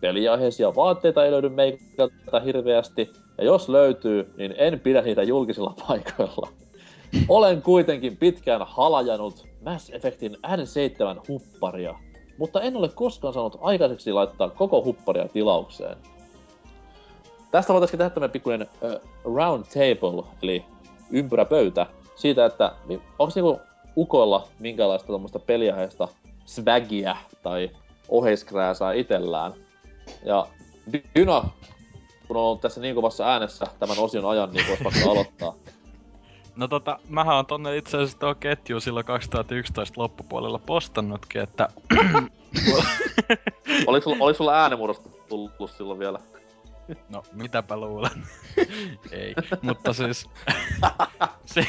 Peliaiheisia vaatteita ei löydy meikältä hirveästi, ja jos löytyy, niin en pidä niitä julkisilla paikoilla. Olen kuitenkin pitkään halajanut Mass Effectin N7 hupparia, mutta en ole koskaan saanut aikaiseksi laittaa koko hupparia tilaukseen. Tästä voitaisiin tehdä tämmöinen pikkuinen uh, round table, eli ympyräpöytä, siitä, että onko niinku ukolla minkälaista tuommoista peliaiheesta swagia tai oheiskrääsää itellään. Ja Dyna kun on ollut tässä niin kovassa äänessä tämän osion ajan, niin voisi vaikka aloittaa. No tota, mähän on tonne itse asiassa tuo ketju silloin 2011 loppupuolella postannutkin, että oliko, sulla, oliko sulla äänemurrosta tullut silloin vielä? No, mitäpä luulen. Ei, mutta siis... si-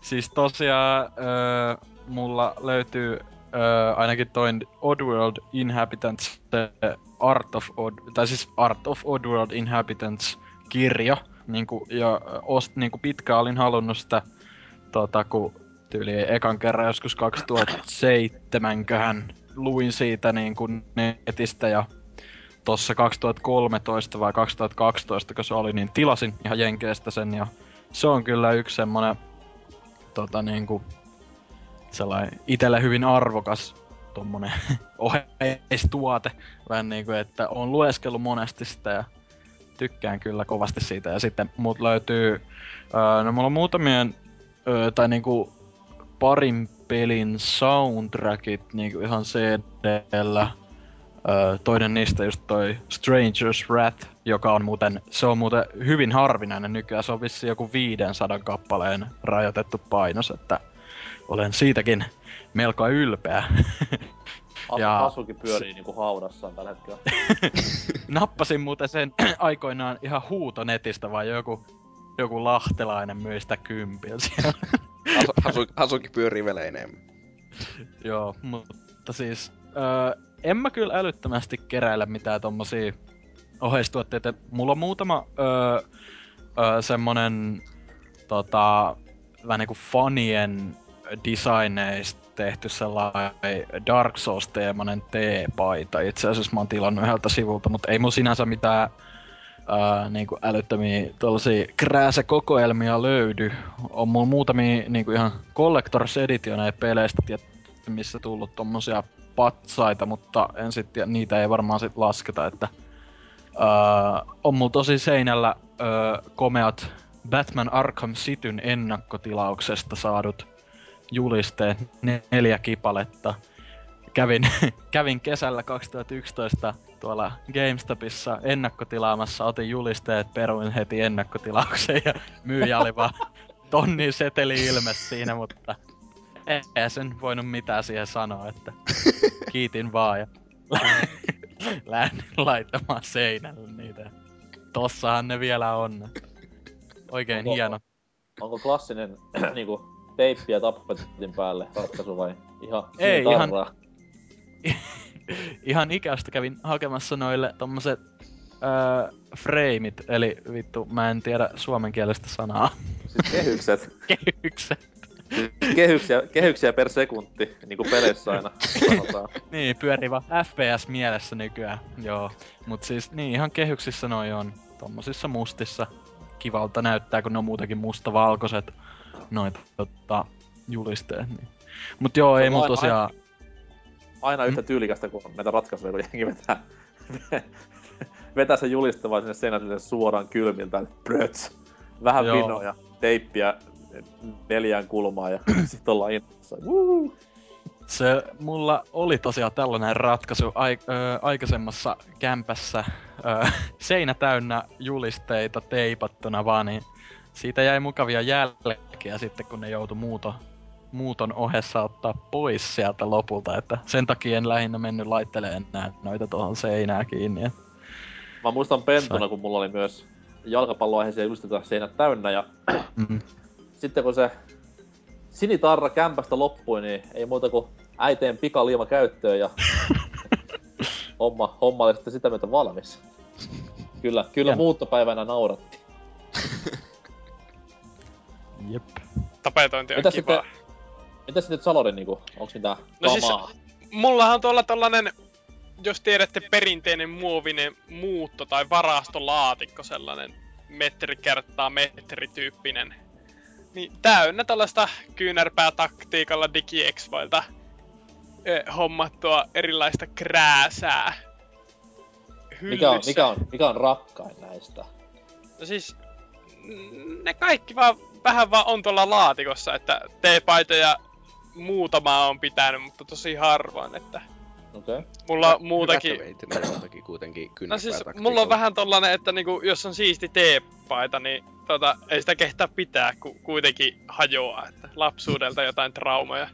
siis tosiaan öö, mulla löytyy öö, ainakin toin Oddworld Inhabitants, Art of Odd, tai siis Art of Oddworld Inhabitants kirja, niinku, ja ost, niinku pitkään olin halunnut sitä, tota, kun tyyli ekan kerran joskus 2007 köhän luin siitä niinku netistä ja tossa 2013 vai 2012, kun se oli, niin tilasin ihan Jenkeistä sen ja se on kyllä yksi semmonen tota niinku sellainen itelle hyvin arvokas tommonen oheistuote. Vähän niinku, että on lueskellut monesti sitä ja tykkään kyllä kovasti siitä. Ja sitten mut löytyy, öö, no mulla on muutamien, öö, tai niinku parin pelin soundtrackit niinku ihan CD-llä. Öö, toinen niistä just toi Stranger's Wrath, joka on muuten, se on muuten hyvin harvinainen nykyään. Se on vissi joku 500 kappaleen rajoitettu painos, että olen siitäkin melko ylpeä. As- Ja- Asuki pyörii niinku haudassaan tällä hetkellä. Nappasin muuten sen aikoinaan ihan huuto netistä, vai joku, joku lahtelainen myi sitä kympillä siellä. Hasu, hasu, hasuki pyörii vielä enemmän. Joo, mutta siis öö, en mä kyllä älyttömästi keräile mitään tommosia oheistuotteita. Mulla on muutama öö, öö, semmonen tota, vähän niinku fanien designeista tehty sellainen Dark Souls-teemainen T-paita. Itse asiassa mä oon tilannut yhdeltä sivulta, mutta ei mun sinänsä mitään ää, niinku älyttömiä tuollaisia krääsäkokoelmia löydy. On mulla muutamia niinku ihan Collector's Editioneja peleistä, tiedät, missä tullut tommosia patsaita, mutta en sit, niitä ei varmaan sit lasketa, että ää, on mulla tosi seinällä ää, komeat Batman Arkham Cityn ennakkotilauksesta saadut julisteet, ne- neljä kipaletta. Kävin, kävin kesällä 2011 tuolla GameStopissa ennakkotilaamassa, otin julisteet, peruin heti ennakkotilauksen ja myyjä oli vaan tonnin seteli ilme siinä, mutta ei sen voinut mitään siihen sanoa, että kiitin vaan ja lähdin laittamaan seinälle niitä. Tossahan ne vielä on. Oikein Onko- hieno. Onko klassinen niinku teippi ja tappetin päälle ratkaisu vai ihan Ei, tarraa? ihan- ihan ikäistä kävin hakemassa noille tommoset öö, frameit, eli vittu, mä en tiedä suomenkielistä sanaa. Siis kehykset. Kehykset. kehyksiä, kehyksiä per sekunti, niinku peleissä aina sanotaan. Niin, pyörivä FPS mielessä nykyään, joo. Mut siis niin, ihan kehyksissä noi on. Tommosissa mustissa. Kivalta näyttää, kun ne on muutenkin mustavalkoiset noita tota, julisteet. Niin. Mut joo, Se ei mulla aina- tosiaan... Aina yhtä tyylikästä kuin näitä ratkaisuja, kun jengi vetää, vetää sen julistavan sinne seinälle suoraan kylmiltä. Bröts. Vähän Joo. vinoja, teippiä neljään kulmaan ja sit ollaan innossa. Woo! Se mulla oli tosiaan tällainen ratkaisu ai, ö, aikaisemmassa kämpässä. Ö, seinä täynnä julisteita teipattuna vaan, niin siitä jäi mukavia jälkeä sitten, kun ne joutui muuto, muuton ohessa ottaa pois sieltä lopulta. Että sen takia en lähinnä mennyt laitteleen enää noita tuohon seinään kiinni. Et Mä muistan pentuna, kun mulla oli myös jalkapalloaiheisia julisteita seinät täynnä ja Mm. sitten kun se sinitarra kämpästä loppui, niin ei muuta kuin äiteen pikaliima käyttöön ja homma, homma oli sitten sitä myötä valmis. Kyllä, kyllä muuttopäivänä nauratti. Jep. Tapetointi on Mitä kiva. sitten, mitä sitten Salorin niinku, onks mitään No siis- kamaa? Mullahan on tuolla tollanen, jos tiedätte, perinteinen muovinen muutto- tai varastolaatikko, sellainen metri kertaa metri tyyppinen. Niin täynnä tällaista kyynärpää taktiikalla digiexvoilta ö, hommattua erilaista krääsää. mikä, on, mikä, on, mikä on rakkain näistä? No siis, ne kaikki vaan vähän vaan on tuolla laatikossa, että T-paitoja muutama on pitänyt, mutta tosi harvoin, että No Okei. Mulla on muutakin... Veitin on jotakin kuitenkin No siis mulla on vähän tollanen, että niinku, jos on siisti teepaita, niin tota, ei sitä kehtaa pitää, kun kuitenkin hajoaa, että lapsuudelta jotain traumoja.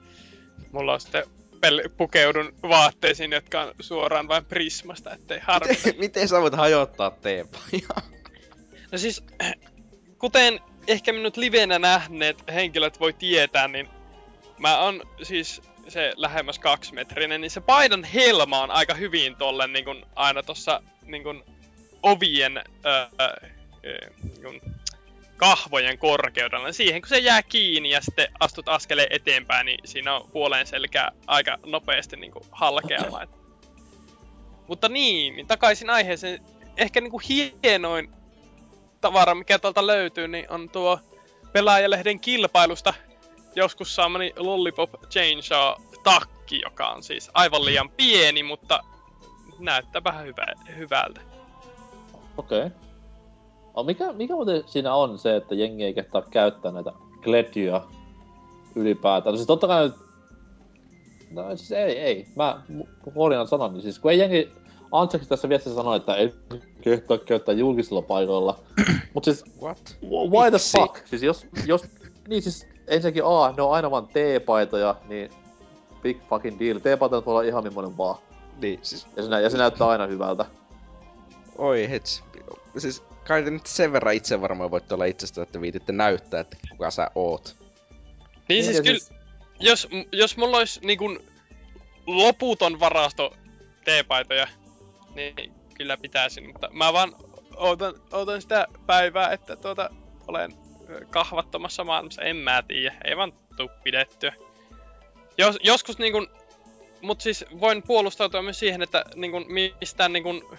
Mulla on sitten pel- pukeudun vaatteisiin, jotka on suoraan vain Prismasta, ettei harmita. Miten, miten sä voit hajottaa teepajaa? No siis, kuten ehkä minut livenä nähneet henkilöt voi tietää, niin mä on siis se lähemmäs kaksimetrinen, niin se paidan helma on aika hyvin tolle niin kun aina tossa niin kun ovien öö, öö, niin kun kahvojen korkeudella. Siihen kun se jää kiinni ja sitten astut askeleen eteenpäin, niin siinä on puoleen selkää aika nopeasti niin. Et. Mutta niin, niin takaisin aiheeseen. Ehkä niin kuin hienoin tavara, mikä tuolta löytyy, niin on tuo pelaajalehden kilpailusta joskus saamani Lollipop Chainsaw takki, joka on siis aivan liian pieni, mutta näyttää vähän hyvä, hyvältä. Okei. Okay. Oh, mikä, mikä muuten siinä on se, että jengi ei kehtaa käyttää näitä kledjuja ylipäätään? No siis totta kai nyt... No siis ei, ei. Mä huolinan sanon, niin siis kun ei jengi... Antseksi tässä viestissä sanoi, että ei kehtaa käyttää julkisilla paikoilla. Mut siis... What? Why the Miksi? fuck? Siis jos... jos niin siis ensinnäkin A, ne on aina vaan T-paitoja, niin big fucking deal. T-paitoja voi olla ihan millainen vaan. Niin, siis Ja se, nä- ja se näyttää aina hyvältä. oi hets. Siis kai te nyt sen verran itse varmaan voitte olla itsestä, että viititte näyttää, että kuka sä oot. Niin siis ja kyllä, jos, jos mulla olisi niin kun loputon varasto teepaitoja, niin kyllä pitäisin, mutta mä vaan ootan, ootan sitä päivää, että tuota, olen kahvattomassa maailmassa, en mä tiedä, ei vaan tuu pidettyä. Jos, joskus niin kun, mut siis voin puolustautua myös siihen, että niin kun, mistään niin kun,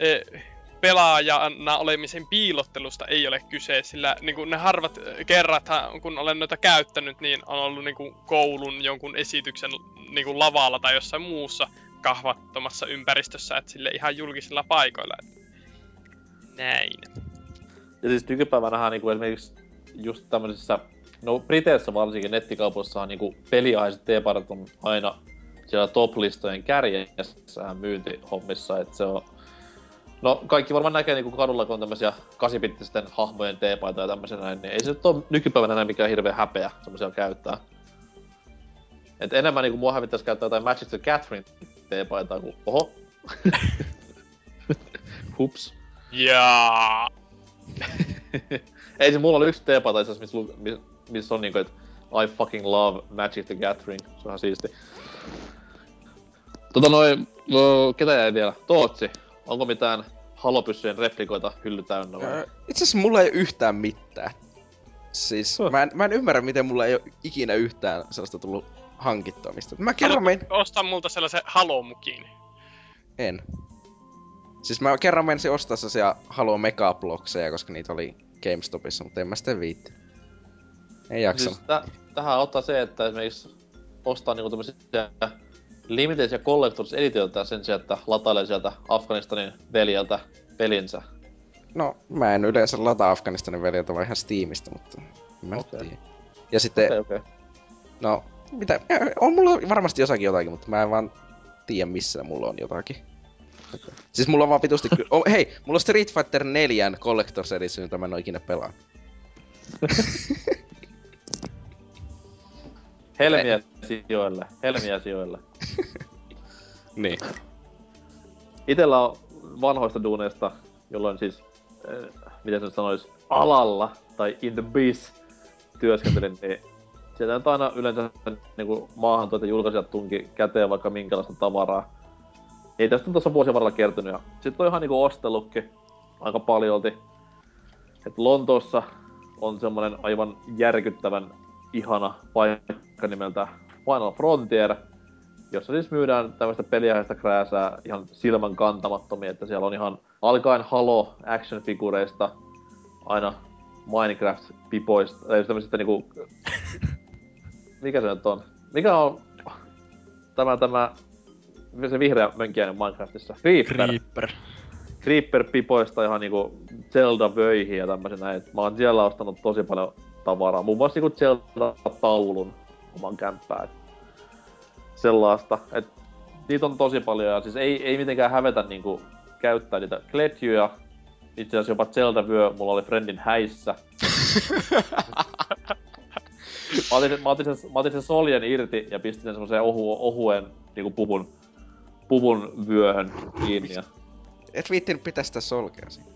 e, pelaajana olemisen piilottelusta ei ole kyse, sillä niin kuin ne harvat kerrathan, kun olen noita käyttänyt, niin on ollut niin kuin koulun jonkun esityksen niin kuin lavalla tai jossain muussa kahvattomassa ympäristössä, että sille ihan julkisilla paikoilla. Että näin. Ja siis nykypäivänähän niinku esimerkiksi just tämmöisissä, no Briteissä varsinkin nettikaupoissahan niinku peliaiset teeparat on aina siellä top-listojen kärjessä myyntihommissa, että se on No kaikki varmaan näkee niinku kadulla, kun on tämmösiä kasipittisten hahmojen teepaita ja tämmöisiä näin, niin ei se nyt ole nykypäivänä enää mikään hirveä häpeä semmosia käyttää. Et enemmän niinku mua hävittäisi käyttää jotain Magic the Catherine teepaitaa kuin, oho. Hups. Jaa. Ei se mulla oli yksi itse asiassa, missä, miss, missä on niinku, että I fucking love Magic the Gathering. Se on ihan siisti. Tota noin, no, ketä jäi vielä? Tootsi. Onko mitään halopyssyjen replikoita hylly täynnä vai? Öö, Itse asiassa mulla ei ole yhtään mitään. Siis Huh. mä en, mä en ymmärrä, miten mulla ei ole ikinä yhtään sellaista tullut hankittua mistä. Mä kerran menin... Ostaa multa sellaisen halomukin. En. Siis mä kerran menisin ostaa sellaisia Halo Megablokseja, koska niitä oli GameStopissa, mutta en mä sitten viitti. Ei jaksanut. Siis tä, tähän ottaa se, että esimerkiksi ostaa niinku tämmösiä limited ja collectors editioita sen sijaan, että latailee sieltä Afganistanin veljeltä pelinsä. No, mä en yleensä lataa Afganistanin veljeltä vaan ihan Steamista, mutta en mä Okei. okay. tiedä. Ja sitten, okay. okei. no, mitä, on mulla varmasti jossakin jotakin, mutta mä en vaan tiedä missä mulla on jotakin. Siis mulla on vaan vitusti ky- oh, hei, mulla on Street Fighter 4 Collector's Edition, jota mä en oo ikinä pelaa. Helmiä sijoille. Helmiä sijoille. Niin. Itellä on vanhoista duuneista, jolloin siis, äh, miten se nyt sanois, alalla tai in the biz työskentelin, niin sieltä nyt aina yleensä niin kuin maahan tuota julkaisijat tunki käteen vaikka minkälaista tavaraa. Ei tästä on tuossa vuosien varrella kertynyt. Ja sit on ihan niinku ostellutkin aika paljolti. Et Lontoossa on semmonen aivan järkyttävän ihana paikka nimeltä Final Frontier, jossa siis myydään tämmöistä peliaiheista krääsää ihan silmän kantamattomia, että siellä on ihan alkaen Halo action-figureista aina Minecraft-pipoista, tai tämmöisistä niinku... Mikä se nyt on? Mikä on tämä, tämä, se vihreä mönkiäinen Minecraftissa? Creeper. Creeper. Creeper-pipoista ihan niinku Zelda-vöihin ja tämmösen näin. Mä oon siellä ostanut tosi paljon tavaraa. Muun muassa niinku Zelda-taulun oman kämppään. Sellaista. Et niitä on tosi paljon ja siis ei, ei mitenkään hävetä niinku käyttää niitä kletjuja. Itse asiassa jopa Zelda-vyö mulla oli friendin häissä. mä, otin, mä, otin sen, mä otin sen soljen irti ja pistin sen semmoiseen ohu, ohuen niinku puvun, puvun vyöhön kiinni. Ja... Et viittinyt pitää sitä solkea sitten.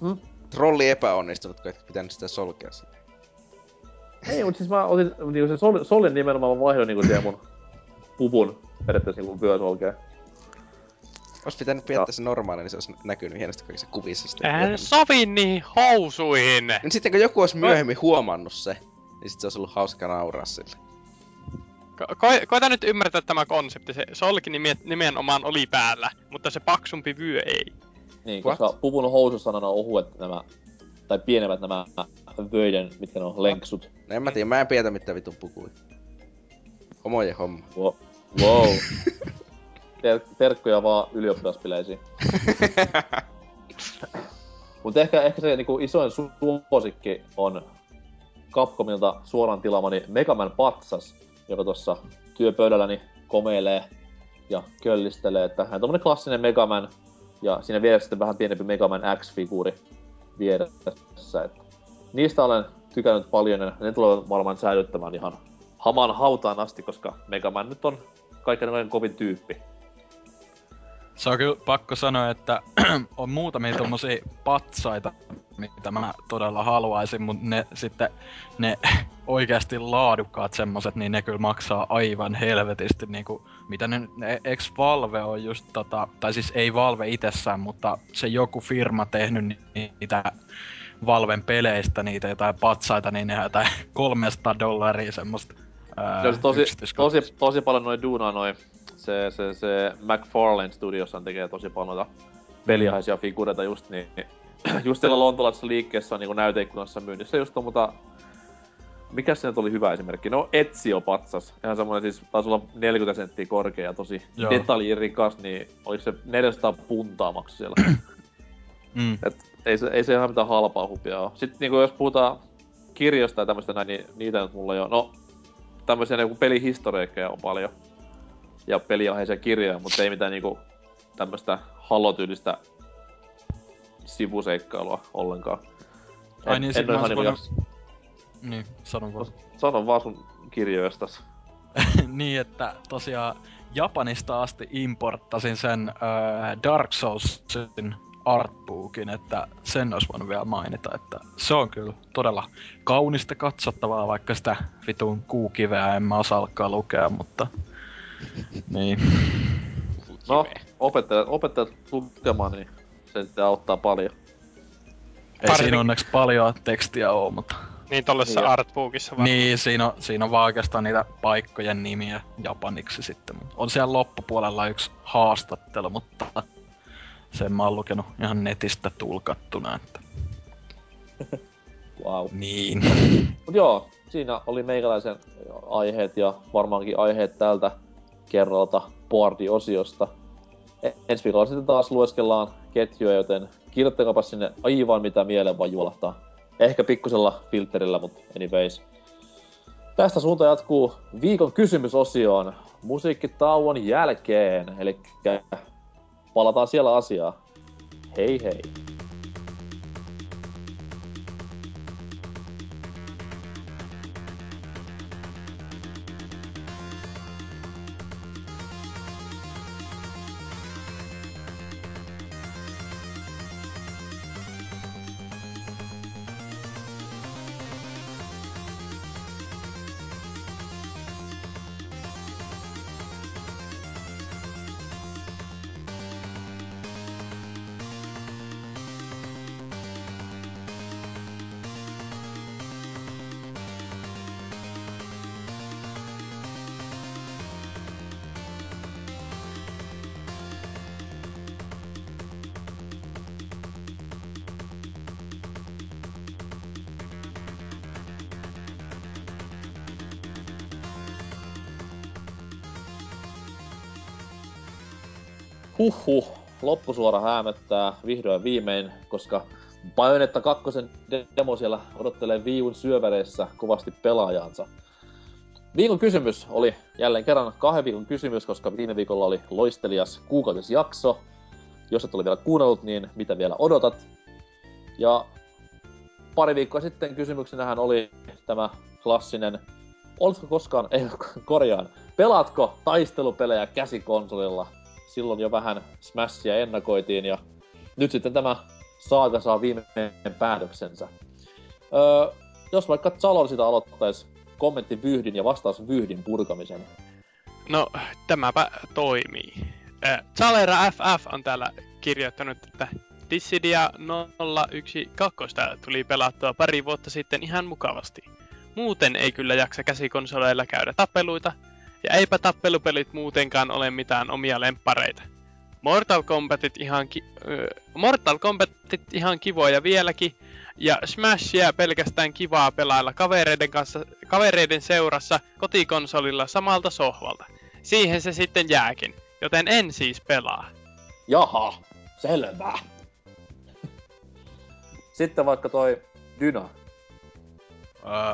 Hmm? Trolli epäonnistunut, kun et pitänyt sitä solkea sitten. Ei, mutta siis mä otin niinku sen sol, soljen nimenomaan mä vaihdoin niinku siihen mun puvun periaatteessa niinku vyösolkeen. Ois pitänyt pidättää se normaali, niin se olisi näkynyt hienosti kaikissa kuvissa sitten. Eihän sovi niihin housuihin! Niin sitten kun joku olisi myöhemmin huomannut se, niin sit se olisi ollut hauska nauraa sille. Ko- ko- koita nyt ymmärtää tämä konsepti. Se solki nime- nimenomaan oli päällä, mutta se paksumpi vyö ei. Niin, What? koska puvun housussa on ohuet nämä, tai pienemmät nämä vöiden, mitkä ne on lenksut. No en mä tiedä, mä en pidätä mitään vitun pukui. Homojen homma. Wow. wow. Ter- terkkoja vaan ylioppilaspileisiin. Mutta ehkä, ehkä se niinku isoin su- suosikki on Capcomilta suoraan tilaamani Megaman Patsas, joka tuossa työpöydälläni komeilee ja köllistelee, että hän on tommonen klassinen Megaman, ja siinä vieressä sitten vähän pienempi Megaman X-figuuri vieressä. Että niistä olen tykännyt paljon, ja ne tulevat varmaan säilyttämään ihan hamaan hautaan asti, koska Megaman nyt on kaiken kovin tyyppi. Se on kyllä pakko sanoa, että on muutamia tommosia patsaita, mitä mä todella haluaisin, mutta ne sitten ne oikeasti laadukkaat semmoset, niin ne kyllä maksaa aivan helvetisti niinku, mitä ne, ne ex Valve on just tota, tai siis ei Valve itsessään, mutta se joku firma tehnyt ni- niitä Valven peleistä niitä jotain patsaita, niin ne on jotain 300 dollaria semmoista ää, Se tosi, tosi, tosi paljon noin duunaa noin. Se, se, se McFarlane Studioshan tekee tosi paljon noita peliaisia figureita just niin. Just siellä lontolaisessa liikkeessä on niin näyteikkunassa myynnissä just on, mutta mikä se oli hyvä esimerkki? No Ezio patsas. Ihan semmoinen siis taisi olla 40 senttiä korkea ja tosi Joo. detaljirikas, niin oliko se 400 puntaa maksu siellä. Mm. Et ei se, ei se ihan mitään halpaa hupia ole. Sitten niinku jos puhutaan kirjoista ja tämmöistä näin, niin niitä nyt mulla jo, no tämmöisiä niinku pelihistoriikkeja on paljon. Ja peliaiheisia kirjoja, mutta ei mitään niinku tämmöistä halotyylistä sivuseikkailua ollenkaan. Ai niin, ois ihan voinut- niinku Niin, sanon vaan. jos- Sano vaan sun kirjoistas. niin, että tosiaan Japanista asti importtasin sen äh, Dark Soulsin artbookin, että sen olisi voinut vielä mainita, että se on kyllä todella kaunista katsottavaa, vaikka sitä vitun kuukiveä en mä osaa alkaa lukea, mutta niin. No, opettajat, opettajat lukemaan, niin se sitten auttaa paljon. Ei Pari- siinä onneksi paljon tekstiä oo, mutta Niin tollisessa Niin. artbookissa vaan. niin, siinä on, siinä on vaan oikeastaan niitä paikkojen nimiä japaniksi sitten. Mut On siellä loppupuolella yksi haastattelu, mutta sen mä oon lukenut ihan netistä tulkattuna, että Wow. niin. Mut joo, siinä oli meikäläisen aiheet ja varmaankin aiheet tältä kerralta boardi-osiosta. E- ensi viikolla sitten taas lueskellaan ketjuja, joten kirjoittakaapa sinne aivan mitä mieleen vaan juolahtaa. Ehkä pikkusella filterillä, mutta anyways. Tästä suunta jatkuu viikon kysymysosioon musiikkitauon jälkeen, eli palataan siellä asiaan. Hei hei! Huhhuh, loppusuora häämöttää vihdoin viimein, koska Bayonetta 2 demo siellä odottelee viiun syövereissä kovasti pelaajansa. Viikon kysymys oli jälleen kerran kahden viikon kysymys, koska viime viikolla oli loistelias kuukautisjakso. Jos et ole vielä kuunnellut, niin mitä vielä odotat? Ja pari viikkoa sitten kysymyksenähän oli tämä klassinen, oletko koskaan, ei korjaan, pelaatko taistelupelejä käsikonsolilla? Silloin jo vähän Smashia ennakoitiin ja nyt sitten tämä saaga saa viimeinen päätöksensä. Öö, jos vaikka Zalor sitä aloittaisi kommentti vyhdin ja vastaus vyhdin purkamisen. No, tämäpä toimii. Äh, FF on täällä kirjoittanut, että Dissidia 012 tuli pelattua pari vuotta sitten ihan mukavasti. Muuten ei kyllä jaksa käsikonsoleilla käydä tappeluita, ja eipä tappelupelit muutenkaan ole mitään omia lemppareita. Mortal Kombatit ihan, ki- äh, Mortal Kombatit ihan kivoja vieläkin, ja Smashia pelkästään kivaa pelailla kavereiden, kanssa, kavereiden seurassa kotikonsolilla samalta sohvalta. Siihen se sitten jääkin, joten en siis pelaa. Jaha, selvä. Sitten vaikka toi Dyna.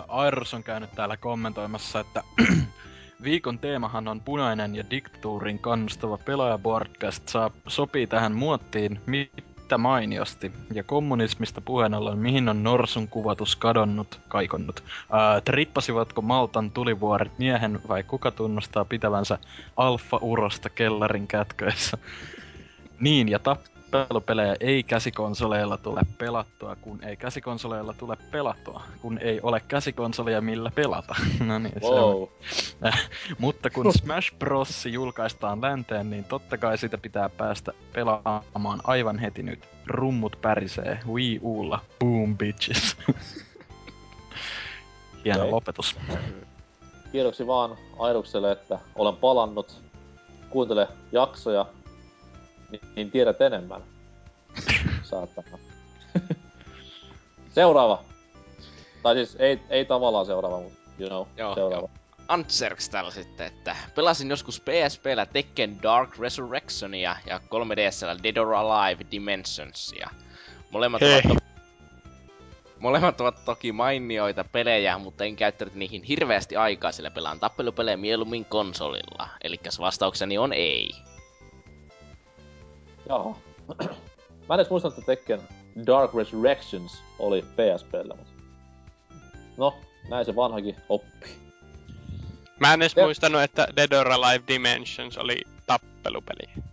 Airs on käynyt täällä kommentoimassa, että viikon teemahan on punainen ja diktatuurin kannustava pelaajaboardcast saa, sopii tähän muottiin mitä mainiosti. Ja kommunismista puheen ollen, mihin on Norsun kuvatus kadonnut, kaikonnut. Ää, trippasivatko Maltan tulivuoret miehen vai kuka tunnustaa pitävänsä alfa-urosta kellarin kätköissä? niin, ja tappelupelejä ei käsikonsoleilla tule pelattua, kun ei käsikonsoleilla tule pelattua, kun ei ole käsikonsolia millä pelata. no niin, se on. Wow. Mutta kun Smash Bros. julkaistaan länteen, niin totta kai sitä pitää päästä pelaamaan aivan heti nyt. Rummut pärisee Wii Ulla. Boom bitches. Hieno Okei. lopetus. Tiedoksi vaan Airukselle, että olen palannut. Kuuntele jaksoja, niin, niin tiedät enemmän. Saatana. seuraava. Tai siis ei, ei tavallaan seuraava, mutta you know, Joo, seuraava. joo. Antserks täällä sitten, että pelasin joskus PSPllä Tekken Dark Resurrectionia ja 3DSllä Dead or Alive Dimensionsia. Molemmat Hei. ovat, to- molemmat ovat toki mainioita pelejä, mutta en käyttänyt niihin hirveästi aikaa, sillä pelaan tappelupelejä mieluummin konsolilla. Eli vastaukseni on ei. Joo. Mä en edes muista, että Tekken Dark Resurrections oli PSPllä, mutta... No, näin se vanhakin oppi. Mä en edes Ja- muistanut, että Dead or Alive Dimensions oli tappelupeli.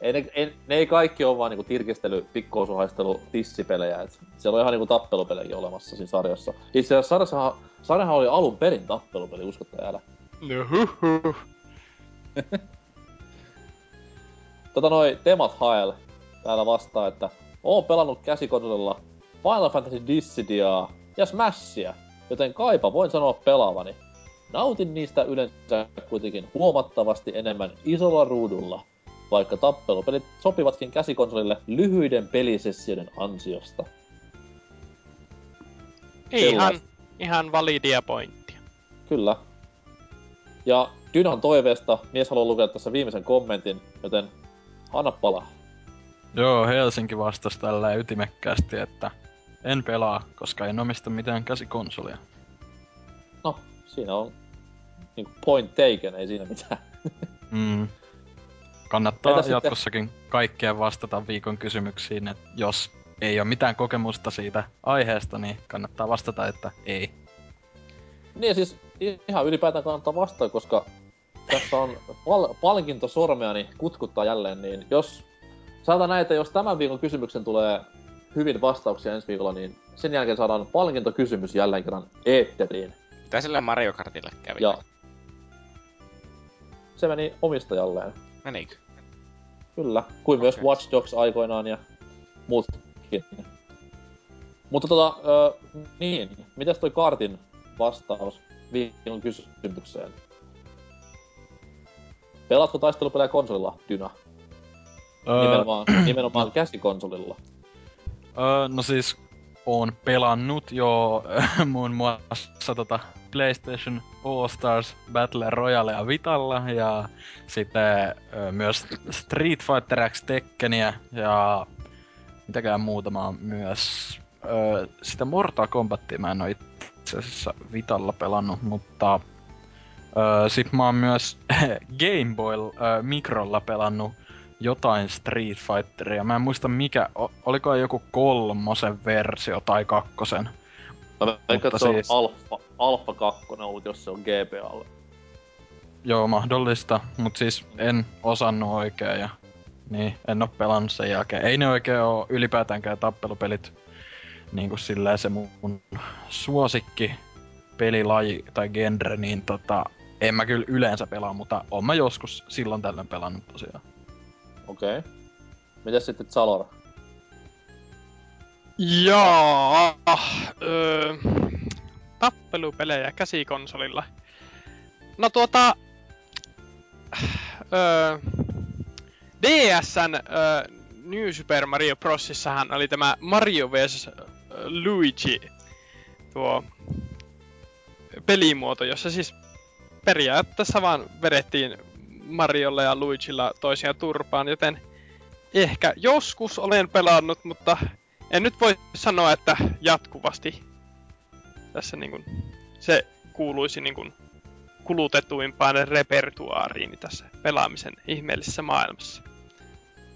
Ei ne, ei, ne ei kaikki ole vaan niinku tirkistely, pikkousuhaistelu, tissipelejä. Et siellä on ihan niinku tappelupelejä olemassa siinä sarjassa. Itse asiassa sarjassahan, sarjahan oli alun perin tappelupeli, uskotte älä. No huhu. Tota noi Temat Hael täällä vastaa, että oon pelannut käsikonsolilla Final Fantasy Dissidiaa ja Smashia, joten kaipa voin sanoa pelaavani. Nautin niistä yleensä kuitenkin huomattavasti enemmän isolla ruudulla, vaikka tappelupelit sopivatkin käsikonsolille lyhyiden pelisessioiden ansiosta. Ihan, Sellaista. ihan validia pointtia. Kyllä. Ja Dynan toiveesta mies haluaa lukea tässä viimeisen kommentin, joten anna palaa. Joo, Helsinki vastasi tällä ytimekkäästi, että en pelaa, koska en omista mitään käsikonsolia. No, siinä on niin point taken, ei siinä mitään. Mm. Kannattaa Entä sitten- jatkossakin kaikkeen vastata viikon kysymyksiin, että jos ei ole mitään kokemusta siitä aiheesta, niin kannattaa vastata, että ei. Niin siis ihan ylipäätään kannattaa vastata, koska tässä on pal- palkinto sormeani kutkuttaa jälleen, niin jos saadaan näitä, jos tämän viikon kysymyksen tulee hyvin vastauksia ensi viikolla, niin sen jälkeen saadaan palkintokysymys jälleen kerran eetteriin. Mitä sillä Mario Kartille kävi? Ja se meni omistajalleen. Menikö? Kyllä, kuin myös Okei. Watch Dogs aikoinaan ja muutkin. Mutta tota, ö, niin, mitäs toi Kartin vastaus viikon kysymykseen? Pelaatko taistelupelejä konsolilla, Dyna? Öö, Nimenomaan, nimenomaan käsikonsolilla. öö, no siis, oon pelannut jo muun muassa tota PlayStation All Stars Battle Royalea Vitalla ja sitten öö, myös Street Fighter X Tekkeniä ja mitäkään muutamaa myös. Öö, sitä Mortal Kombatia mä en itse itse asiassa Vitalla pelannut, mutta öö, sit mä oon myös Game Boy öö, Microlla pelannut jotain Street Fighteria. Mä en muista mikä, o- oliko joku kolmosen versio tai kakkosen. Että se on siis- Alpha, Alpha 2 ollut, jos se on GPAlla. Joo, mahdollista, mutta siis en osannut oikein ja niin, en oo pelannut sen jälkeen. Ei ne oikein oo ylipäätäänkään tappelupelit niin kuin silleen se mun suosikki pelilaji tai genre, niin tota, en mä kyllä yleensä pelaa, mutta on mä joskus silloin tällöin pelannut tosiaan. Okei. Okay. Mitäs sitten Zalora? Jaa, öö, tappelupelejä käsikonsolilla. No tuota, öö, DSn öö, New Super Mario Brosissahan oli tämä Mario vs Luigi, tuo pelimuoto, jossa siis periaatteessa vaan vedettiin Mariolla ja Luigilla toisia turpaan, joten ehkä joskus olen pelannut, mutta en nyt voi sanoa, että jatkuvasti tässä niin kuin, se kuuluisi niin kuin, kulutetuimpaan repertuaariini tässä pelaamisen ihmeellisessä maailmassa.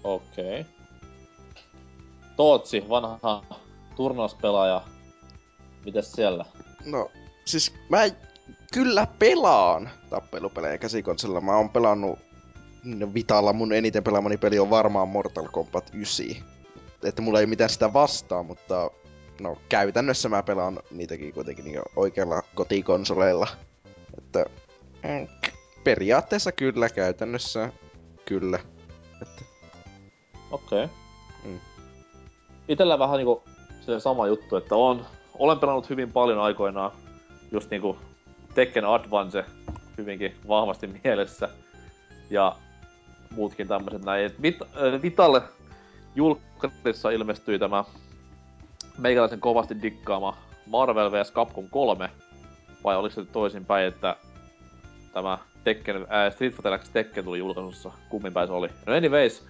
Okei. Okay. Tootsi, vanha turnauspelaaja. Mitäs siellä? No, siis mä kyllä pelaan tappelupelejä käsikonsolilla. Mä oon pelannut no, Vitalla mun eniten pelaamani peli on varmaan Mortal Kombat 9. Että mulla ei mitään sitä vastaa, mutta no käytännössä mä pelaan niitäkin kuitenkin niin oikealla kotikonsoleilla. Että mm, periaatteessa kyllä, käytännössä kyllä. Että, Okei. Okay. Mm. Itellä vähän niinku se sama juttu, että on, olen pelannut hyvin paljon aikoinaan just niinku Tekken Advance hyvinkin vahvasti mielessä. Ja muutkin tämmöiset näin. Vit, äh, Vitalle julkkarissa ilmestyi tämä meikäläisen kovasti dikkaama Marvel vs. Capcom 3. Vai oliko se toisinpäin, että tämä Tekken, äh, Street Fighter X Tekken tuli julkaisussa, kummin päin se oli. No anyways,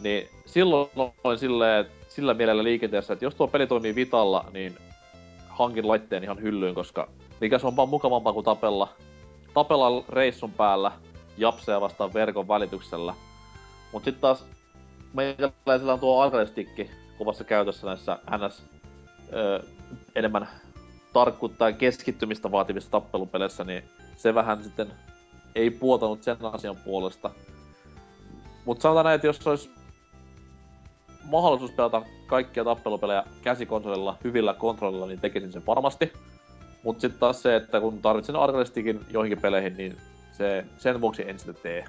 niin silloin olin silleen, sillä mielellä liikenteessä, että jos tuo peli toimii Vitalla, niin hankin laitteen ihan hyllyyn, koska mikä se on vaan mukavampaa kuin tapella, tapella reissun päällä japseja vastaan verkon välityksellä. Mut sit taas meikäläisellä on tuo arcade kovassa käytössä näissä NS ö, enemmän tarkkuutta ja keskittymistä vaativissa tappelupeleissä, niin se vähän sitten ei puoltanut sen asian puolesta. Mutta sanotaan näin, että jos olisi mahdollisuus pelata kaikkia tappelupelejä käsikonsolilla hyvillä kontrollilla, niin tekisin sen varmasti. Mutta sitten taas se, että kun tarvitsen arcade joihinkin peleihin, niin se, sen vuoksi en sitä tee.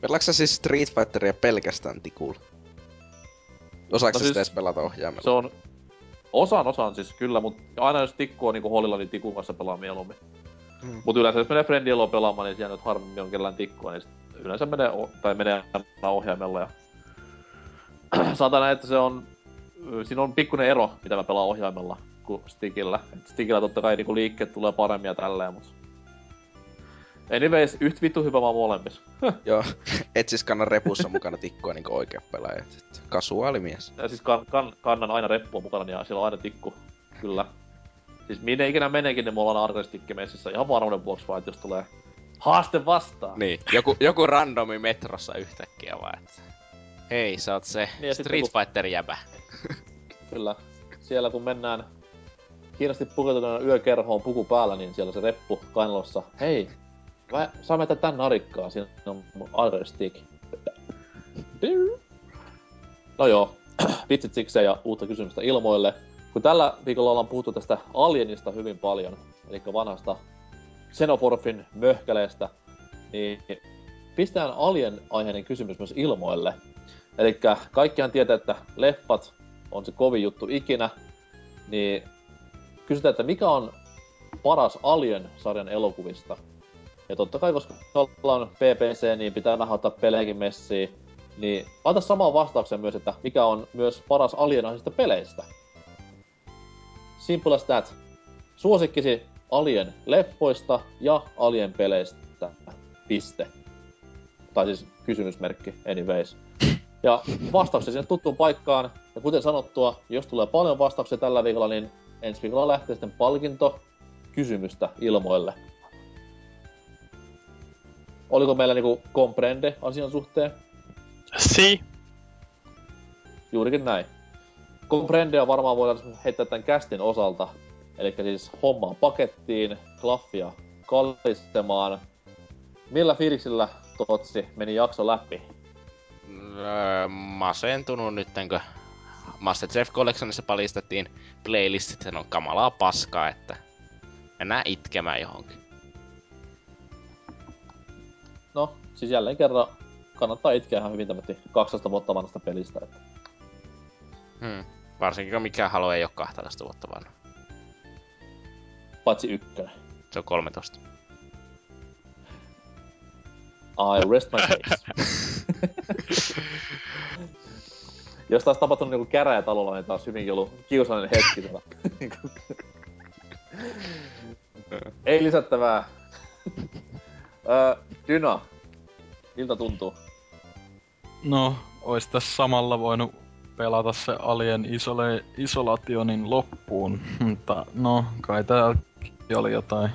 Pelaatko siis Street Fighteria pelkästään tikulla? Osaatko No siis- siis, edes pelata ohjaimella? Se on... Osaan osaan siis kyllä, mutta aina jos tikku on niinku hollilla, niin tikun kanssa pelaa mieluummin. Mm. Mutta yleensä jos menee friendien pelaamaan, niin siellä nyt harvemmin on kellään tikkua, niin yleensä menee, tai menee ohjaimella. Ja... Sanotaan näin, että se on... Siinä on pikkuinen ero, mitä mä pelaan ohjaimella kuin stickillä. Et stickillä totta kai niinku liikkeet tulee paremmin ja tälleen, mut... Anyways, yhtä vittu hyvä vaan molemmissa. Joo, et siis kanna repussa mukana tikkua niinku oikea pelaaja. Kasuaalimies. Ja siis kan, kan, kannan aina reppua mukana ja siellä on aina tikku. Kyllä. Siis minne ikinä meneekin, niin mulla on arcade messissä ihan varmuuden vuoksi vaan, että jos tulee haaste vastaan. Niin, joku, joku randomi metrossa yhtäkkiä vaan, että hei, sä oot se Niin, Street Fighter jäbä. Kyllä. Siellä kun mennään hienosti pukeutuneena yökerhoon puku päällä, niin siellä se reppu kainalossa. Hei, mä saamme tätä tän narikkaa, siinä on mun stick. No joo, vitsit sikseen ja uutta kysymystä ilmoille. Kun tällä viikolla ollaan puhuttu tästä Alienista hyvin paljon, eli vanhasta Xenomorphin möhkäleestä, niin pistetään Alien-aiheinen kysymys myös ilmoille. Eli kaikkihan tietää, että leffat on se kovin juttu ikinä, niin kysytään, että mikä on paras Alien-sarjan elokuvista? Ja totta kai, koska ollaan PPC, niin pitää ottaa pelejäkin messiin. Niin anta saman vastauksen myös, että mikä on myös paras alienaisista peleistä. Simple as that. Suosikkisi Alien leffoista ja Alien peleistä. Piste. Tai siis kysymysmerkki, anyways. Ja vastauksia sinne tuttuun paikkaan. Ja kuten sanottua, jos tulee paljon vastauksia tällä viikolla, niin ensi viikolla lähtee sitten palkinto kysymystä ilmoille. Oliko meillä niinku comprende asian suhteen? Si. Juurikin näin. Comprendea varmaan voidaan heittää tämän kästin osalta. Eli siis hommaa pakettiin, klaffia kallistemaan. Millä fiiliksillä Totsi meni jakso läpi? Öö, masentunut nyt, kun Masterchef Collectionissa paljastettiin playlistit, se on kamalaa paskaa, että mennään itkemään johonkin. No, siis jälleen kerran kannattaa itkeä ihan hyvin tämmöistä 12 vuotta vanhasta pelistä. Että. Hmm. Varsinkin kun mikään Halo ei ole 12 vuotta vanha. Paitsi ykkönen. Se on 13. I rest my case. Jos taas tapahtunut niinku käräjätalolla, niin taas hyvinkin ollut kiusallinen hetki. Tota. Ei lisättävää. Öö, Dyna, miltä tuntuu? No, ois tässä samalla voinut pelata se Alien Isole, Isolationin loppuun, mutta no, kai täälläkin oli jotain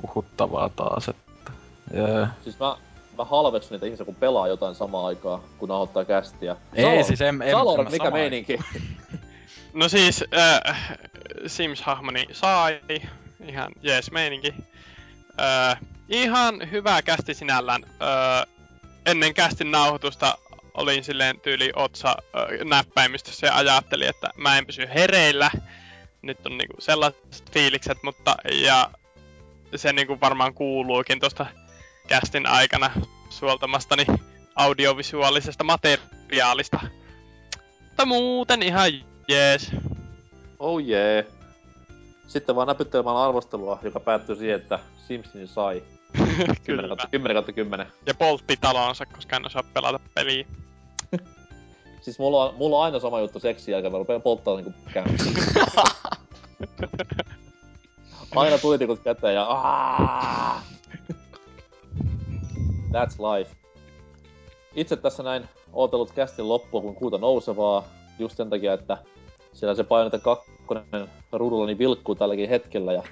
puhuttavaa taas, että... Jee. Siis mä, mä halveksun niitä ihmisiä, kun pelaa jotain samaa aikaa, kun nauhoittaa kästiä. Ei, siis en- en- Salor, en mikä meininki? No siis, äh, Sims-hahmoni sai, ihan jees meininki. Äh, ihan hyvä kästi sinällään. Äh, ennen kästin nauhoitusta olin silleen tyyli otsa äh, näppäimistössä ja ajattelin, että mä en pysy hereillä. Nyt on niinku sellaiset fiilikset, mutta ja se niinku varmaan kuuluukin tuosta kästin aikana suoltamastani audiovisuaalisesta materiaalista. Mutta muuten ihan jees. Oh yeah. Sitten vaan näpyttelemään arvostelua, joka päättyy siihen, että Simpsoni sai 10 Kyllä. kautta 10. Kautta 10. Ja poltti talonsa, koska en osaa pelata peliä. Siis mulla on, mulla on aina sama juttu seksiä, jälkeen mä rupean polttaa niinku aina tulitikut käteen ja aah! That's life. Itse tässä näin ootellut kästin loppua kuin kuuta nousevaa, just sen takia, että siellä se painote kakkonen ruudullani vilkkuu tälläkin hetkellä ja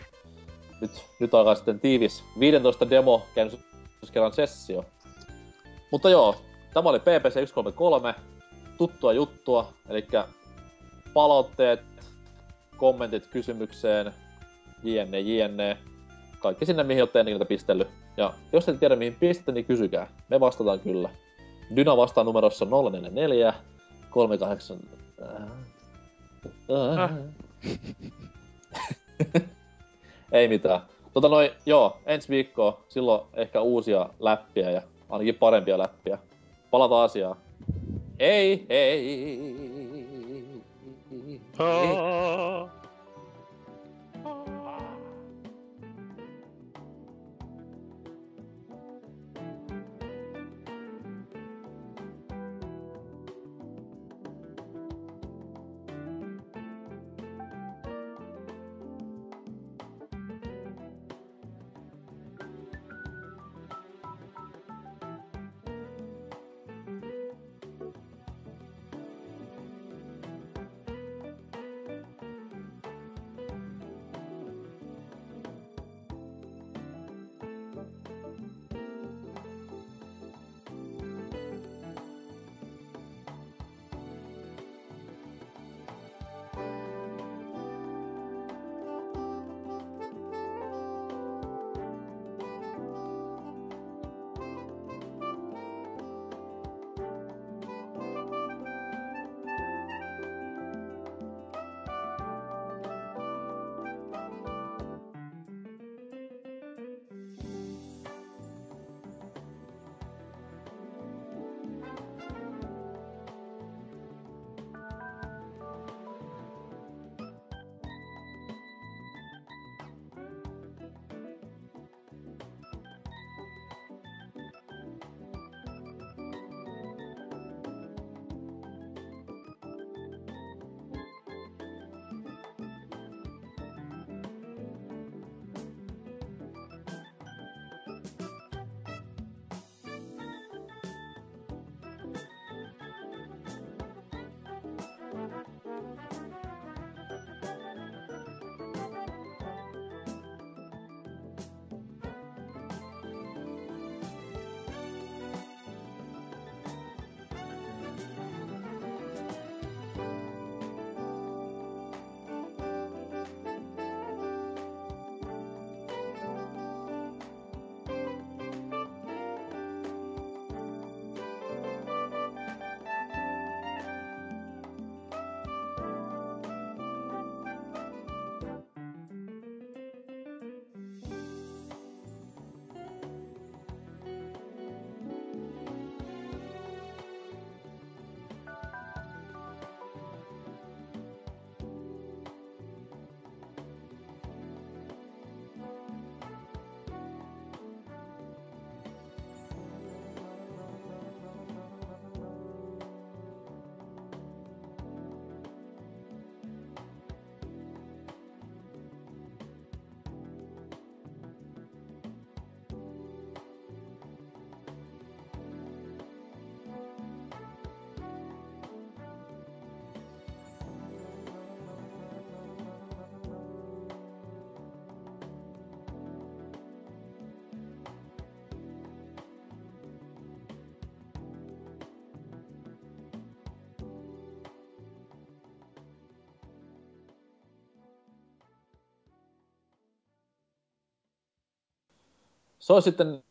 nyt, nyt alkaa sitten tiivis 15 demo kerran sessio. Mutta joo, tämä oli PPC 133, tuttua juttua, eli palautteet, kommentit kysymykseen, jne, jne. Kaikki sinne, mihin olette ennenkin pistellyt. Ja jos et tiedä, mihin pistätte, niin kysykää. Me vastataan kyllä. Dyna vastaa numerossa 044 38... Äh. Ei mitään. Tota noin, joo, ensi viikkoa, silloin ehkä uusia läppiä ja ainakin parempia läppiä. Palataan asiaan. Ei, ei. Se on sitten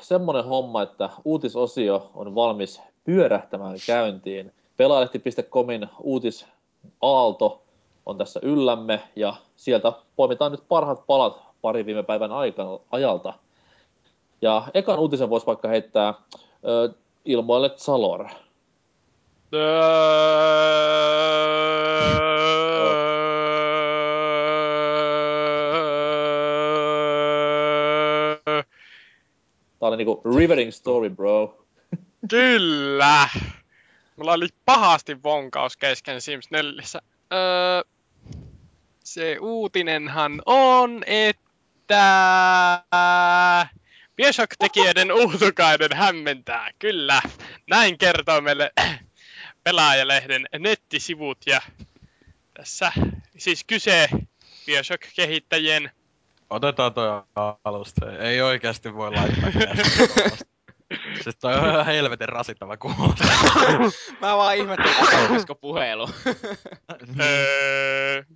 semmonen homma, että uutisosio on valmis pyörähtämään käyntiin. Pelaalehti.comin uutisaalto on tässä yllämme ja sieltä poimitaan nyt parhaat palat pari viime päivän aikana, ajalta. Ja ekan uutisen voisi vaikka heittää ö, ilmoille Zalor. Tää oli niinku Rivering Story, bro. Kyllä! Mulla oli pahasti vonkaus kesken Sims 4. Öö, se uutinenhan on, että Bioshock-tekijöiden uutukainen hämmentää. Kyllä, näin kertoo meille pelaajalehden nettisivut ja tässä siis kyse Bioshock-kehittäjien Otetaan toi alusta. Ei oikeasti voi laittaa Siis toi on ihan helvetin rasittava kuulosta. Mä vaan ihmettelin, että puhelu. öö,